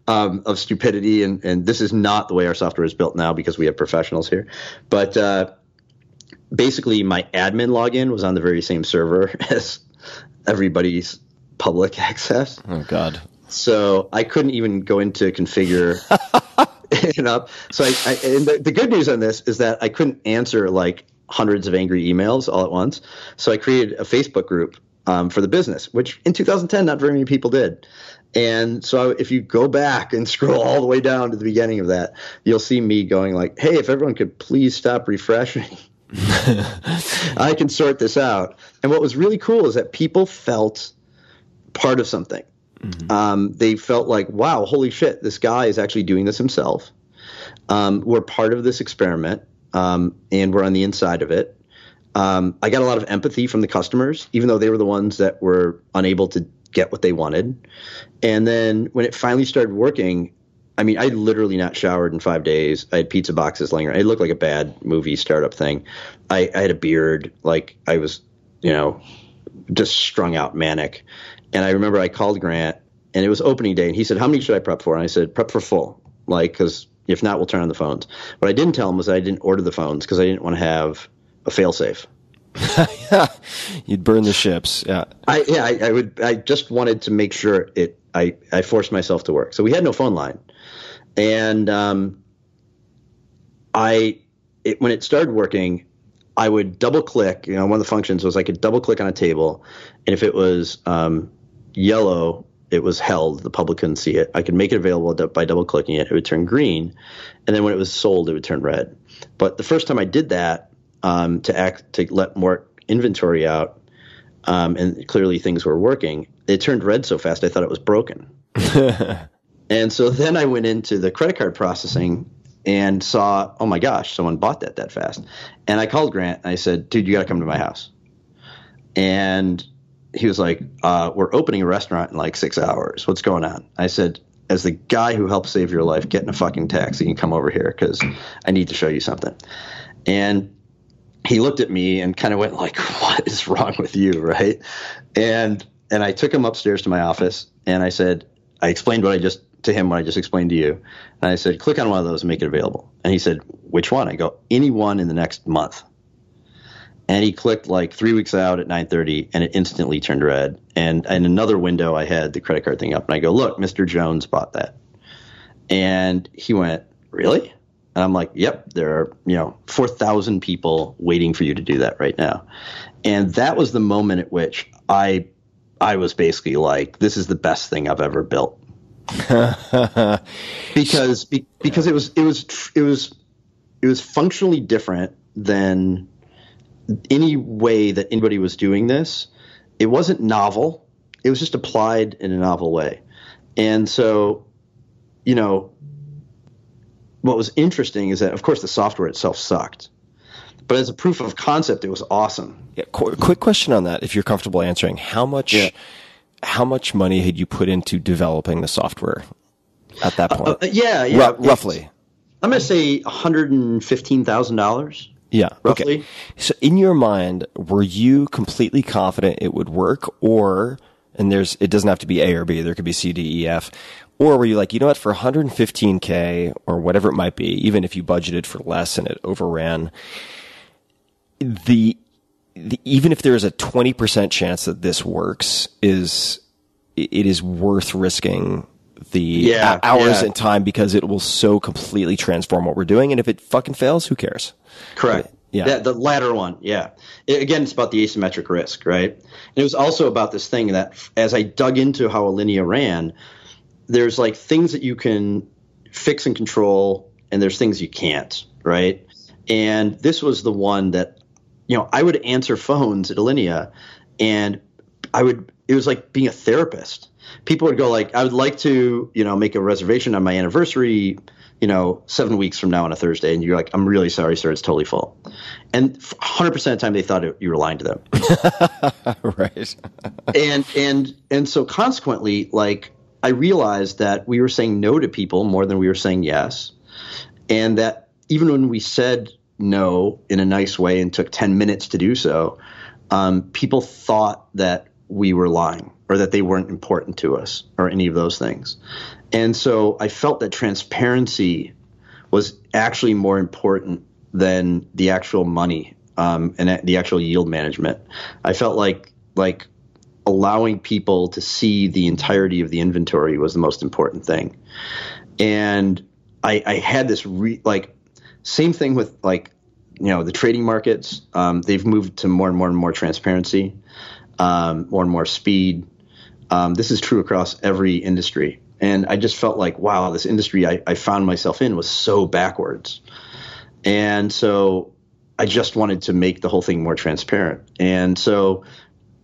Um, of stupidity, and, and this is not the way our software is built now because we have professionals here. But uh, basically my admin login was on the very same server as everybody's public access. Oh God! So I couldn't even go into configure it up. So I, I and the, the good news on this is that I couldn't answer like hundreds of angry emails all at once. So I created a Facebook group um, for the business, which in 2010 not very many people did. And so if you go back and scroll all the way down to the beginning of that, you'll see me going like, "Hey, if everyone could please stop refreshing." I can sort this out. And what was really cool is that people felt part of something. Um, they felt like, wow, holy shit, this guy is actually doing this himself. Um, we're part of this experiment, um, and we're on the inside of it. Um, I got a lot of empathy from the customers, even though they were the ones that were unable to get what they wanted. And then when it finally started working, I mean, I literally not showered in five days. I had pizza boxes laying around. It looked like a bad movie startup thing. I, I had a beard, like I was, you know, just strung out manic. And I remember I called Grant and it was opening day, and he said, "How many should I prep for?" And I said, "Prep for full, like because if not, we'll turn on the phones." What I didn't tell him was that I didn't order the phones because I didn't want to have a failsafe. You'd burn the ships. Yeah. I yeah, I, I would. I just wanted to make sure it. I I forced myself to work, so we had no phone line, and um, I it, when it started working, I would double click. You know, one of the functions was I could double click on a table, and if it was um, yellow, it was held. The public couldn't see it. I could make it available by double clicking it. It would turn green, and then when it was sold, it would turn red. But the first time I did that um, to act to let more inventory out, um, and clearly things were working, it turned red so fast I thought it was broken. and so then I went into the credit card processing and saw, oh my gosh, someone bought that that fast. And I called Grant and I said, dude, you got to come to my house. And he was like, uh, we're opening a restaurant in like six hours. What's going on? I said, as the guy who helped save your life, get in a fucking taxi and come over here because I need to show you something. And he looked at me and kind of went like, "What is wrong with you?" Right? And and I took him upstairs to my office and I said, I explained what I just to him what I just explained to you, and I said, "Click on one of those and make it available." And he said, "Which one?" I go, "Any one in the next month." And he clicked like three weeks out at 9:30, and it instantly turned red. And in another window, I had the credit card thing up, and I go, "Look, Mr. Jones bought that." And he went, "Really?" And I'm like, yep, there are, you know, 4,000 people waiting for you to do that right now. And that was the moment at which I I was basically like, this is the best thing I've ever built. because be, because it was it was it was it was functionally different than any way that anybody was doing this. It wasn't novel. It was just applied in a novel way. And so, you know, what was interesting is that, of course, the software itself sucked. But as a proof of concept, it was awesome. Yeah, qu- quick question on that, if you're comfortable answering. How much, Yeah. how much money had you put into developing the software at that point? Uh, yeah, yeah. Ru- roughly. I'm going to say $115,000. Yeah. roughly. Okay. So in your mind, were you completely confident it would work or, and there's, it doesn't have to be A or B, there could be C, D, E, F, or were you like, you know what, for 115K or whatever it might be, even if you budgeted for less and it overran, the, the even if there is a 20% chance that this works is, it is worth risking the Yeah, uh, hours yeah. and time because it will so completely transform what we're doing. And if it fucking fails, who cares? Correct. Yeah. That, the latter one. Yeah. It- again, it's about the asymmetric risk, right? And it was also about this thing that as I dug into how Alinea ran, there's like things that you can fix and control, and there's things you can't, right? And this was the one that, you know, I would answer phones at Alinea, and I would. It was like being a therapist. People would go like, "I would like to, you know, make a reservation on my anniversary." You know, seven weeks from now on a Thursday, and you're like, "I'm really sorry, sir, it's totally full." And 100 percent of the time, they thought it, you were lying to them right. and and and so consequently like i realized that we were saying no to people more than we were saying yes and that even when we said no in a nice way and took 10 minutes to do so um, people thought that we were lying or that they weren't important to us or any of those things and so i felt that transparency was actually more important than the actual money um, and the actual yield management. I felt like like allowing people to see the entirety of the inventory was the most important thing. And I, I had this re, like same thing with like you know the trading markets. Um, they've moved to more and more and more transparency, um, more and more speed. Um, this is true across every industry. And I just felt like, wow, this industry I, I found myself in was so backwards. And so I just wanted to make the whole thing more transparent. And so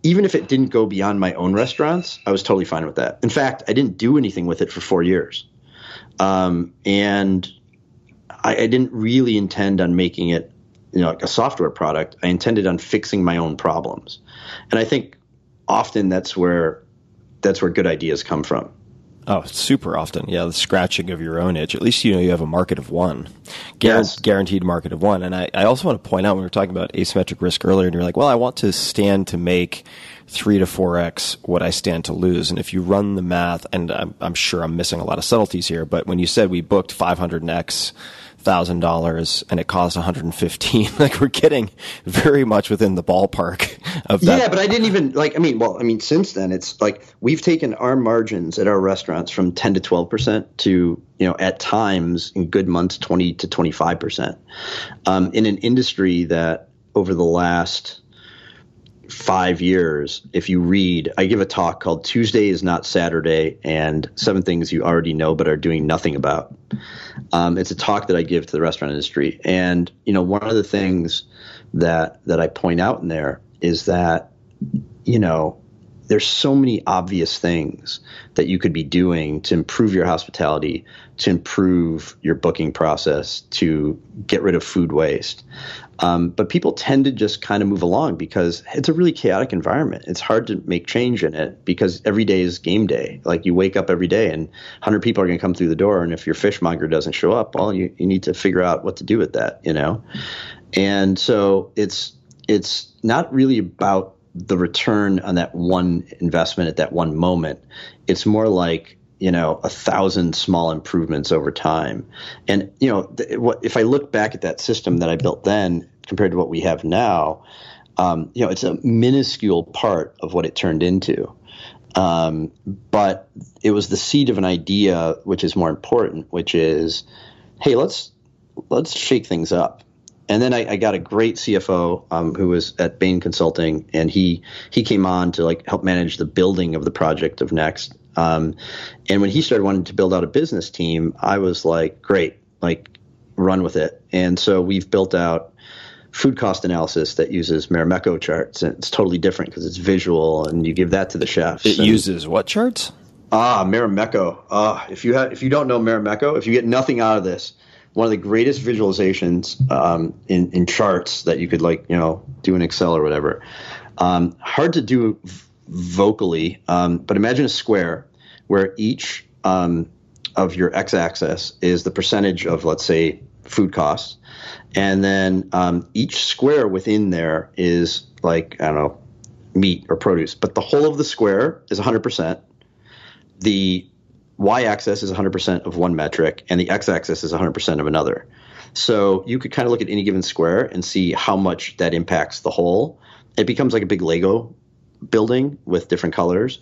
even if it didn't go beyond my own restaurants, I was totally fine with that. In fact, I didn't do anything with it for four years. Um, and I, I didn't really intend on making it, you know, like a software product. I intended on fixing my own problems. And I think often that's where that's where good ideas come from. Oh, super often. Yeah, the scratching of your own itch. At least you know you have a market of one. Guar- Yes. guaranteed market of one. And I, I also want to point out when we were talking about asymmetric risk earlier, and you're like, well, I want to stand to make three to four x what I stand to lose. And if you run the math, and I'm, I'm sure I'm missing a lot of subtleties here, but when you said we booked 500 x thousand dollars and it cost 115, like we're getting very much within the ballpark of that. Yeah, but I didn't even like. I mean, well, I mean, since then, it's like we've taken our margins at our restaurants from ten to twelve percent to you know at times in good months twenty to twenty five percent. Um, in an industry that over the last five years, if you read, I give a talk called Tuesday is Not Saturday and Seven Things You Already Know But Are Doing Nothing About. Um, it's a talk that I give to the restaurant industry. And, you know, one of the things that, that I point out in there is that, you know, there's so many obvious things that you could be doing to improve your hospitality, to improve your booking process, to get rid of food waste. Um, but people tend to just kind of move along because it's a really chaotic environment. It's hard to make change in it because every day is game day. Like you wake up every day and 100 people are going to come through the door. And if your fishmonger doesn't show up, well, you, you need to figure out what to do with that, you know? And so it's, it's not really about the return on that one investment at that one moment. It's more like, you know, a thousand small improvements over time. And, you know, th- what, if I look back at that system that I built then compared to what we have now, um, you know, it's a minuscule part of what it turned into. Um, but it was the seed of an idea, which is more important, which is, hey, let's let's shake things up. And then I, I got a great CFO um, who was at Bain Consulting, and he he came on to like help manage the building of the project of Next. Um, and when he started wanting to build out a business team, I was like, great, like run with it. And so we've built out food cost analysis that uses Marimekko charts, and it's totally different because it's visual, and you give that to the chefs. it and- uses what charts? Ah, Marimekko. Ah, if you have, if you don't know Marimekko, if you get nothing out of this, one of the greatest visualizations um, in in charts that you could like you know do in Excel or whatever. Um, hard to do v- vocally, um, but imagine a square where each um, of your x-axis is the percentage of let's say food costs, and then um, each square within there is like I don't know meat or produce, but the whole of the square is 100 percent. The y-axis is 100% of one metric and the x-axis is 100% of another. So you could kind of look at any given square and see how much that impacts the whole. It becomes like a big lego building with different colors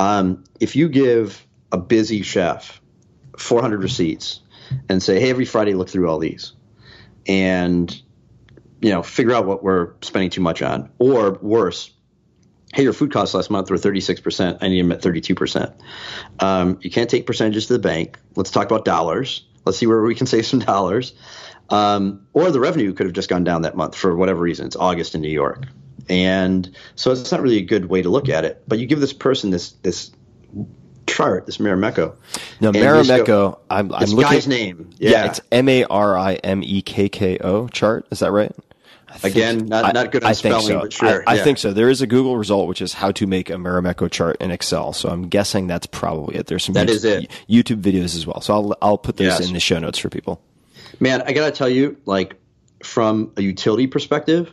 um, if you give a busy chef 400 receipts and say hey every friday look through all these and you know figure out what we're spending too much on or worse hey, your food costs last month were 36%. I need them at 32%. Um, you can't take percentages to the bank. Let's talk about dollars. Let's see where we can save some dollars. Um, or the revenue could have just gone down that month for whatever reason. It's August in New York. And so it's not really a good way to look at it. But you give this person this this chart, this Marimekko. No, and go, Marimekko. I'm, I'm This looking. guy's name. Yeah, Yeah. it's M A R I M E K K O chart. Is that right? Think- Again, not- not good on I spelling, so. but sure, I, I yeah. think so. There is a Google result which is how to make a Marimekko chart in Excel. So I'm guessing that's probably it. There's some That YouTube, is it. YouTube videos as well. So I'll I'll put those Yes. in the show notes for people. Man, I gotta tell you, like from a utility perspective,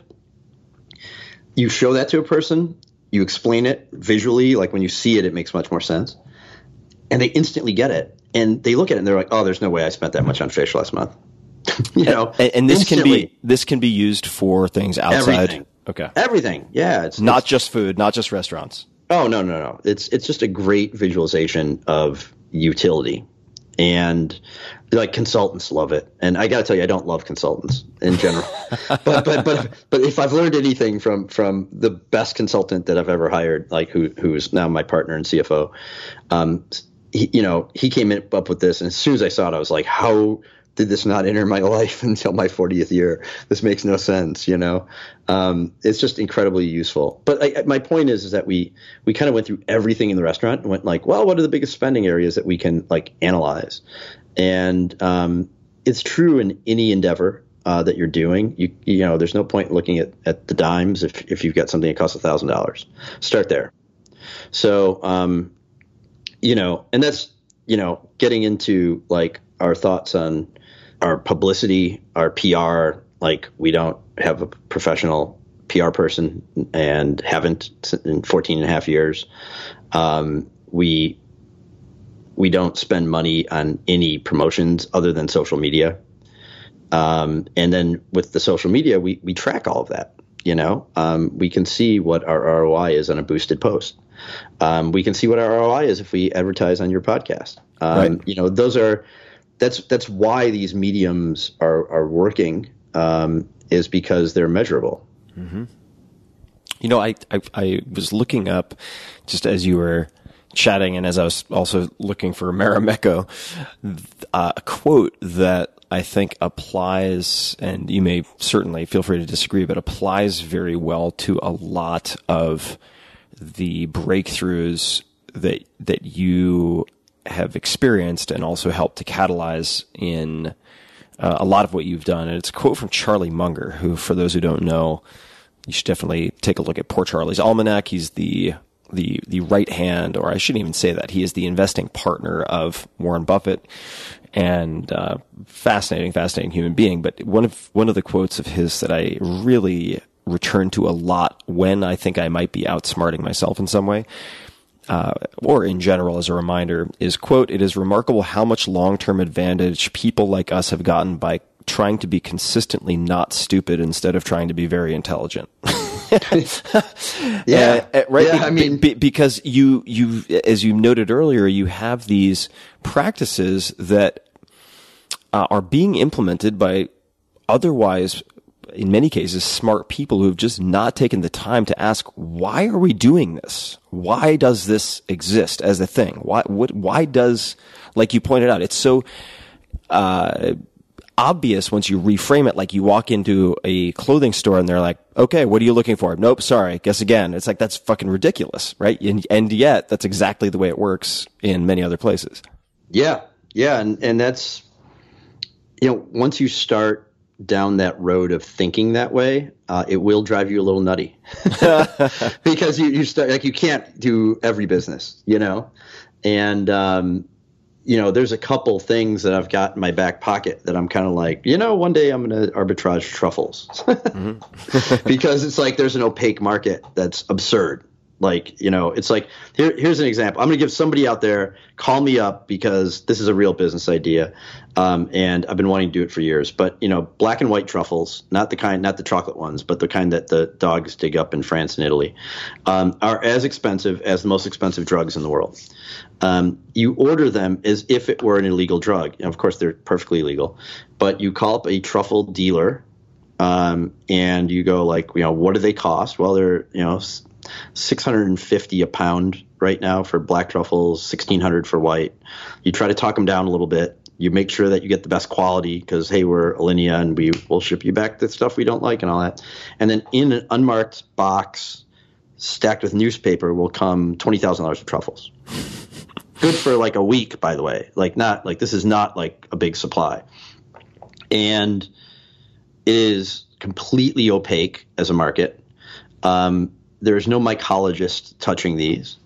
you show that to a person, you explain it visually, like when you see it, it makes much more sense, and they instantly get it, and they look at it and they're like, "Oh, there's no way I spent that much on fish last month." you know, And, and this can be this can be used for things outside. Everything. Okay. everything. Yeah, it's Not it's- just food, not just restaurants. Oh no no no! It's it's just a great visualization of utility, and like consultants love it. And I got to tell you, I don't love consultants in general, but but but but if I've learned anything from from the best consultant that I've ever hired, like who who is now my partner and CFO, um, he, you know, he came up with this, and as soon as I saw it, I was like, how did this not enter my life until my 40th year? This makes no sense, you know. Um, it's just incredibly useful. But I, my point is, is that we we kind of went through everything in the restaurant and went like, well, what are the biggest spending areas that we can like analyze? And um, it's true in any endeavor uh, that you're doing. You you know, there's no point looking at, at the dimes if if you've got something that costs a thousand dollars. Start there. So um, you know, and that's you know, getting into like our thoughts on our publicity, our PR, like we don't have a professional PR person and haven't in 14 and a half years. Um, we we don't spend money on any promotions other than social media. Um, and then with the social media, we, we track all of that. You know, um, we can see what our ROI is on a boosted post. Um, we can see what our ROI is if we advertise on your podcast. Um, Right. You know, those are that's that's why these mediums are are working um, is because they're measurable. You know, I, I I was looking up just as you were chatting, and as I was also looking for Marimekko, uh, a quote that I think applies, and you may certainly feel free to disagree, but applies very well to a lot of the breakthroughs that that you have experienced and also helped to catalyze in uh, a lot of what you've done. And it's a quote from Charlie Munger, who, for those who don't know, you should definitely take a look at Poor Charlie's Almanac. He's the the the right hand, or I shouldn't even say that. He is the investing partner of Warren Buffett, and uh, fascinating, fascinating human being. But one of one of the quotes of his that I really return to a lot when I think I might be outsmarting myself in some way uh, or in general as a reminder is quote it is remarkable how much long-term advantage people like us have gotten by trying to be consistently not stupid instead of trying to be very intelligent. Yeah, Uh, right Yeah, Be- I mean, be- because you you as you noted earlier you have these practices that uh, are being implemented by otherwise in many cases smart people who've just not taken the time to ask why are we doing this? Why does this exist as a thing? Why what why does like you pointed out it's so uh, obvious once you reframe it. Like you walk into a clothing store and they're like okay what are you looking for? Nope sorry guess again. It's like that's fucking ridiculous right? And, and yet that's exactly the way it works in many other places. Yeah, yeah, and and that's you know once you start down that road of thinking that way, uh, it will drive you a little nutty. Because you you start like you can't do every business, you know, and um, you know there's a couple things that I've got in my back pocket that I'm kind of like you know one day I'm going to arbitrage truffles. Because it's like there's an opaque market that's absurd. Like, you know, it's like here, here's an example. I'm going to give somebody out there call me up because this is a real business idea, um, and I've been wanting to do it for years. But you know, black and white truffles, not the kind, not the chocolate ones, but the kind that the dogs dig up in France and Italy, um, are as expensive as the most expensive drugs in the world. Um, you order them as if it were an illegal drug. And of course, they're perfectly legal, but you call up a truffle dealer um, and you go like, you know, what do they cost? Well, they're you know, six hundred and fifty a pound right now for black truffles, sixteen hundred for white. You try to talk them down a little bit. You make sure that you get the best quality because hey, we're Alinea and we will ship you back the stuff we don't like and all that. And then in an unmarked box, stacked with newspaper, will come twenty thousand dollars of truffles. Good for like a week, by the way. Like not like this is not like a big supply. And it is completely opaque as a market. Um, there's no mycologist touching these.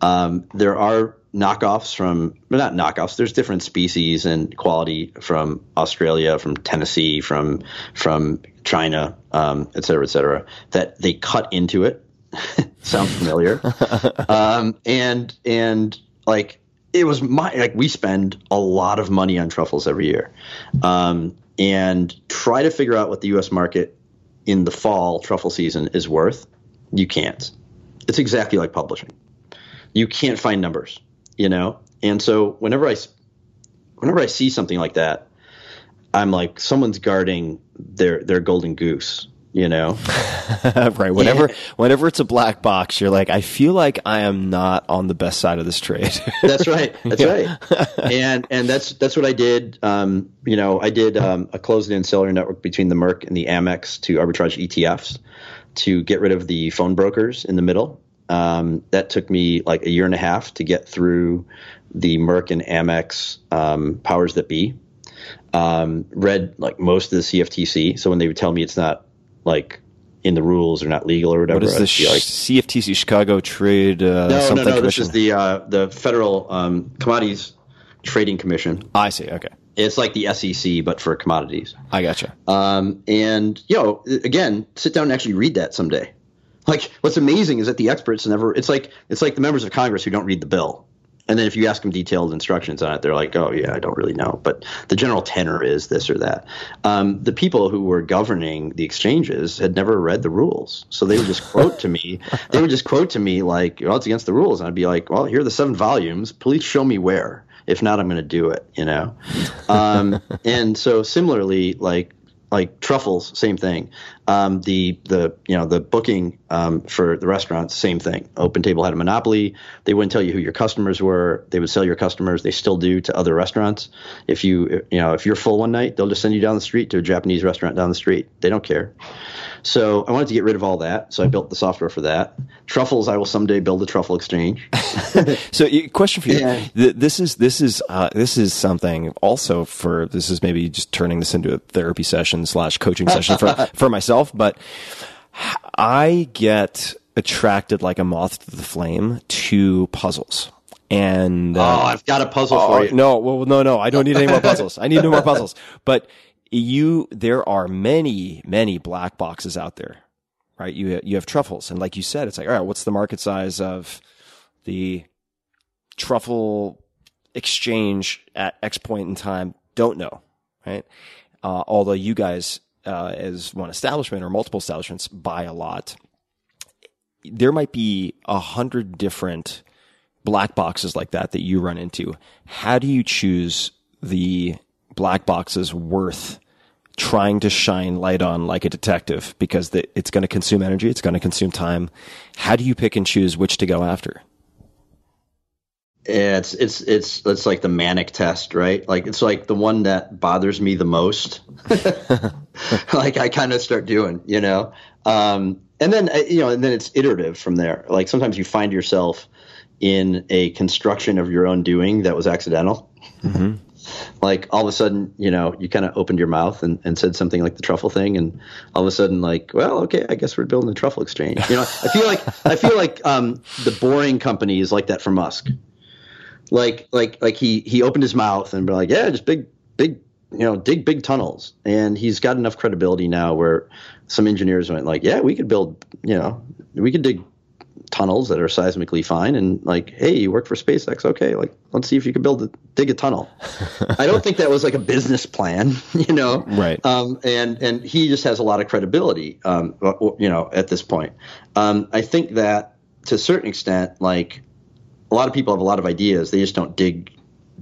Um, there are knockoffs from, well, not knockoffs. There's different species and quality from Australia, from Tennessee, from from China, um, et cetera, et cetera. That they cut into it. Sounds familiar. um, and and like it was my like we spend a lot of money on truffles every year, um, and try to figure out what the U.S. market in the fall truffle season is worth. You can't. It's exactly like publishing. You can't find numbers, you know. And so whenever I, whenever I see something like that, I'm like, someone's guarding their their golden goose, you know. right whenever whenever it's a black box you're like i feel like i am not on the best side of this trade That's right. That's right. And and that's that's what I did. Um, you know, I did um, a closed-end seller network between the Merc and the Amex to arbitrage ETFs to get rid of the phone brokers in the middle. Um, that took me like a year and a half to get through the Merc and Amex um, powers that be. Um, read like most of the CFTC. So when they would tell me it's not like in the rules or not legal or whatever, what is be like, cftc chicago trade uh, no, something no, no. This is the uh, the federal um, commodities trading commission, i see okay It's like the SEC, but for commodities. I gotcha. Um, and you know, again, sit down and actually read that someday. Like, what's amazing is that the experts never. It's like it's like the members of Congress who don't read the bill, and then if you ask them detailed instructions on it, they're like, "Oh yeah, I don't really know." But the general tenor is this or that. Um, the people who were governing the exchanges had never read the rules, so they would just quote to me. They would just quote to me like, "Well, it's against the rules," and I'd be like, "Well, here are the seven volumes. Please show me where." If not, I'm going to do it. You know, um, and so similarly, like like truffles, same thing. Um, the the you know the booking um, for the restaurants, same thing. Open Table had a monopoly. They wouldn't tell you who your customers were. They would sell your customers. They still do to other restaurants. If you you know if you're full one night, they'll just send you down the street to a Japanese restaurant down the street. They don't care. So I wanted to get rid of all that. So I built the software for that. Truffles, I will someday build a truffle exchange. So, question for you: Yeah. This is this is uh, this is something also for this is maybe just turning this into a therapy session slash coaching session for for myself, but I get attracted like a moth to the flame to puzzles, and oh, uh, I've got a puzzle Oh, for you. No, well, no, no. I don't need any more puzzles. I need no more puzzles. But you, there are many, many black boxes out there, right? You you have truffles, and like you said, it's like, all right, what's the market size of the truffle exchange at X point in time? Don't know, right? Uh, although you guys, uh, as one establishment or multiple establishments, buy a lot. There might be a hundred different black boxes like that that you run into. How do you choose the black boxes worth trying to shine light on like a detective because it's going to consume energy, it's going to consume time. How do you pick and choose which to go after? Yeah, it's it's it's it's like the manic test, right? Like it's like the one that bothers me the most. like I kind of start doing, you know, um, and then you know, and then it's iterative from there. Like sometimes you find yourself in a construction of your own doing that was accidental. Like all of a sudden, you know, you kind of opened your mouth and, and said something like the truffle thing, and all of a sudden, like, well, okay, I guess we're building a truffle exchange. You know, I feel like I feel like um, the boring company is like that for Musk like like like he he opened his mouth and be like, yeah, just big big you know dig big tunnels, and he's got enough credibility now where some engineers went like, yeah, we could build you know we could dig tunnels that are seismically fine and like hey you work for spacex okay like let's see if you could build a dig a tunnel. I don't think that was like a business plan you know? Right. um, and and he just has a lot of credibility um, you know at this point. Um, i think that to a certain extent like a lot of people have a lot of ideas. They just don't dig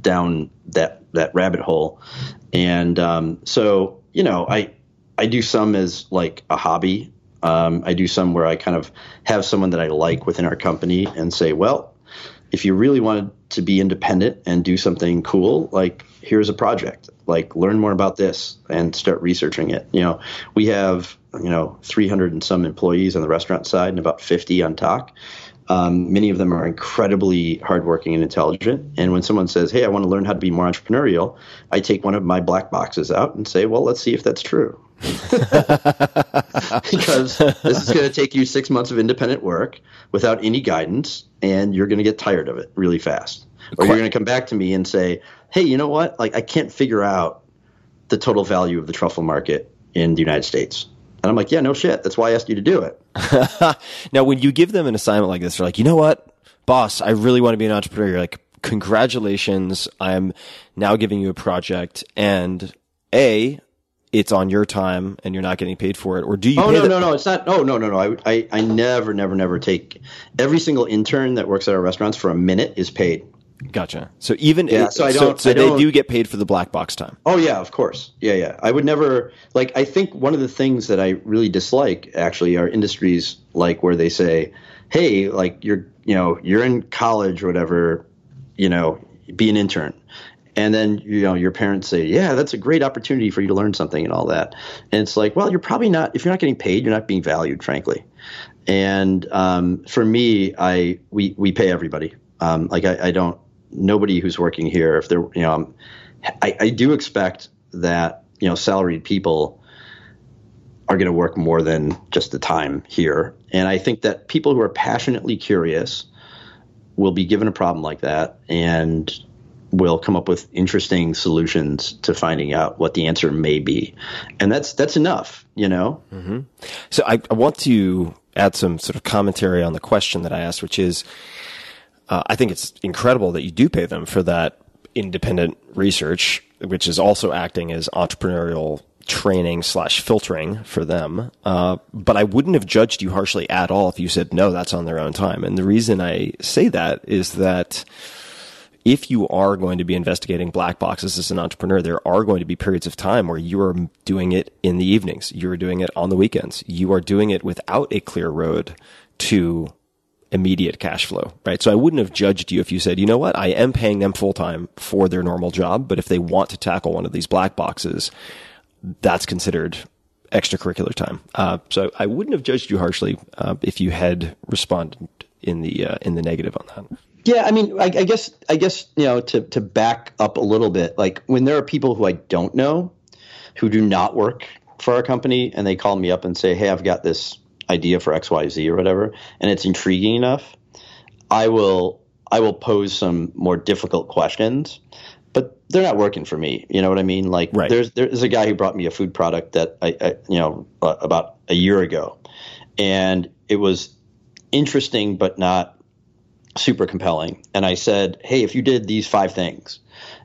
down that that rabbit hole. And um, so, you know, I I do some as like a hobby. Um, I do some where I kind of have someone that I like within our company and say, well, if you really wanted to be independent and do something cool, like here's a project. Like learn more about this and start researching it. You know, we have you know 300 and some employees on the restaurant side and about 50 on Tock. Um, many of them are incredibly hardworking and intelligent. And when someone says, "Hey, I want to learn how to be more entrepreneurial," I take one of my black boxes out and say, "Well, let's see if that's true." because this is going to take you six months of independent work without any guidance, and you're going to get tired of it really fast. Or you're going to come back to me and say, "Hey, you know what? Like, I can't figure out the total value of the truffle market in the United States." And I'm like, "Yeah, no shit. That's why I asked you to do it." Now, when you give them an assignment like this, they're like, you know what, boss, I really want to be an entrepreneur. You're like, congratulations. I'm now giving you a project and A, it's on your time and you're not getting paid for it. Or do you Oh no, the- no, no! It's not. Oh no, no, no! I, I, I never, never, never take every single intern that works at our restaurants for a minute is paid. Gotcha. So even, Yeah, so I don't- so I they don't- do get paid for the black box time. Oh yeah, of course. Yeah, yeah. I would never like. I think one of the things that I really dislike actually are industries like where they say, "Hey, like you're, you know, you're in college or whatever, you know, be an intern." And then you know your parents say, "Yeah, that's a great opportunity for you to learn something and all that." And it's like, well, you're probably not. If you're not getting paid, you're not being valued, frankly. And um, for me, I we we pay everybody. Um, like I, I don't nobody who's working here. If they're you know, I'm, I, I do expect that you know salaried people are going to work more than just the time here. And I think that people who are passionately curious will be given a problem like that and will come up with interesting solutions to finding out what the answer may be, and that's that's enough, you know. Mm-hmm. So I, I want to add some sort of commentary on the question that I asked, which is, I think it's incredible that you do pay them for that independent research, which is also acting as entrepreneurial training slash filtering for them. Uh, but I wouldn't have judged you harshly at all if you said no, that's on their own time. And the reason I say that is that if you are going to be investigating black boxes as an entrepreneur, there are going to be periods of time where you are doing it in the evenings. You are doing it on the weekends. You are doing it without a clear road to immediate cash flow, right? So I wouldn't have judged you if you said, you know what? I am paying them full time for their normal job, but if they want to tackle one of these black boxes, that's considered extracurricular time. Uh, so I wouldn't have judged you harshly uh, if you had responded in the uh, in the negative on that. Yeah, I mean, I, I guess, I guess, you know, to to back up a little bit, like when there are people who I don't know, who do not work for our company, and they call me up and say, "Hey, I've got this idea for X, Y, Z, or whatever," and it's intriguing enough, I will, I will pose some more difficult questions, but they're not working for me. You know what I mean? Like, Right. there's there's a guy who brought me a food product that I, I you know, uh, about a year ago, and it was interesting, but not super compelling. And I said, hey, if you did these five things,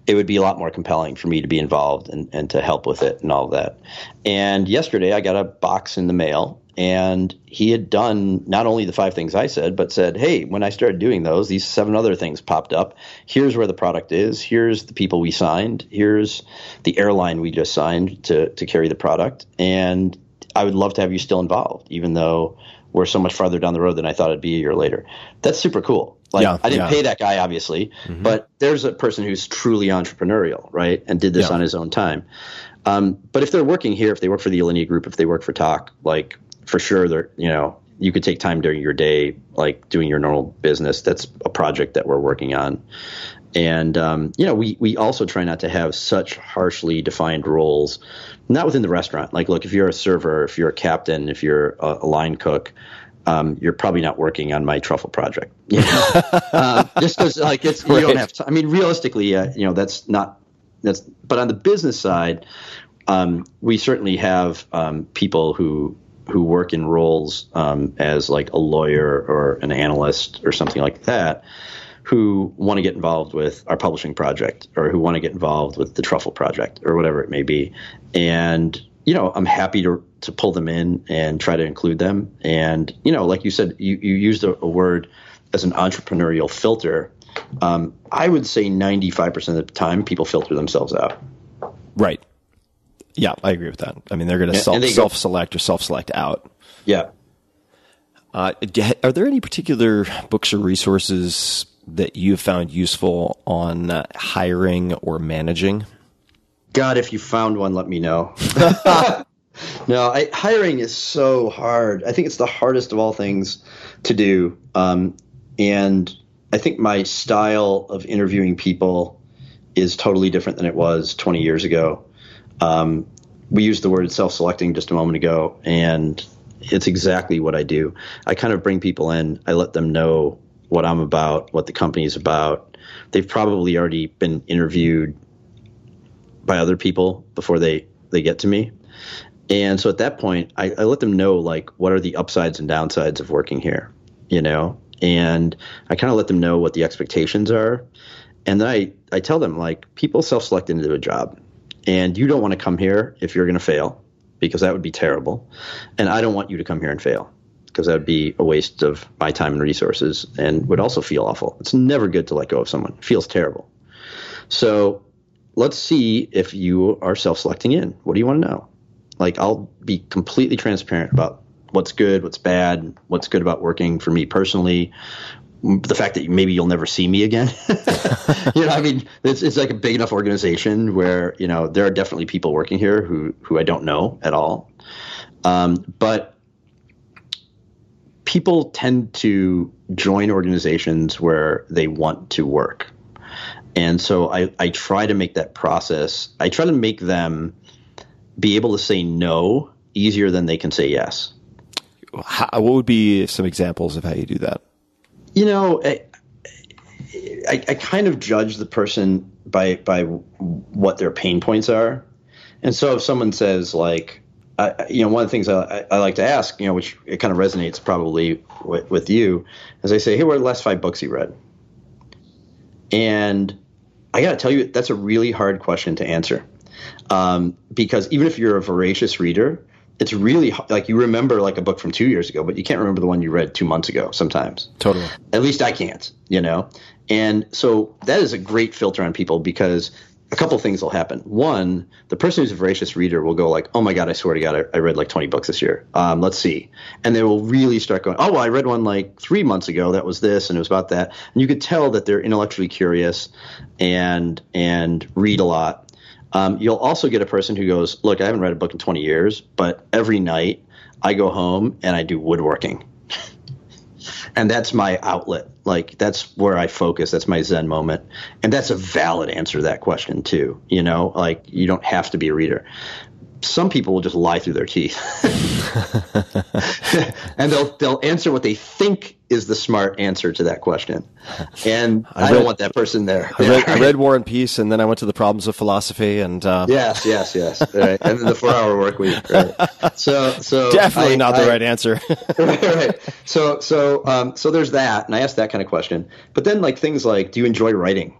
it would be a lot more compelling for me to be involved and, and to help with it and all of that. And yesterday I got a box in the mail and he had done not only the five things I said, but said, hey, when I started doing those, these seven other things popped up. Here's where the product is. Here's the people we signed. Here's the airline we just signed to, to carry the product. And I would love to have you still involved, even though we're so much farther down the road than I thought it'd be a year later. That's super cool. Like Yeah, I didn't yeah. pay that guy obviously, but there's a person who's truly entrepreneurial, right, and did this Yeah. on his own time. Um, but if they're working here, if they work for the Alinea Group, if they work for Tock, like for sure, they're you know you could take time during your day, like doing your normal business. That's a project that we're working on. And um, you know, we we also try not to have such harshly defined roles, not within the restaurant. Like, look, if you're a server, if you're a captain, if you're a, a line cook, um, you're probably not working on my truffle project. You know? um, just because, like, it's you Right. don't have. Time. I mean, realistically, uh, you know, that's not that's. But on the business side, um, we certainly have um, people who who work in roles um, as like a lawyer or an analyst or something like that who want to get involved with our publishing project or who want to get involved with the truffle project or whatever it may be. And you know i'm happy to to pull them in and try to include them. And you know like you said you, you used a, a word as an entrepreneurial filter. Um, i would say 95% of the time people filter themselves out. Right. Yeah, I agree with that. I mean, they're going to self, they self-select or self select out. yeah Uh, are there any particular books or resources that you have found useful on uh, hiring or managing? God, if you found one, let me know. no, I, hiring is so hard. I think it's the hardest of all things to do. Um, and I think my style of interviewing people is totally different than it was 20 years ago. Um, we used the word self selecting just a moment ago, and it's exactly what I do. I kind of bring people in, I let them know what I'm about, what the company is about. They've probably already been interviewed by other people before they they get to me. And so at that point, I, I let them know like what are the upsides and downsides of working here, you know, and I kind of let them know what the expectations are, and then I I tell them like people self-select into a job, and you don't want to come here if you're going to fail, because that would be terrible, and I don't want you to come here and fail because that would be a waste of my time and resources, and would also feel awful. It's never good to let go of someone; it feels terrible. So let's see if you are self-selecting in. What do you want to know? Like I'll be completely transparent about what's good, what's bad, what's good about working for me personally. The fact that maybe you'll never see me again. you know, I mean, it's, it's like a big enough organization where you know there are definitely people working here who who I don't know at all. Um, but people tend to join organizations where they want to work. And so I, I try to make that process, I try to make them be able to say no easier than they can say yes. How, what would be some examples of how you do that? You know, I, I, I kind of judge the person by by what their pain points are. And so if someone says like, I, you know, one of the things I, I like to ask, you know, which it kind of resonates probably with, with you, is I say, hey, what are the last five books you read? And I got to tell you, that's a really hard question to answer um, because even if you're a voracious reader, it's really like you remember like a book from two years ago, but you can't remember the one you read two months ago. Sometimes, Totally. at least I can't, you know? And so that is a great filter on people because a couple things will happen. One, the person who's a voracious reader will go like, "Oh my god, I swear to God, I, I read like 20 books this year. Um, let's see," and they will really start going, "Oh, well, I read one like three months ago. That was this, and it was about that." And you could tell that they're intellectually curious and and read a lot. Um, you'll also get a person who goes, "Look, I haven't read a book in 20 years, but every night I go home and I do woodworking." and that's my outlet. Like that's where I focus. That's my Zen moment, and that's a valid answer to that question too. You know, like you don't have to be a reader. Some people will just lie through their teeth, and they'll they'll answer what they think is the smart answer to that question, and I, don't want that person there. I read, I read War and Peace, and then I went to the problems of philosophy, and uh, Yes, yes, yes. Right. And then the four-hour work week. Right. So, so definitely I- not the I- right answer. right, right. So, so, um, so there's that, and I asked that kind of question. But then, like things like, do you enjoy writing?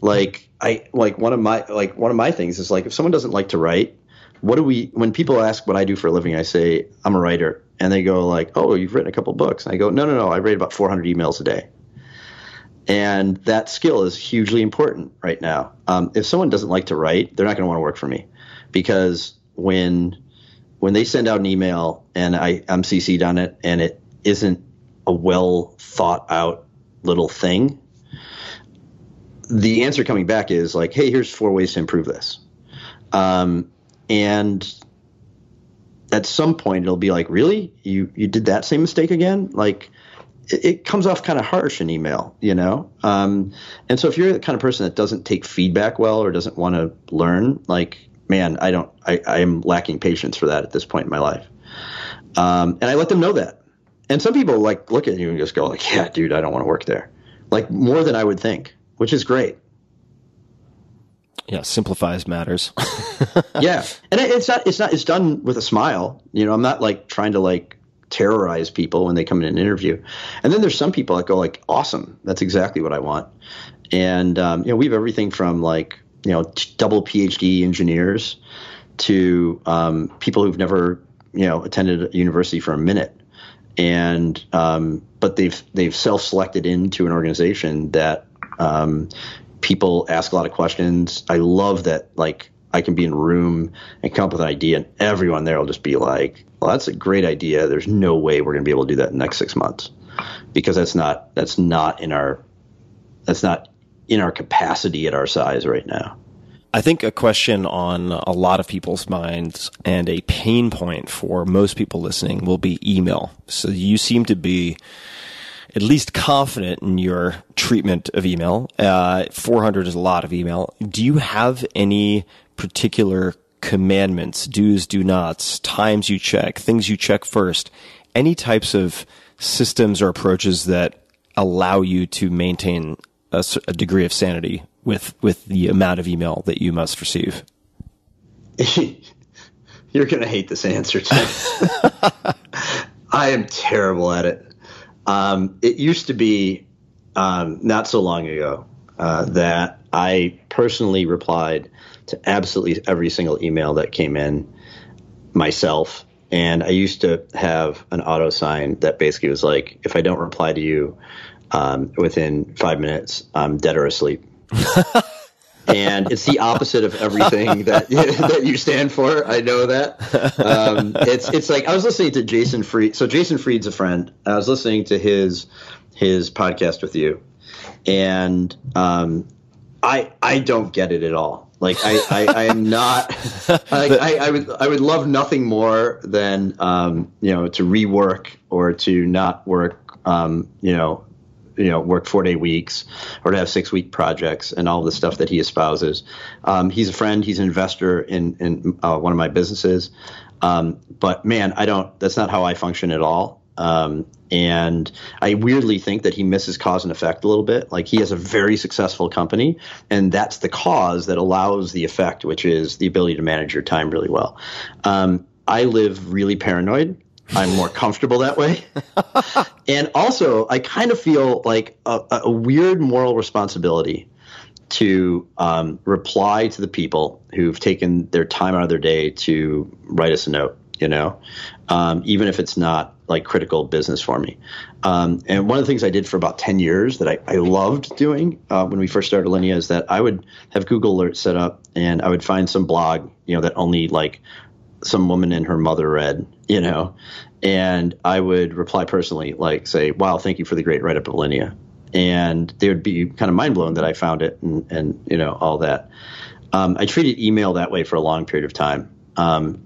Like, I like one of my like one of my things is like if someone doesn't like to write, what do we? When people ask what I do for a living, I say I'm a writer, and they go like, oh, you've written a couple books. And I go, no, no, no, I write about 400 emails a day. And that skill is hugely important right now. Um, if someone doesn't like to write, they're not going to want to work for me because when when they send out an email and I, I'm CC'd on it and it isn't a well thought out little thing, the answer coming back is like, hey, here's four ways to improve this. Um, and at some point it'll be like, really? You you did that same mistake again? Like it, it comes off kind of harsh in email, you know? Um, and so if you're the kind of person that doesn't take feedback well or doesn't want to learn, like, man, I don't, I, I am lacking patience for that at this point in my life. Um, and I let them know that. And some people like look at you and just go like, yeah, dude, I don't want to work there. Like more than I would think, which is great. yeah, simplifies matters. yeah, and it, it's not it's not it's done with a smile. You know, I'm not like trying to like terrorize people when they come in an interview. And then there's some people that go like, awesome, that's exactly what I want. And um, you know, we have everything from like you know t- double PhD engineers to um, people who've never you know attended a university for a minute. And um, but they've they've self-selected into an organization that um, people ask a lot of questions. I love that like I can be in a room and come up with an idea, and everyone there will just be like, "Well, that's a great idea. There's no way we're going to be able to do that in the next six months because that's not that's not in our that's not in our capacity at our size right now." I think a question on a lot of people's minds and a pain point for most people listening will be email. So you seem to be at least confident in your treatment of email. Uh, 400 is a lot of email. Do you have any particular commandments, do's, do nots, times you check, things you check first, any types of systems or approaches that allow you to maintain a degree of sanity with, with the amount of email that you must receive? You're going to hate this answer, Tim. I am terrible at it. Um, it used to be um, not so long ago uh, that I personally replied to absolutely every single email that came in myself. And I used to have an auto sign that basically was like, if I don't reply to you um, within five minutes, I'm dead or asleep. and it's the opposite of everything that that you stand for. I know that. Um, it's it's like I was listening to Jason Fried. So Jason Fried's a friend. I was listening to his his podcast with you, and um, I I don't get it at all. Like I, I, I am not. Like I, I would I would love nothing more than um, you know to rework or to not work um, you know you know work four day weeks or to have six week projects and all the stuff that he espouses. Um, he's a friend. He's an investor in in uh, one of my businesses. Um, but man, I don't. That's not how I function at all. Um, and I weirdly think that he misses cause and effect a little bit. Like he has a very successful company, and that's the cause that allows the effect, which is the ability to manage your time really well. Um, I live really paranoid. I'm more comfortable that way. and also, I kind of feel like a, a weird moral responsibility to um, reply to the people who've taken their time out of their day to write us a note, you know, um, even if it's not like critical business for me. Um, and one of the things I did for about 10 years that I, I loved doing uh, when we first started Alinea is that I would have Google Alerts set up and I would find some blog, you know, that only like some woman and her mother read, you know, and I would reply personally, like say, wow, thank you for the great write up of Alinea and they would be kind of mind blown that I found it and, and you know all that. Um, I treated email that way for a long period of time. Um,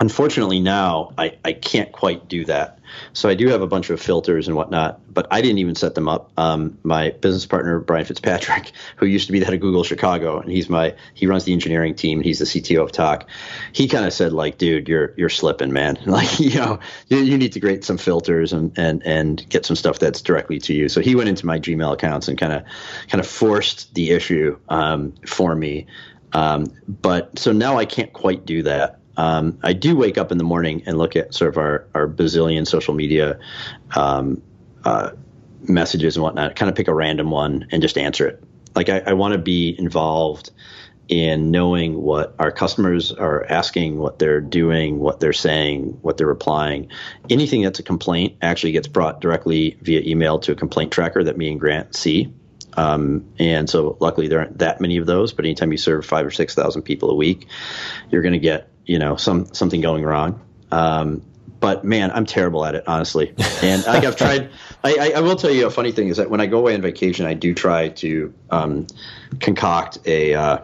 unfortunately, now I, I can't quite do that. So I do have a bunch of filters and whatnot, but I didn't even set them up. Um, my business partner Brian Fitzpatrick, who used to be the head of Google Chicago, and he's my he runs the engineering team. He's the CTO of Tock. He kind of said like, dude, you're you're slipping, man. Like you know, you, you need to create some filters and and and get some stuff that's directly to you. So he went into my Gmail accounts and kind of kind of forced the issue um, for me. Um, but so now I can't quite do that. Um, I do wake up in the morning and look at sort of our, our bazillion social media um, uh, messages and whatnot, kind of pick a random one and just answer it. Like I, I want to be involved in knowing what our customers are asking, what they're doing, what they're saying, what they're replying. Anything that's a complaint actually gets brought directly via email to a complaint tracker that me and Grant see. Um, and so luckily there aren't that many of those, but anytime you serve five or 6,000 people a week, you're going to get you know some something going wrong. Um, but man, I'm terrible at it, honestly. And like I've tried. I, I, will tell you a funny thing is that when I go away on vacation, I do try to um, concoct a uh,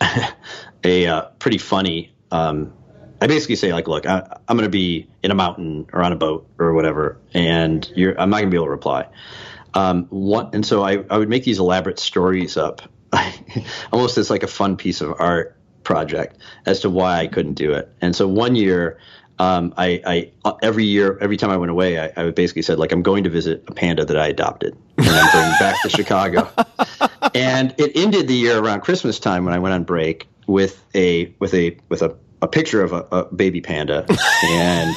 a uh, pretty funny. Um, I basically say like, look, I, am going to be in a mountain or on a boat or whatever, and I'm not going to be able to reply. Um, what, and so I, I would make these elaborate stories up, almost as like a fun piece of art project as to why I couldn't do it. And so one year, um, I, I, every year, every time I went away, I, I basically said like I'm going to visit a panda that I adopted, and I'm going back to Chicago. And it ended the year around Christmas time when I went on break with a with a with a, a picture of a, a baby panda and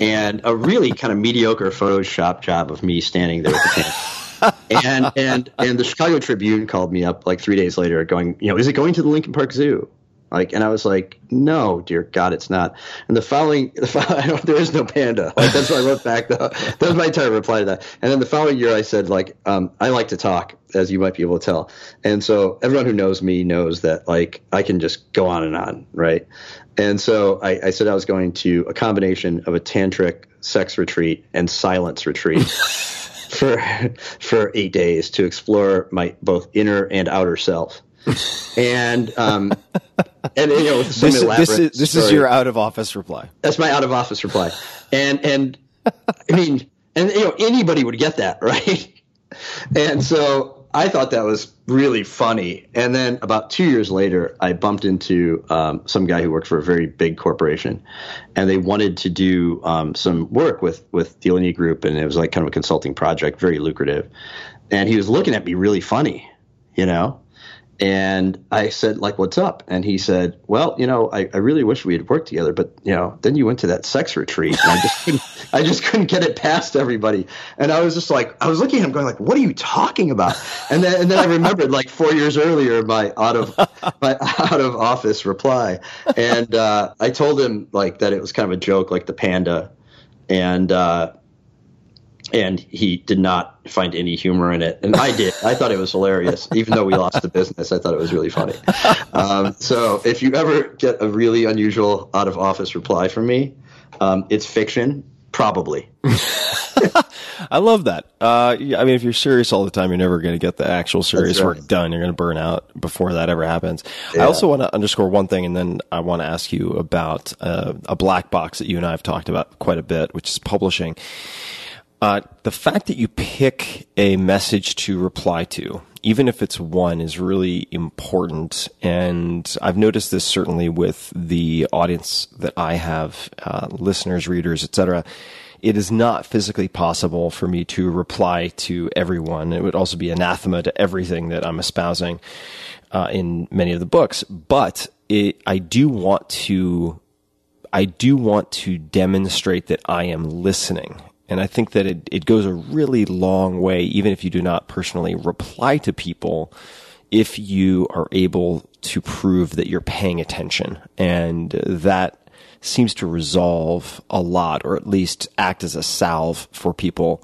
and a really kind of mediocre Photoshop job of me standing there with the panda. and and and the Chicago Tribune called me up like three days later, going, you know, is it going to the Lincoln Park Zoo? Like, and I was like, no, dear God, it's not. And the following, the following there is no panda. Like, that's what I wrote back. Though. That was my entire reply to that. And then the following year, I said, like, um, I like to talk, as you might be able to tell. And so everyone who knows me knows that, like, I can just go on and on, right? And so I, I said I was going to a combination of a tantric sex retreat and silence retreat. for for eight days to explore my both inner and outer self and um, and you know some this, elaborate this is this story. is your out of office reply. That's my out of office reply, and and I mean, and you know anybody would get that right, and so I thought that was really funny. And then about two years later, I bumped into um, some guy who worked for a very big corporation, and they wanted to do um, some work with with the Alinea Group, and it was like kind of a consulting project, very lucrative. And he was looking at me really funny, you know and I said, like, what's up? And he said, well, you know, I, I really wish we had worked together, but you know, then you went to that sex retreat, and I just couldn't, I just couldn't get it past everybody. And I was just like, I was looking at him, going like, what are you talking about? And then and then I remembered like four years earlier my out of my out of office reply, and uh, I told him like that it was kind of a joke, like the panda, and. Uh, and he did not find any humor in it, and I did. I thought it was hilarious, even though we lost the business. I thought it was really funny. Um, so, if you ever get a really unusual out of office reply from me, um, it's fiction, probably. I love that. Uh, yeah, I mean, if you're serious all the time, you're never going to get the actual serious right. work done. You're going to burn out before that ever happens. I also want to underscore one thing, and then I want to ask you about uh, a black box that you and I have talked about quite a bit, which is publishing. Uh, the fact that you pick a message to reply to, even if it's one, is really important. And I've noticed this certainly with the audience that I have, uh, listeners, readers, etc. it is not physically possible for me to reply to everyone. It would also be anathema to everything that I'm espousing uh, in many of the books. But it, I do want to, I do want to demonstrate that I am listening. And I think that it, it goes a really long way, even if you do not personally reply to people, if you are able to prove that you're paying attention. And that seems to resolve a lot, or at least act as a salve for people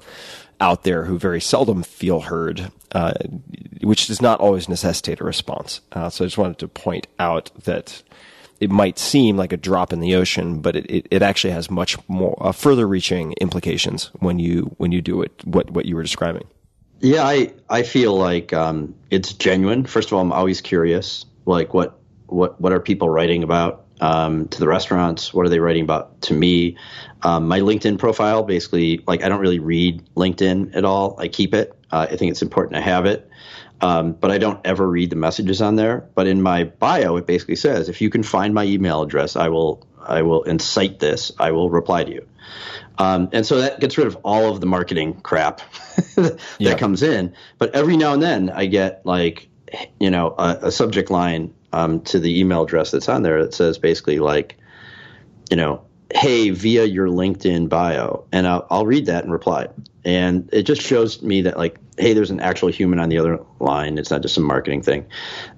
out there who very seldom feel heard, uh, which does not always necessitate a response. Uh, so I just wanted to point out that it might seem like a drop in the ocean, but it, it, it actually has much more uh, further reaching implications when you when you do it. What what you were describing. Yeah, I I feel like um, it's genuine. First of all, I'm always curious, like what what what are people writing about um, to the restaurants? What are they writing about to me? Um, my LinkedIn profile, basically, like I don't really read LinkedIn at all. I keep it. Uh, I think it's important to have it. Um, but I don't ever read the messages on there. But in my bio, it basically says, if you can find my email address, I will I will incite this. I will reply to you. Um, and so that gets rid of all of the marketing crap that Yeah. comes in. But every now and then, I get like you know a, a subject line um, to the email address that's on there that says basically like you know hey via your linkedin bio and I'll, I'll read that and reply and it just shows me that like hey there's an actual human on the other line. It's not just some marketing thing.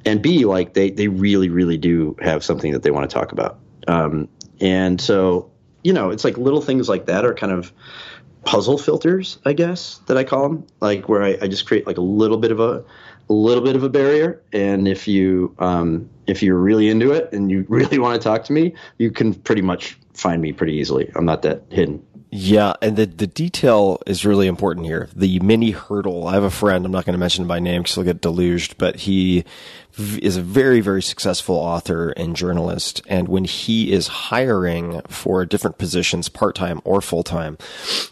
And b like they they really really do have something that they want to talk about. Um, and so you know it's like little things like that are kind of puzzle filters i guess that i call them like where i, I just create like a little bit of a a little bit of a barrier. And if you um, if you're really into it and you really want to talk to me you can pretty much find me pretty easily. I'm not that hidden Yeah, and the the detail is really important here. The mini hurdle. I have a friend. I'm not going to mention him by name because he'll get deluged, but he is a very very successful author and journalist. And when he is hiring for different positions, part time or full time,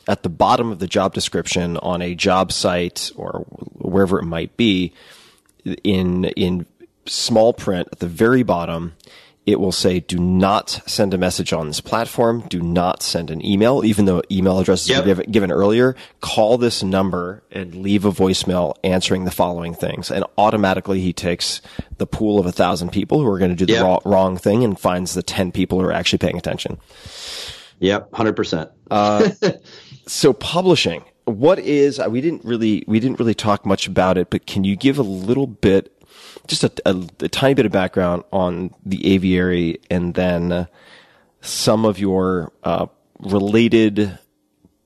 at the bottom of the job description on a job site or wherever it might be, in in small print at the very bottom it will say do not send a message on this platform. Do not send an email even though email addresses Yep. were given, earlier. Call this number and leave a voicemail answering the following things. And automatically he takes the pool of a thousand people who are going to do the Yep. wrong, wrong thing and finds the 10 people who are actually paying attention. Yep 100% so publishing. What is uh, we didn't really we didn't really talk much about it but can you give a little bit just a, a, a tiny bit of background on the aviary and then uh, some of your uh, related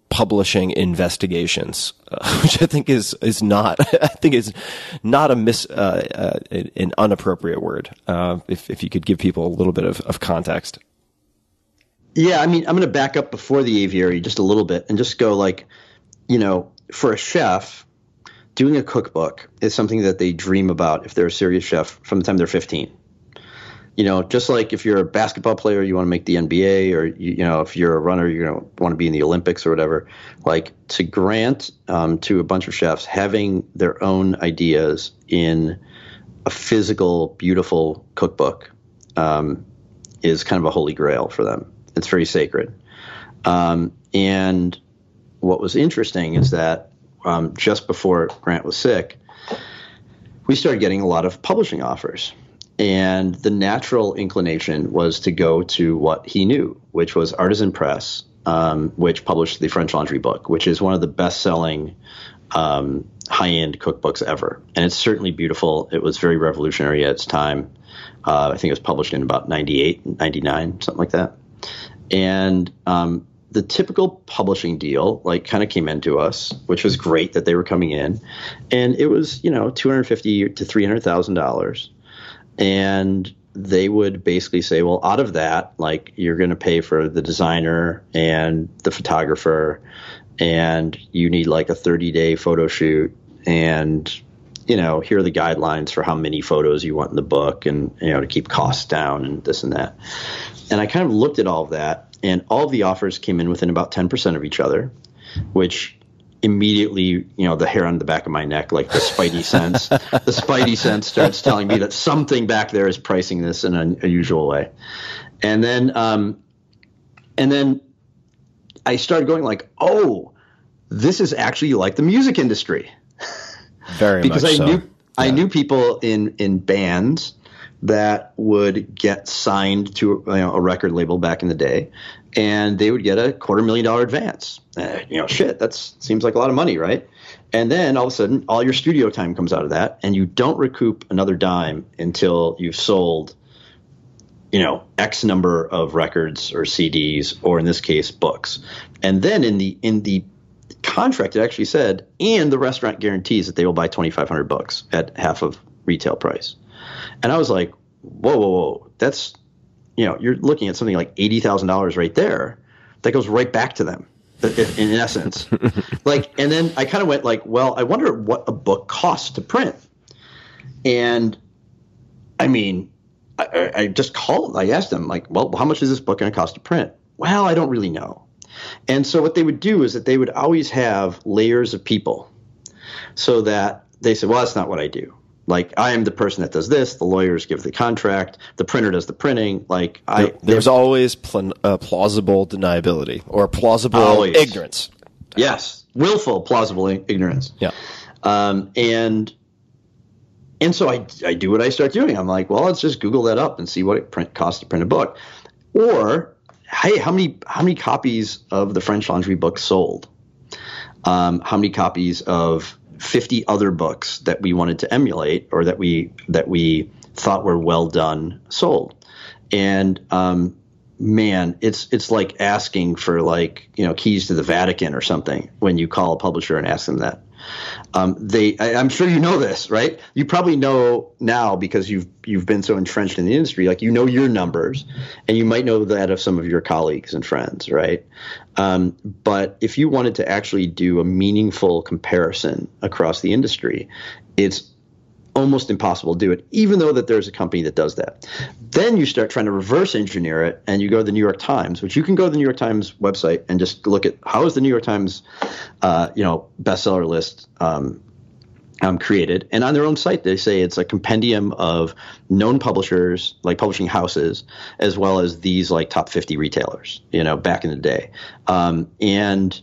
publishing investigations uh, which i think is is not i think is not a mis uh, uh, an inappropriate word uh, if if you could give people a little bit of, of context. Yeah, I mean, I'm going to back up before the aviary just a little bit and just go like, you know, for a chef, doing a cookbook is something that they dream about if they're a serious chef from the time they're 15. You know, just like if you're a basketball player, you want to make the NBA, or you, you know, if you're a runner, you know, want to be in the Olympics or whatever. Like to grant um, to a bunch of chefs having their own ideas in a physical, beautiful cookbook um, is kind of a holy grail for them. It's very sacred. Um, and what was interesting is that um, just before Grant was sick, we started getting a lot of publishing offers. And the natural inclination was to go to what he knew, which was Artisan Press, um, which published the French Laundry book, which is one of the best selling um, high end cookbooks ever. And it's certainly beautiful. It was very revolutionary at its time. Uh, I think it was published in about 98, 99, something like that. And um, the typical publishing deal, like, kind of came into us, which was great that they were coming in. And it was, you know, 250 to $300,000 and they would basically say, well, out of that, like you're going to pay for the designer and the photographer, and you need like a 30 day photo shoot, and you know, here are the guidelines for how many photos you want in the book, and you know, to keep costs down and this and that. And I kind of looked at all of that, and all the offers came in within about 10% of each other, which immediately, you know, the hair on the back of my neck, like the spidey sense, the spidey sense starts telling me that something back there is pricing this in an unusual way. And then, um, and then I started going like, oh, this is actually like the music industry Very because much I so. knew I knew people in in bands that would get signed to you know, a record label back in the day, and they would get a quarter million dollar advance. Uh, you know, shit, that seems like a lot of money, right? And then all of a sudden, all your studio time comes out of that, and you don't recoup another dime until you've sold, you know, X number of records or CDs, or in this case, books. And then in the in the contract, it actually said, and the restaurant guarantees that they will buy twenty five hundred books at half of retail price. And I was like, whoa, whoa, whoa, that's you know, you're looking at something like eighty thousand dollars right there. That goes right back to them, in, in essence. like, and then I kind of went like, well, I wonder what a book costs to print. And I mean, I, I I just called. I asked them like, well, how much is this book going to cost to print? Well, I don't really know. And so what they would do is that they would always have layers of people, so that they said, well, that's not what I do. Like I am the person that does this. The lawyers give the contract. The printer does the printing. Like I, There's always pl- uh, plausible deniability or plausible Always. ignorance. Yes, willful, plausible ignorance. Yeah. Um, and and so I, I do what I start doing. I'm like, well, let's just Google that up and see what it print costs to print a book. Or, hey, how many how many copies of the French Laundry book sold? Um, how many copies of 50 other books that we wanted to emulate or that we that we thought were well done sold? And um, man, it's it's like asking for like you know keys to the Vatican or something when you call a publisher and ask them that. Um, they, I, I'm sure you know this, right? You probably know now because you've you've been so entrenched in the industry. Like you know your numbers, and you might know that of some of your colleagues and friends, right? Um, but if you wanted to actually do a meaningful comparison across the industry, it's almost impossible to do it, even though that there's a company that does that. Then you start trying to reverse engineer it, and you go to the New York Times, which you can go to the New York Times website and just look at how is the New York Times, uh, you know, bestseller list um, um, created. And on their own site, they say it's a compendium of known publishers, like publishing houses, as well as these like top 50 retailers, you know, back in the day. Um, and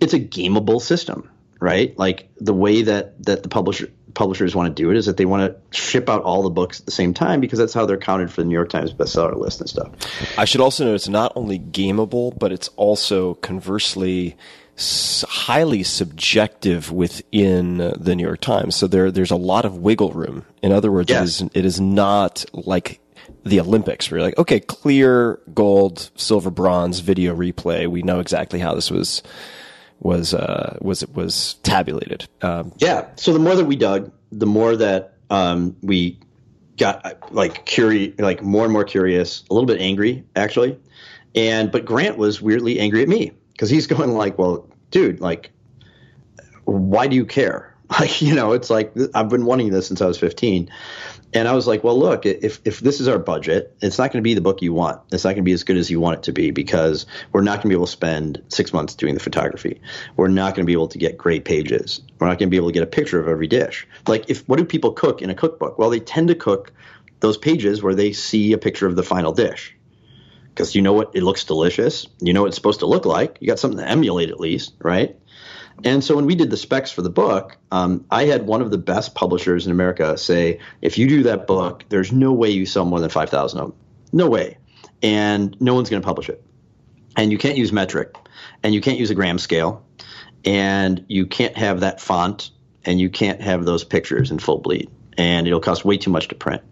it's a gameable system, right? Like the way that that the publisher publishers want to do it is that they want to ship out all the books at the same time because that's how they're counted for the New York Times bestseller list and stuff. I should also note it's not only gameable, but it's also conversely highly subjective within the New York Times. So there, there's a lot of wiggle room. In other words, it is it is not like the Olympics where you're like, okay, clear, gold, silver, bronze, video replay. We know exactly how this was was uh, was was tabulated. Um, Yeah. So the more that we dug, the more that um, we got uh, like curious, like more and more curious, a little bit angry actually. And but Grant was weirdly angry at me because he's going like, "Well, dude, like, why do you care?" Like, you know, it's like I've been wanting this since I was 15. And I was like, well, look, if, if this is our budget, it's not going to be the book you want. It's not going to be as good as you want it to be because we're not going to be able to spend six months doing the photography. We're not going to be able to get great pages. We're not going to be able to get a picture of every dish. Like, if what do people cook in a cookbook? Well, they tend to cook those pages where they see a picture of the final dish because you know what it looks delicious. You know what it's supposed to look like. You got something to emulate at least, right? And so when we did the specs for the book, um, I had one of the best publishers in America say, if you do that book, there's no way you sell more than 5,000 of them. No way. And no one's going to publish it. And you can't use metric, and you can't use a gram scale, and you can't have that font, and you can't have those pictures in full bleed, and it'll cost way too much to print.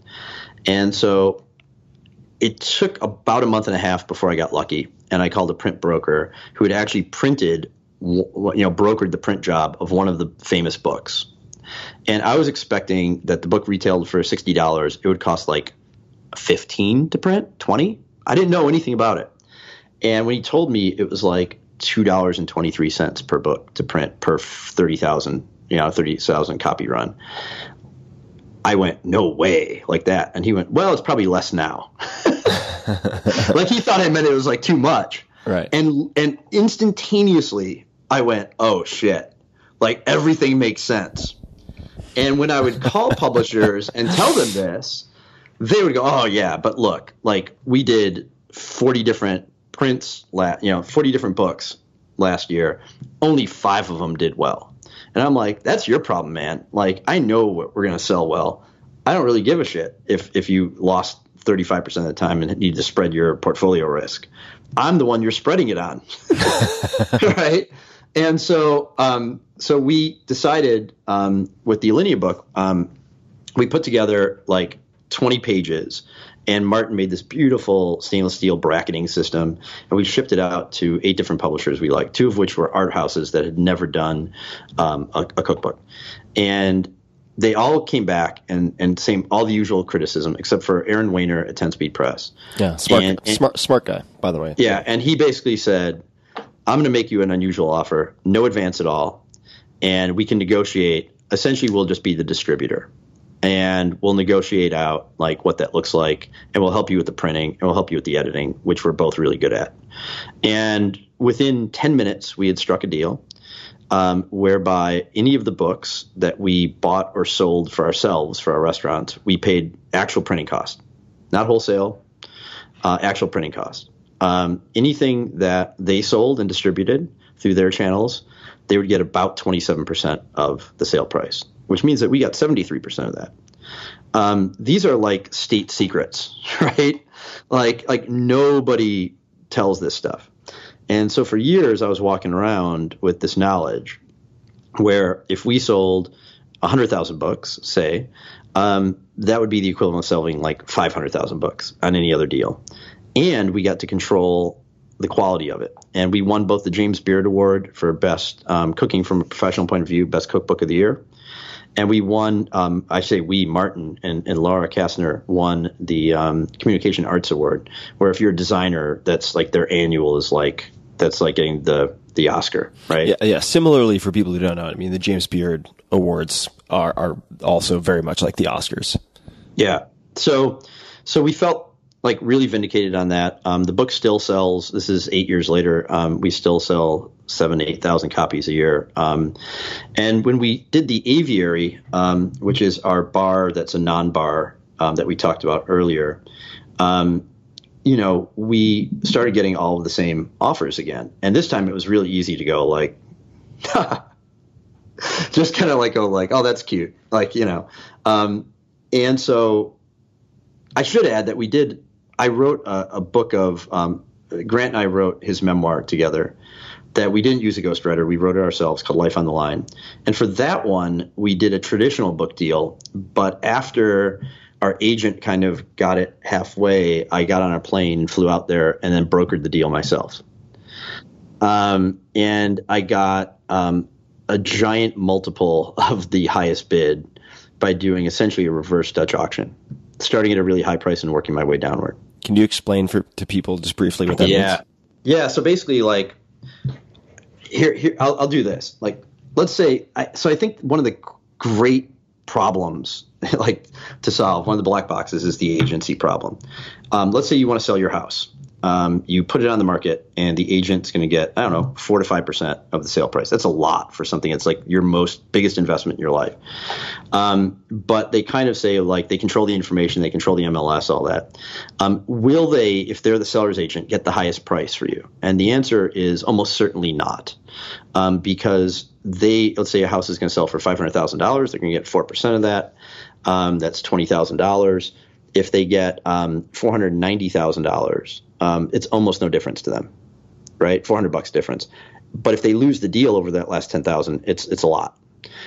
And so it took about a month and a half before I got lucky, and I called a print broker who had actually printed, you know, brokered the print job of one of the famous books. And I was expecting that the book retailed for sixty dollars. It would cost like fifteen to print, twenty. I didn't know anything about it. And when he told me it was like two dollars and twenty three cents per book to print per thirty thousand, you know, thirty thousand copy run, I went, no way, like that. And he went, well, it's probably less now. like he thought I meant it was like too much. Right. And and instantaneously I went, oh shit. Like everything makes sense. And when I would call publishers and tell them this, they would go, "Oh yeah, but look, like we did 40 different prints, la- you know, 40 different books last year. Only five of them did well. And I'm like, that's your problem, man. Like, I know what we're going to sell well. I don't really give a shit if, if you lost 35% of the time and need to spread your portfolio risk. I'm the one you're spreading it on. right? And so, um, so we decided um, with the Alinea book, um, we put together like 20 pages and Martin made this beautiful stainless steel bracketing system, and we shipped it out to eight different publishers we liked, two of which were art houses that had never done um, a, a, cookbook, and they all came back and and same all the usual criticism except for Aaron Wehner at Ten Speed Press. Yeah, smart, And- and- smart, smart guy, by the way. Yeah, and he basically said, "I'm going to make you an unusual offer, no advance at all, and we can negotiate. Essentially, we'll just be the distributor, and we'll negotiate out like what that looks like, and we'll help you with the printing, and we'll help you with the editing, which we're both really good at." And within 10 minutes, we had struck a deal. Um, whereby any of the books that we bought or sold for ourselves for our restaurant, we paid actual printing cost, not wholesale, uh, actual printing cost. Um, anything that they sold and distributed through their channels, they would get about 27% of the sale price, which means that we got 73% of that. Um, these are like state secrets, right? Like, like nobody tells this stuff. And so for years, I was walking around with this knowledge where if we sold 100,000 books, say, um, that would be the equivalent of selling like 500,000 books on any other deal. And we got to control the quality of it. And we won both the James Beard Award for best um, cooking from a professional point of view, best cookbook of the year. And we won, um, I say we, Martin and, and Laura Kastner won the um, Communication Arts Award, where if you're a designer, that's like their annual is like, that's like getting the, the Oscar, right? Yeah, yeah. Similarly, for people who don't know, I mean, the James Beard Awards are, are also very much like the Oscars. Yeah. So, so we felt like really vindicated on that. Um, the book still sells. This is eight years later. Um, we still sell seven, eight thousand copies a year. Um, and when we did the Aviary, um, which is our bar that's a non-bar um, that we talked about earlier, um, you know, we started getting all of the same offers again. And this time it was really easy to go like, just kind of like go like, oh, that's cute, like you know. And so I should add that we did. I wrote a, a book of um, Grant and I wrote his memoir together. That we didn't use a ghostwriter. We wrote it ourselves called Life on the Line. And for that one, we did a traditional book deal. But after our agent kind of got it halfway, I got on a plane, flew out there, and then brokered the deal myself. Um, and I got um, a giant multiple of the highest bid by doing essentially a reverse Dutch auction, starting at a really high price and working my way downward. Can you explain for to people just briefly what that means? yeah. means? Yeah. So basically, like, here, here, I'll, I'll do this. Like, let's say, I, so I think one of the great problems, like, to solve, one of the black boxes is the agency problem. Um, let's say you want to sell your house um, you put it on the market and the agent's going to get i don't know 4 to 5% of the sale price. That's a lot for something. That's like your most biggest investment in your life. Um, but they kind of say like they control the information they control the mls all that. Um, will they if they're the seller's agent get the highest price for you? And the answer is almost certainly not. Um, because they let's say a house is going to sell for $500000 they're going to get 4% of that. Um, that's $20000 if they get um, $490000 um, it's almost no difference to them, right? Four hundred bucks difference. But if they lose the deal over that last ten thousand, it's it's a lot.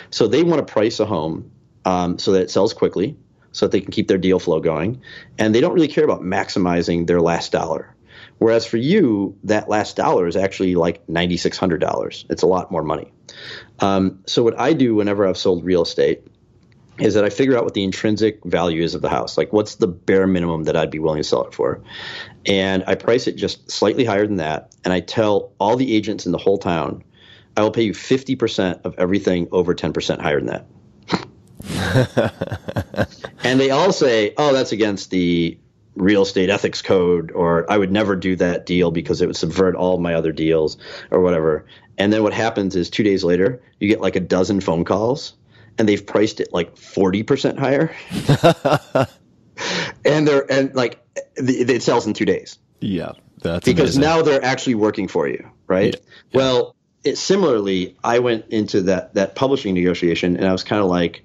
So they want to price a home um, so that it sells quickly, so that they can keep their deal flow going, and they don't really care about maximizing their last dollar. Whereas for you, that last dollar is actually like ninety six hundred dollars. It's a lot more money. Um, so what I do whenever I've sold real estate is that I figure out what the intrinsic value is of the house. Like, what's the bare minimum that I'd be willing to sell it for? And I price it just slightly higher than that. And I tell all the agents in the whole town, I will pay you 50% of everything over 10% higher than that. and they all say, oh, that's against the real estate ethics code, or I would never do that deal because it would subvert all my other deals, or whatever. And then what happens is two days later, you get like a dozen phone calls and they've priced it like 40% higher. and they're, and like, it sells in two days. Yeah. That's because amazing. now they're actually working for you, right? Well, it, similarly, I went into that that publishing negotiation, and I was kind of like,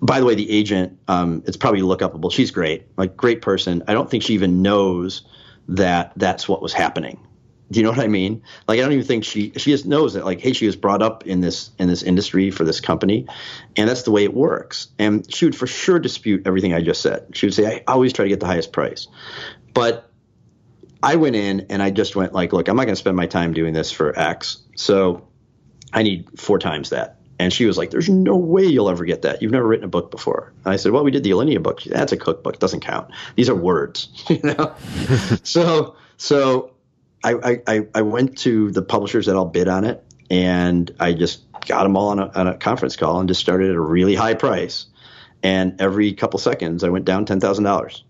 by the way, the agent, um, it's probably look upable. She's great, like great person. I don't think she even knows that that's what was happening. Do you know what I mean? Like, I don't even think she she just knows that. Like, hey, she was brought up in this in this industry for this company, and that's the way it works. And she would for sure dispute everything I just said. She would say, I always try to get the highest price, but I went in and I just went like, look, I'm not going to spend my time doing this for X, so I need four times that. And she was like, "There's no way you'll ever get that. You've never written a book before." And I said, "Well, we did the Alinea book. That's a cookbook. It doesn't count. These are words, you know." so, so I, I I went to the publishers that all bid on it, and I just got them all on a, on a conference call and just started at a really high price. And every couple seconds, I went down ten thousand dollars,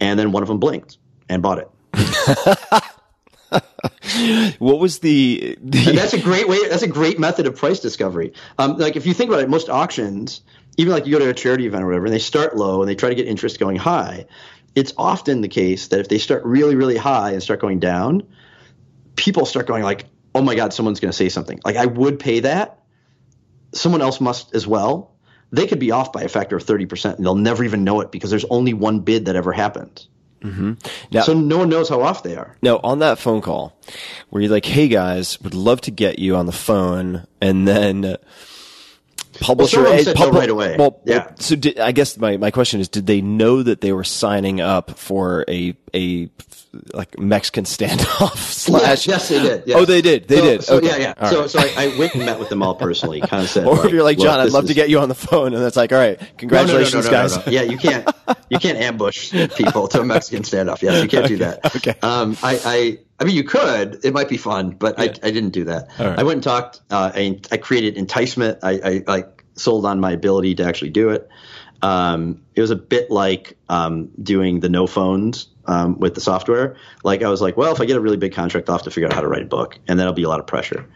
and then one of them blinked and bought it. what was the, the that's a great way. That's a great method of price discovery. Um, like if you think about it, most auctions, even like you go to a charity event or whatever, and they start low and they try to get interest going high. It's often the case that if they start really, really high and start going down, people start going like, "Oh my God, someone's going to say something." Like I would pay that. Someone else must as well. They could be off by a factor of thirty percent, and they'll never even know it because there's only one bid that ever happens. now, So no one knows how off they are. now on that phone call where you're like, "Hey guys, would love to get you on the phone," and then uh, publisher of them eh, no right away. Well, Yeah. well, so did, I guess my my question is, did they know that they were signing up for a a like Mexican standoff slash? Yes, yes, they did. yes. Oh, they did. They So- did. So, okay. Yeah, yeah. All so, right. so I, I went and met with them all personally. Kind of said, or if you're like John, I'd love to get you on the phone, and that's like, all right, No, no, no, no, congratulations, guys. Yeah, you can't. You can't ambush people to a Mexican standoff. Yes, you can't do that. okay. Um, I, I, I mean, you could. It might be fun, but I, I didn't do that. Right. I went and talked. Uh, I, I created enticement. I, I like sold on my ability to actually do it. Um, it was a bit like um, doing the no phones um, with the software. Like I was like, well, if I get a really big contract, I'll have to figure out how to write a book, and that'll be a lot of pressure.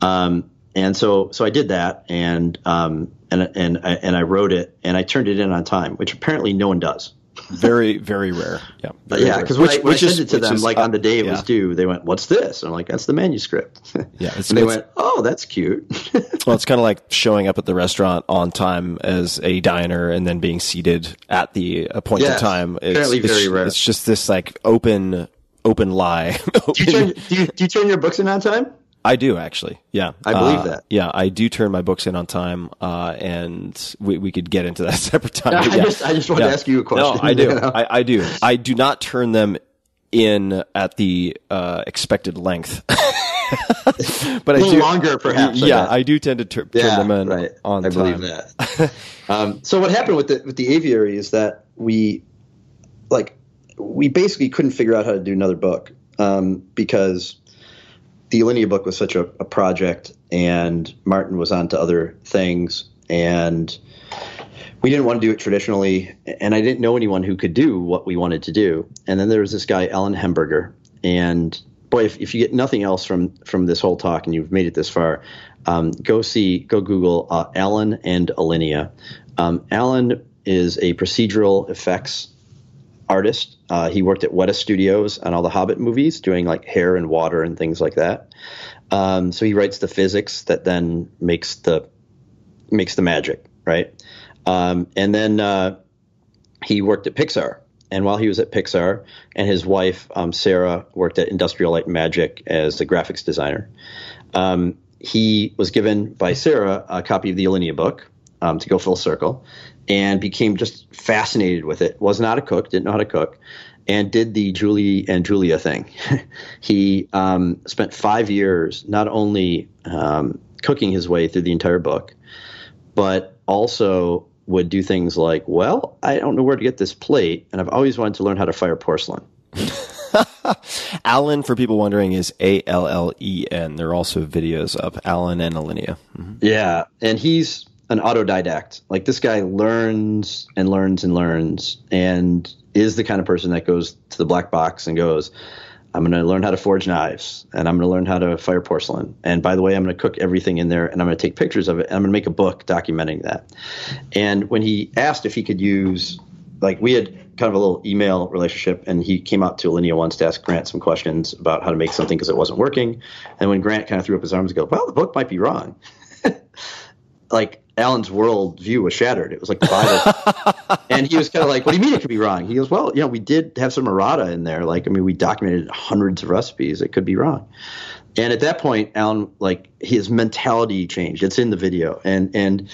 Um, and so, so I did that, and um, and and I, and I wrote it, and I turned it in on time, which apparently no one does. Very, very rare. Yeah, very yeah, because when, I, sent is- it to them, is, like uh, on the day it was due, they went, "What's this?" And I'm like, "That's the manuscript." Yeah, and they went, "Oh, that's cute." Well, it's kind of like showing up at the restaurant on time as a diner and then being seated at the appointed Yes, time. It's, apparently it's, very rare. It's just this like open, open lie. do, you turn, do, you, do you turn your books in on time? I do actually. Yeah, I believe Uh, that. Yeah, I do turn my books in on time, uh, and we, we could get into that separate time. I yeah. just- I just wanted to ask you a question, No, I do. I, I do. I do not turn them in at the uh, expected length. but I little do longer, perhaps, Yeah, bet. I do tend to tur- turn them in right. on I time. believe that. um, so what happened with the with the aviary is that we, like, we basically couldn't figure out how to do another book um, because the Alinea book was such a, a project, and Martin was on to other things, and we didn't want to do it traditionally, and I didn't know anyone who could do what we wanted to do. And then there was this guy, Allen Hemberger, and boy, if, if you get nothing else from from this whole talk and you've made it this far, um, go see, go Google uh, Allen and Alinea. Um, Allen is a procedural effects artist. Uh, he worked at Weta Studios on all the Hobbit movies, doing like hair and water and things like that. Um, so he writes the physics that then makes the makes the magic, right? Um, and then uh, he worked at Pixar. And while he was at Pixar, and his wife um, Sarah worked at Industrial Light Magic as a graphics designer, um, he was given by Sarah a copy of the Alinea book um, to go full circle, and became just fascinated with it. Was not a cook, didn't know how to cook, and did the Julie and Julia thing. he um, spent five years not only um, cooking his way through the entire book, but also would do things like, well, I don't know where to get this plate, and I've always wanted to learn how to fire porcelain. Allen, for people wondering, is A L L E N. There are also videos of Allen and Alinea. Yeah, and he's an autodidact. Like this guy learns and learns and learns, and is the kind of person that goes to the black box and goes, "I'm going to learn how to forge knives, and I'm going to learn how to fire porcelain. And by the way, I'm going to cook everything in there, and I'm going to take pictures of it, and I'm going to make a book documenting that." And when he asked if he could use, like we had kind of a little email relationship, and he came out to Alinea once to ask Grant some questions about how to make something because it wasn't working. And when Grant kind of threw up his arms and go, "Well, the book might be wrong," like Allen's world view was shattered. It was like the Bible, and he was kind of like, "What do you mean it could be wrong?" He goes, "Well, you know, we did have some errata in there. Like, I mean, we documented hundreds of recipes. It could be wrong." And at that point, Allen, like his mentality changed. It's in the video, and and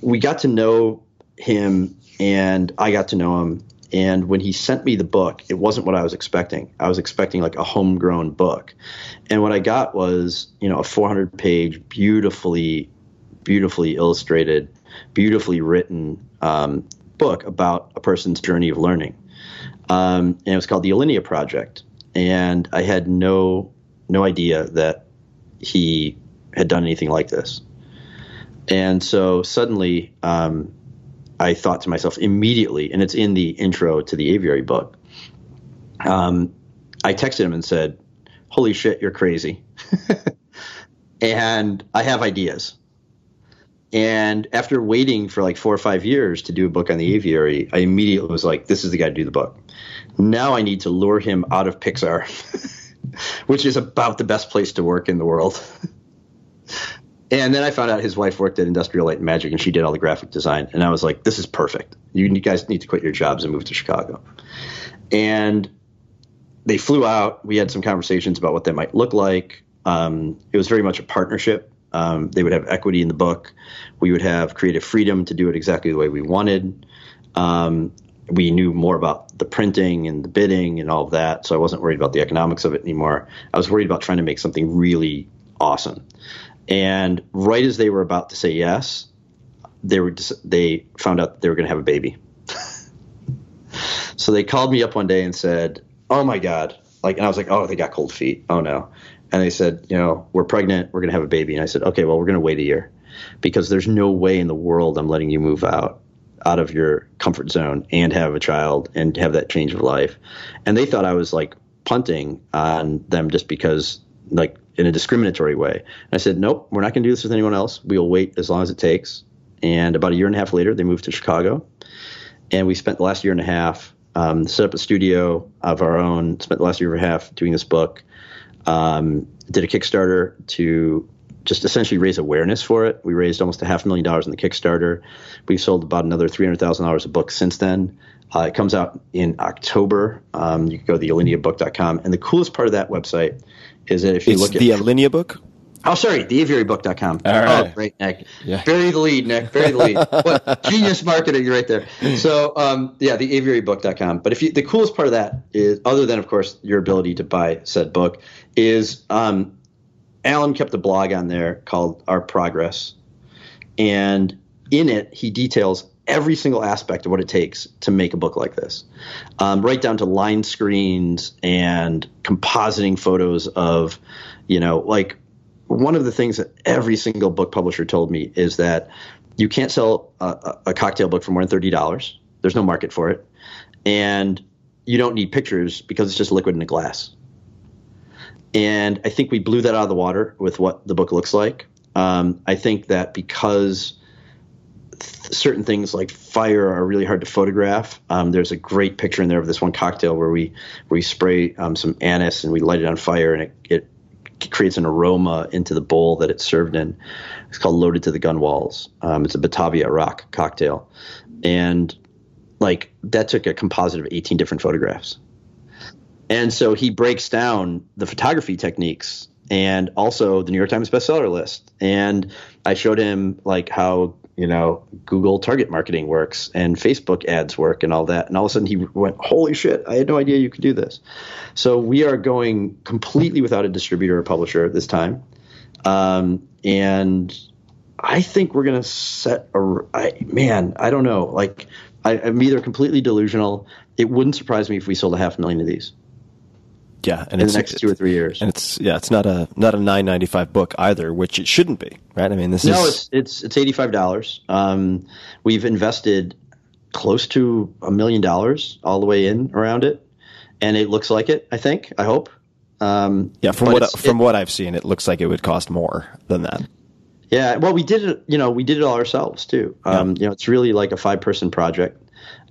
we got to know him, and I got to know him. And when he sent me the book, it wasn't what I was expecting. I was expecting like a homegrown book, and what I got was you know a 400 page, beautifully, beautifully illustrated, beautifully written um, book about a person's journey of learning. Um, and it was called the Alinea Project. And I had no no idea that he had done anything like this. And so suddenly, um, I thought to myself immediately, and it's in the intro to the aviary book. Um, I texted him and said, "Holy shit, you're crazy," and I have ideas. And after waiting for like four or five years to do a book on the aviary, I immediately was like, "This is the guy to do the book." Now I need to lure him out of Pixar, which is about the best place to work in the world. And then I found out his wife worked at Industrial Light and Magic, and she did all the graphic design. And I was like, "This is perfect. You guys need to quit your jobs and move to Chicago." And they flew out. We had some conversations about what that might look like. Um, it was very much a partnership. Um, they would have equity in the book. We would have creative freedom to do it exactly the way we wanted. Um, we knew more about the printing and the bidding and all of that, so I wasn't worried about the economics of it anymore. I was worried about trying to make something really awesome. And right as they were about to say yes, they were just, they found out they were going to have a baby. so they called me up one day and said, "Oh my god!" Like, and I was like, "Oh, they got cold feet. Oh no!" And they said, "You know, we're pregnant. We're going to have a baby." And I said, "Okay, well, we're going to wait a year because there's no way in the world I'm letting you move out." out of your comfort zone and have a child and have that change of life. And they thought I was like punting on them just because like in a discriminatory way. And I said, nope, we're not going to do this with anyone else. We'll wait as long as it takes. And about a year and a half later, they moved to Chicago. And we spent the last year and a half, um, set up a studio of our own, spent the last year and a half doing this book, um, did a Kickstarter to just essentially raise awareness for it. We raised almost a half million dollars in the Kickstarter. We've sold about another $300,000 a book since then. Uh, it comes out in October. Um, you can go to the alineabook.com. And the coolest part of that website is that if you It's look at the Alinea book. Oh, sorry, theaviarybook.com. All right. Oh, great, Nick. Yeah. Bury the lead, Nick. Bury the lead. what genius marketing you're right there. So, um, yeah, theaviarybook.com. But if you, the coolest part of that is, other than of course your ability to buy said book, is um, Allen kept a blog on there called Our Progress, and in it he details every single aspect of what it takes to make a book like this, um, right down to line screens and compositing photos of, you know, like one of the things that every single book publisher told me is that you can't sell a, a- cocktail book for more than thirty dollars. There's no market for it, and you don't need pictures because it's just liquid in a glass. And I think we blew that out of the water with what the book looks like. Um, I think that because th- certain things like fire are really hard to photograph. Um, there's a great picture in there of this one cocktail where we we spray um, some anise and we light it on fire and it, it creates an aroma into the bowl that it's served in. It's called Loaded to the Gun Walls. Um, it's a Batavia arrack cocktail, and like that took a composite of 18 different photographs. And so he breaks down the photography techniques and also the New York Times bestseller list. And I showed him like how, you know, Google target marketing works and Facebook ads work and all that. And all of a sudden he went, Holy shit, I had no idea you could do this. So we are going completely without a distributor or publisher at this time. Um, and I think we're going to set a, I, man, I don't know. Like, I, I'm either completely delusional. It wouldn't surprise me if we sold a half million of these Yeah, and in it's the next two or three years. and it's yeah, it's not a not a nine ninety five book either, which it shouldn't be, right? I mean, this No, is no, it's it's it's eighty five dollars. Um, we've invested close to a million dollars all the way in around it, and it looks like it. I think. I hope. Um, yeah. From what from it- what I've seen, it looks like it would cost more than that. Yeah, well, we did it. You know, we did it all ourselves too. Um, You know, it's really like a five person project.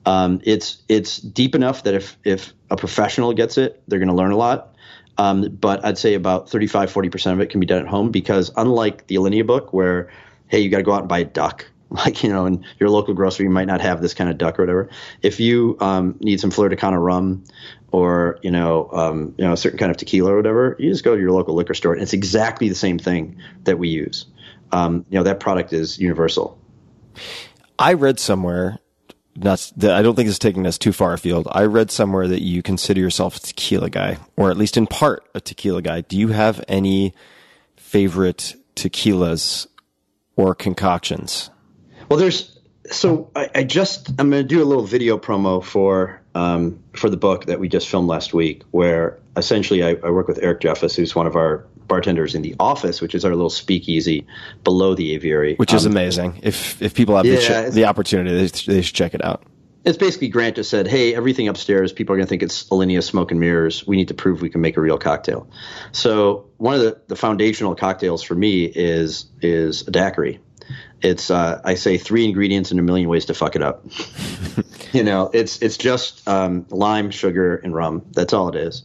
Um, it's it's deep enough that if if a professional gets it, they're going to learn a lot. Um, but I'd say about 35, 40% of it can be done at home because unlike the Alinea book where, hey, you got to go out and buy a duck, like, you know, in your local grocery, you might not have this kind of duck or whatever. If you um, need some Flor de Cana rum or, you know, um, you know, a certain kind of tequila or whatever, you just go to your local liquor store. And it's exactly the same thing that we use. Um, you know, that product is universal. I read somewhere, not I don't think it's taking us too far afield. I read somewhere that you consider yourself a tequila guy, or at least in part a tequila guy. Do you have any favorite tequilas or concoctions? Well, there's so I, I just I'm going to do a little video promo for um, for the book that we just filmed last week, where essentially I, I work with Eric Jeffus, who's one of our bartenders in the office, which is our little speakeasy below the aviary, which is Um, amazing. If if people have the, Yeah, ch- the opportunity, they, they should check it out. It's basically Grant just said, "Hey, everything upstairs, people are going to think it's Alinea Smoke and Mirrors. We need to prove we can make a real cocktail." So one of the, the foundational cocktails for me is is a daiquiri. It's uh, I say three ingredients and a million ways to fuck it up. you know, it's it's just um, lime, sugar, and rum. That's all it is.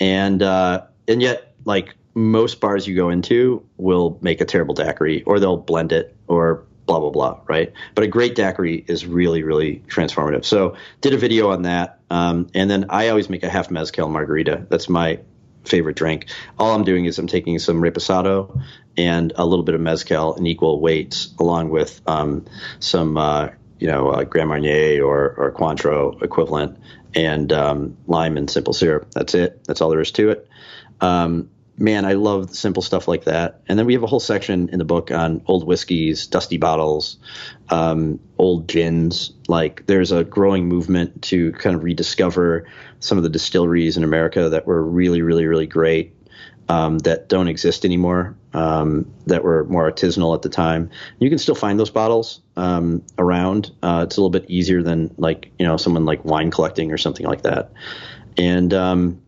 And uh, and yet, like most bars you go into will make a terrible daiquiri, or they'll blend it, or blah blah blah, right? But a great daiquiri is really really transformative. So did a video on that, um, and then I always make a half mezcal margarita. That's my favorite drink. All I'm doing is I'm taking some reposado and a little bit of mezcal in equal weights, along with um, some uh, you know uh, Grand Marnier or or Cointreau equivalent, and um, lime and simple syrup. That's it. That's all there is to it. Um, man, I love simple stuff like that. And then we have a whole section in the book on old whiskeys, dusty bottles, um, old gins. Like there's a growing movement to kind of rediscover some of the distilleries in America that were really, really, really great. Um, that don't exist anymore, um, that were more artisanal at the time. You can still find those bottles um, around. Uh, it's a little bit easier than like you know someone like wine collecting or something like that. And um,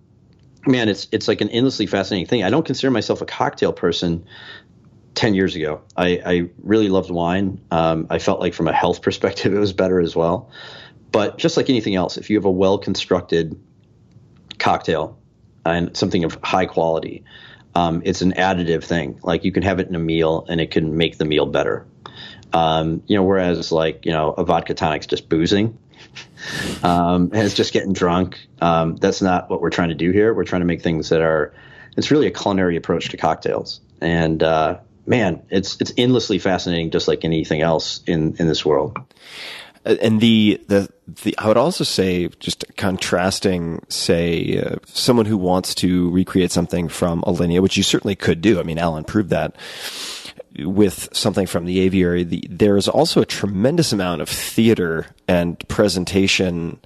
man, it's it's like an endlessly fascinating thing. I don't consider myself a cocktail person. Ten years ago, I, I really loved wine. Um, I felt like from a health perspective, it was better as well. But just like anything else, if you have a well constructed cocktail and something of high quality, um, it's an additive thing. Like you can have it in a meal, and it can make the meal better. Um, you know, whereas like you know a vodka tonic's just boozing um, just getting drunk. Um, that's not what we're trying to do here. We're trying to make things that are. It's really a culinary approach to cocktails, and uh, man, it's it's endlessly fascinating, just like anything else in in this world. Uh, and the, the the I would also say just contrasting, say uh, someone who wants to recreate something from Alinea, which you certainly could do. I mean, Allen proved that with something from the aviary. The, there is also a tremendous amount of theater and presentation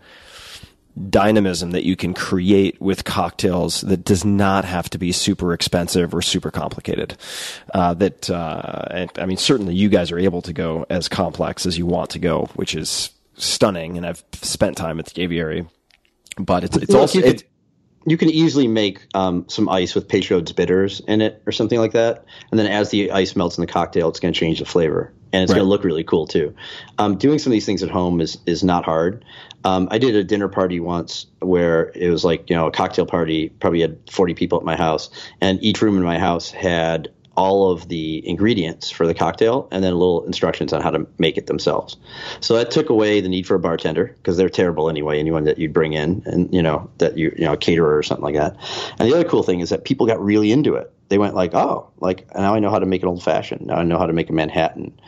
dynamism that you can create with cocktails that does not have to be super expensive or super complicated. Uh, that, uh, and, I mean, certainly you guys are able to go as complex as you want to go, which is stunning. And I've spent time at the aviary, but it's, it's also, you could- it's, You can easily make um, some ice with Peychaud's bitters in it or something like that, and then as the ice melts in the cocktail, it's going to change the flavor, and it's Right. going to look really cool too. Um, doing some of these things at home is is not hard. Um, I did a dinner party once where it was like you know a cocktail party, probably had forty people at my house, and each room in my house had all of the ingredients for the cocktail and then little instructions on how to make it themselves. So that took away the need for a bartender because they're terrible anyway. Anyone that you'd bring in and you know that you you know a caterer or something like that. And the other cool thing is that people got really into it. They went like, oh, like now I know how to make an old fashioned. Now I know how to make a Manhattan.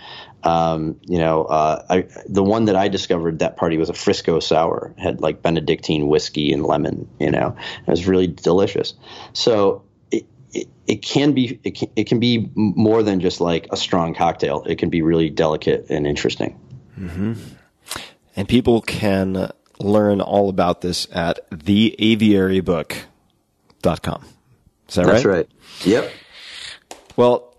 Um, you know, uh, I, the one that I discovered that party was a Frisco sour. Had like Benedictine whiskey and lemon. You know, it was really delicious. So it, it, it can be it can, it can be more than just like a strong cocktail. It can be really delicate and interesting. Mm-hmm. and people can learn all about this at theaviarybook.com. Is that That's right? That's right. Yep. Well,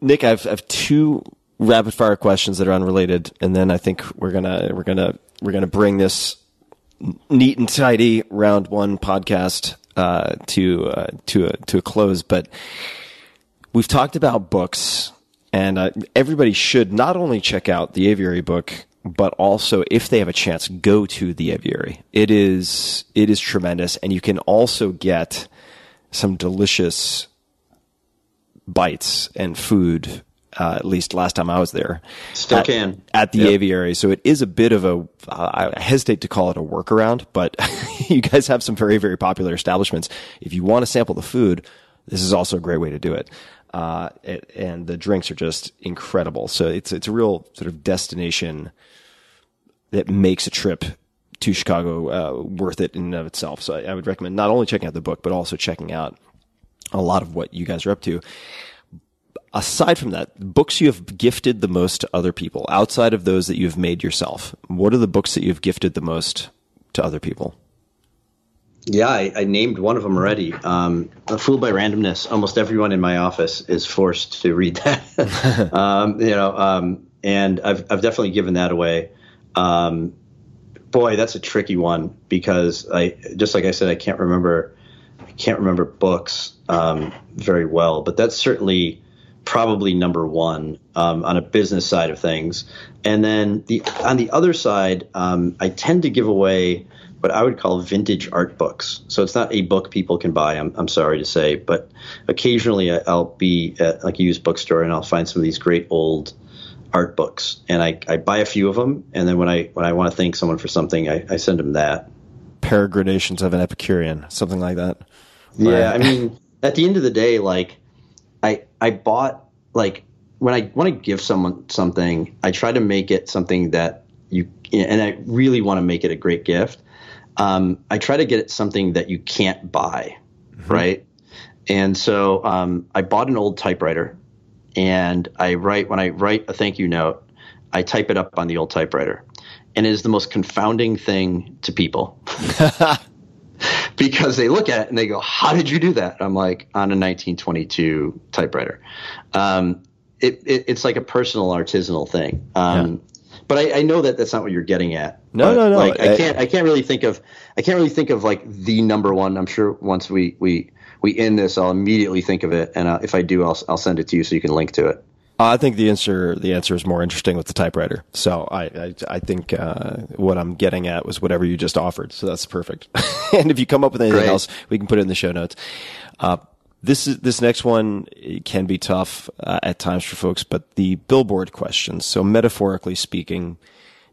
Nick, I've, I've two rapid fire questions that are unrelated, and then I think we're gonna we're gonna we're gonna bring this neat and tidy round one podcast uh, to uh, to a to a close. But we've talked about books, and uh, everybody should not only check out the Aviary book but also if they have a chance, go to the aviary. It is it is tremendous, and you can also get some delicious bites and food. Uh, at least last time I was there, Still at, can. at the Yep. aviary. So it is a bit of a. I hesitate to call it a workaround, but you guys have some very very popular establishments. If you want to sample the food, this is also a great way to do it. Uh, it, and the drinks are just incredible. So it's it's a real sort of destination that makes a trip to Chicago uh, worth it in and of itself. So I, I would recommend not only checking out the book, but also checking out a lot of what you guys are up to. Aside from that, books you have gifted the most to other people, outside of those that you've made yourself, what are the books that you've gifted the most to other people? Yeah, I, I named one of them already. Um, Fooled by Randomness. Almost everyone in my office is forced to read that. um, you know, um, and I've I've definitely given that away. Um, boy, that's a tricky one because I just like I said, I can't remember I can't remember books um, very well, but that's certainly probably number one um, on a business side of things. And then the on the other side, um, I tend to give away what I would call vintage art books. So it's not a book people can buy. I'm, I'm sorry to say, but occasionally I'll be at like a used bookstore and I'll find some of these great old art books, and I, I buy a few of them, and then when I when I want to thank someone for something, I, I send them that. Peregrinations of an Epicurean, something like that. Yeah, I mean, at the end of the day, like I I bought like when I want to give someone something, I try to make it something that you and I really want to make it a great gift. Um, I try to get it something that you can't buy, right? And so um, I bought an old typewriter, and I write when I write a thank you note, I type it up on the old typewriter, and it is the most confounding thing to people because they look at it and they go, "How did you do that?" I'm like, "On a 1922 typewriter." Um, it, it, it's like a personal artisanal thing. Um, But I, I know that that's not what you're getting at. No, no, no. Like, I I- can't. I can't really think of. I can't really think of like the number one. I'm sure once we we we end this, I'll immediately think of it, and uh, if I do, I'll I'll send it to you so you can link to it. I think the answer the answer is more interesting with the typewriter. So I I, I think uh, what I'm getting at was whatever you just offered. So that's perfect. and if you come up with anything Great. else, we can put it in the show notes. Uh, this is this next one can be tough uh, at times for folks, but the billboard questions. So metaphorically speaking,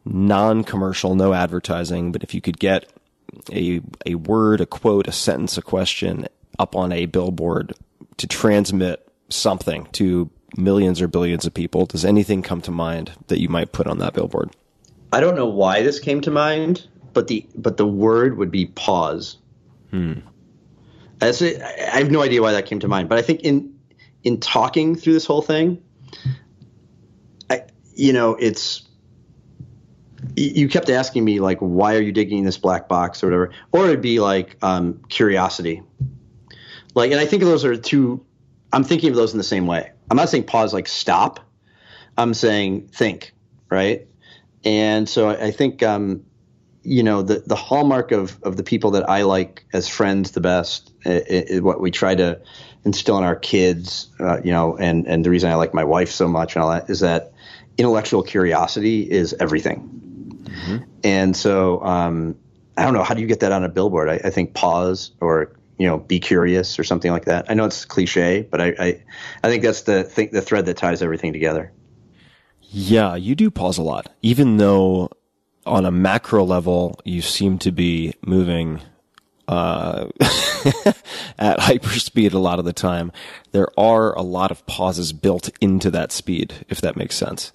non-commercial, no advertising, but if you could get a a word, a quote, a sentence, a question up on a billboard to transmit something to millions or billions of people, does anything come to mind that you might put on that billboard? I don't know why this came to mind, but the but the word would be pause. It. I I have no idea why that came to mind, but I think in in talking through this whole thing, I you know it's you kept asking me like why are you digging this black box or whatever, or it'd be like um, curiosity, like and I think those are two. I'm thinking of those in the same way. I'm not saying pause like stop. I'm saying think, right? And so I I think, um, you know, the, the hallmark of, of the people that I like as friends the best is, what we try to instill in our kids, uh, you know, and, and the reason I like my wife so much and all that is that intellectual curiosity is everything. And so, um, I don't know, how do you get that on a billboard? I, I think pause or, you know, be curious or something like that. I know it's cliche, but I, I, I think that's the thing, the thread that ties everything together. Yeah, you do pause a lot, even though on a macro level you seem to be moving uh, at hyperspeed a lot of the time. There are a lot of pauses built into that speed, if that makes sense.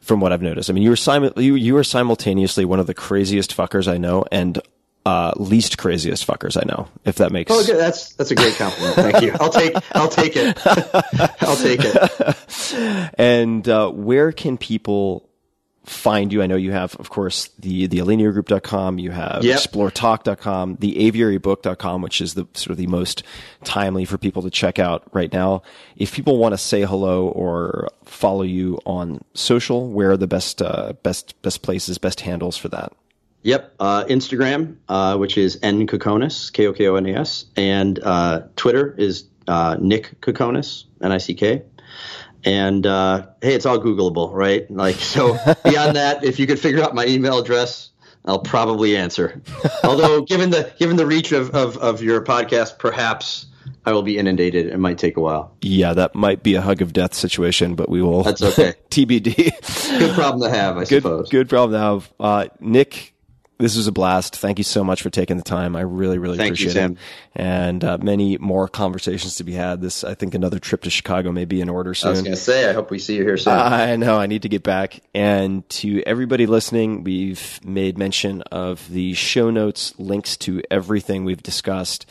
From what I've noticed, I mean, you were you you are simultaneously one of the craziest fuckers I know and uh, least craziest fuckers I know. If that makes Oh, good. That's that's a great compliment. Thank you. I'll take I'll take it. I'll take it. And uh, where can people find you? I know you have, of course, the the alineagroup.com, you have Yep. exploretock.com, the aviarybook.com, which is the sort of the most timely for people to check out right now. If people want to say hello or follow you on social, where are the best uh, best best places, best handles for that? Yep. Uh, Instagram, uh, which is n kokonas, k o k o n a s, and uh, Twitter is uh, Nick Kokonas, n i c k. And uh, hey, it's all Googleable, right? Like, so beyond that, if you could figure out my email address, I'll probably answer. Although, given the given the reach of, of, of your podcast, perhaps I will be inundated. It might take a while. Yeah, that might be a hug of death situation, but we will. That's okay. TBD. Good problem to have, I good, suppose. good problem to have. Uh, Nick, this was a blast. Thank you so much for taking the time. I really, really Thank you, appreciate Sam. it. And uh, many more conversations to be had. This, I think, another trip to Chicago may be in order soon. I was going to say, I hope we see you here soon. I know. I need to get back. And to everybody listening, we've made mention of the show notes, links to everything we've discussed,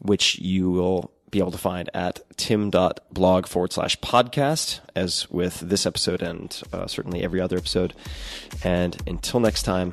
which you will be able to find at tim.blog forward slash podcast, as with this episode and uh, certainly every other episode. And until next time,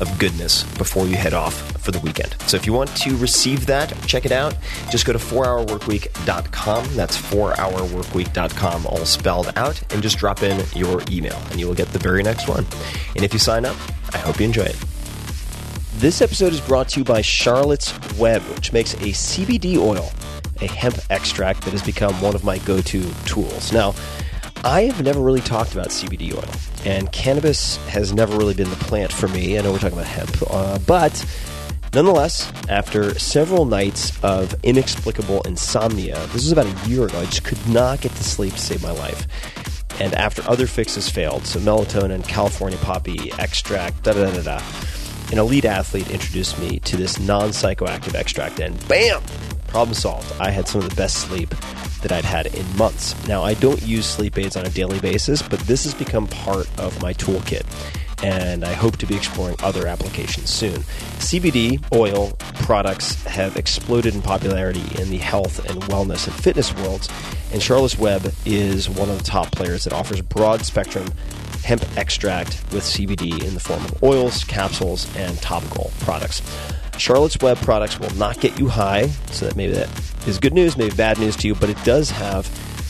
of goodness before you head off for the weekend. So if you want to receive that, check it out. Just go to 4hourworkweek.com. That's 4hourworkweek.com, all spelled out, and just drop in your email, and you will get the very next one. And if you sign up, I hope you enjoy it. This episode is brought to you by Charlotte's Web, which makes a CBD oil, a hemp extract that has become one of my go to tools. Now, I have never really talked about CBD oil, and cannabis has never really been the plant for me. I know we're talking about hemp, uh, but nonetheless, after several nights of inexplicable insomnia, this was about a year ago, I just could not get to sleep to save my life. And after other fixes failed, so melatonin, California poppy extract, da da da da, an elite athlete introduced me to this non psychoactive extract, and bam! Problem solved. I had some of the best sleep that I'd had in months. Now, I don't use sleep aids on a daily basis, but this has become part of my toolkit, and I hope to be exploring other applications soon. CBD oil products have exploded in popularity in the health and wellness and fitness worlds, and Charlotte's Web is one of the top players that offers broad spectrum hemp extract with CBD in the form of oils, capsules, and topical products. Charlotte's Web products will not get you high, so that maybe that is good news, maybe bad news to you, but it does have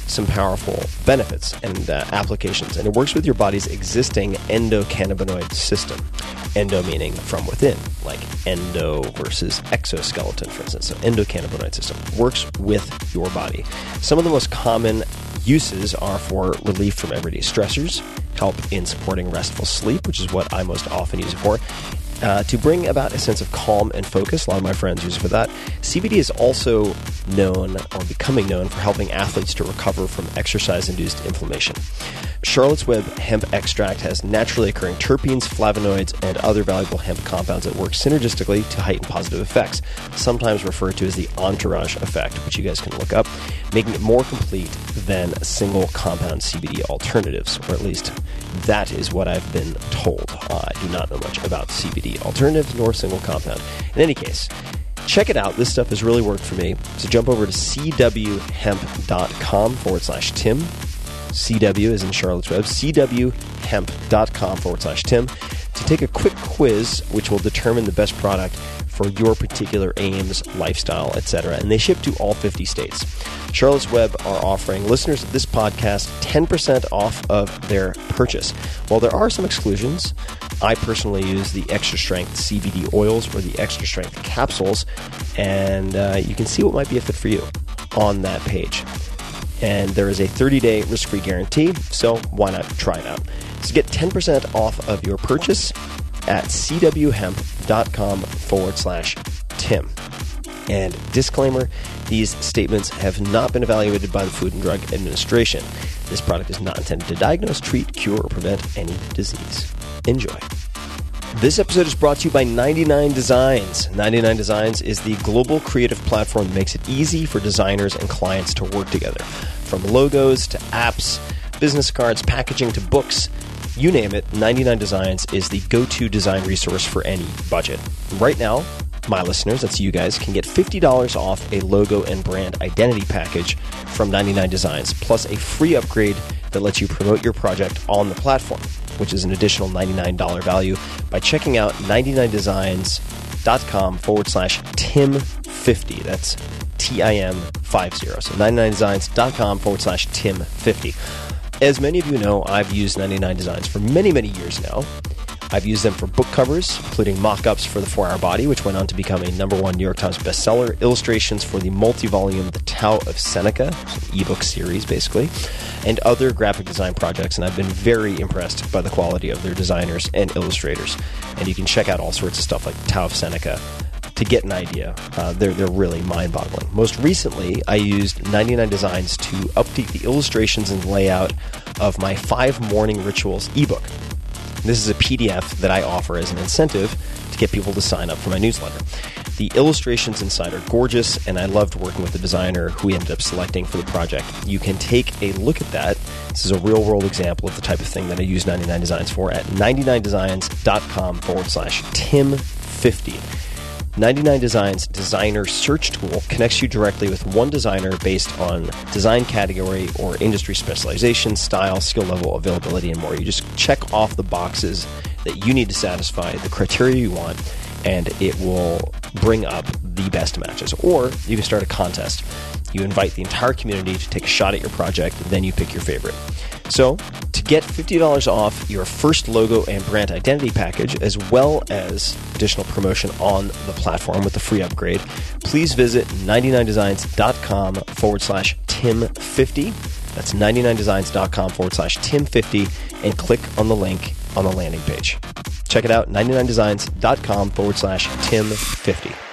some powerful benefits and uh, applications, and it works with your body's existing endocannabinoid system. Endo meaning from within, like endo versus exoskeleton, for instance. So, endocannabinoid system works with your body. Some of the most common uses are for relief from everyday stressors, help in supporting restful sleep, which is what I most often use it for, uh, to bring about a sense of calm and focus. A lot of my friends use it for that. CBD is also known or becoming known for helping athletes to recover from exercise induced inflammation. Charlotte's Web hemp extract has naturally occurring terpenes, flavonoids, and other valuable hemp compounds that work synergistically to heighten positive effects, sometimes referred to as the entourage effect, which you guys can look up, making it more complete than single compound CBD alternatives, or at least that is what I've been told. Uh, I do not know much about CBD alternatives nor single compound. In any case, check it out. This stuff has really worked for me. So jump over to cwhemp.com forward slash Tim. CW is in Charlotte's Web, cwhemp.com forward slash Tim, to take a quick quiz which will determine the best product for your particular aims, lifestyle, etc. And they ship to all 50 states. Charlotte's Web are offering listeners of this podcast 10% off of their purchase. While there are some exclusions, I personally use the extra strength CBD oils or the extra strength capsules, and uh, you can see what might be a fit for you on that page and there is a 30 day risk free guarantee, so why not try it out? So get 10% off of your purchase at cwhemp.com forward slash Tim. And disclaimer these statements have not been evaluated by the Food and Drug Administration. This product is not intended to diagnose, treat, cure, or prevent any disease. Enjoy. This episode is brought to you by 99 Designs. 99 Designs is the global creative platform that makes it easy for designers and clients to work together. From logos to apps, business cards, packaging to books, you name it, 99 Designs is the go to design resource for any budget. Right now, my listeners, that's you guys, can get $50 off a logo and brand identity package from 99 Designs, plus a free upgrade that lets you promote your project on the platform, which is an additional $99 value by checking out 99designs.com forward slash Tim50. That's T I M 50. So 99designs.com forward slash Tim50. As many of you know, I've used 99 Designs for many, many years now. I've used them for book covers, including mock ups for The Four Hour Body, which went on to become a number one New York Times bestseller, illustrations for the multi volume The Tao of Seneca, ebook series basically, and other graphic design projects. And I've been very impressed by the quality of their designers and illustrators. And you can check out all sorts of stuff like Tao of Seneca to get an idea. Uh, they're, they're really mind boggling. Most recently, I used 99 Designs to update the illustrations and layout of my Five Morning Rituals ebook. This is a PDF that I offer as an incentive to get people to sign up for my newsletter. The illustrations inside are gorgeous, and I loved working with the designer who we ended up selecting for the project. You can take a look at that. This is a real world example of the type of thing that I use 99 Designs for at 99designs.com forward slash Tim50. 99 Designs Designer Search Tool connects you directly with one designer based on design category or industry specialization, style, skill level, availability, and more. You just check off the boxes that you need to satisfy the criteria you want, and it will bring up the best matches. Or you can start a contest. You invite the entire community to take a shot at your project, then you pick your favorite. So, to get $50 off your first logo and brand identity package, as well as additional promotion on the platform with the free upgrade, please visit 99designs.com forward slash Tim50. That's 99designs.com forward slash Tim50 and click on the link on the landing page. Check it out, 99designs.com forward slash Tim50.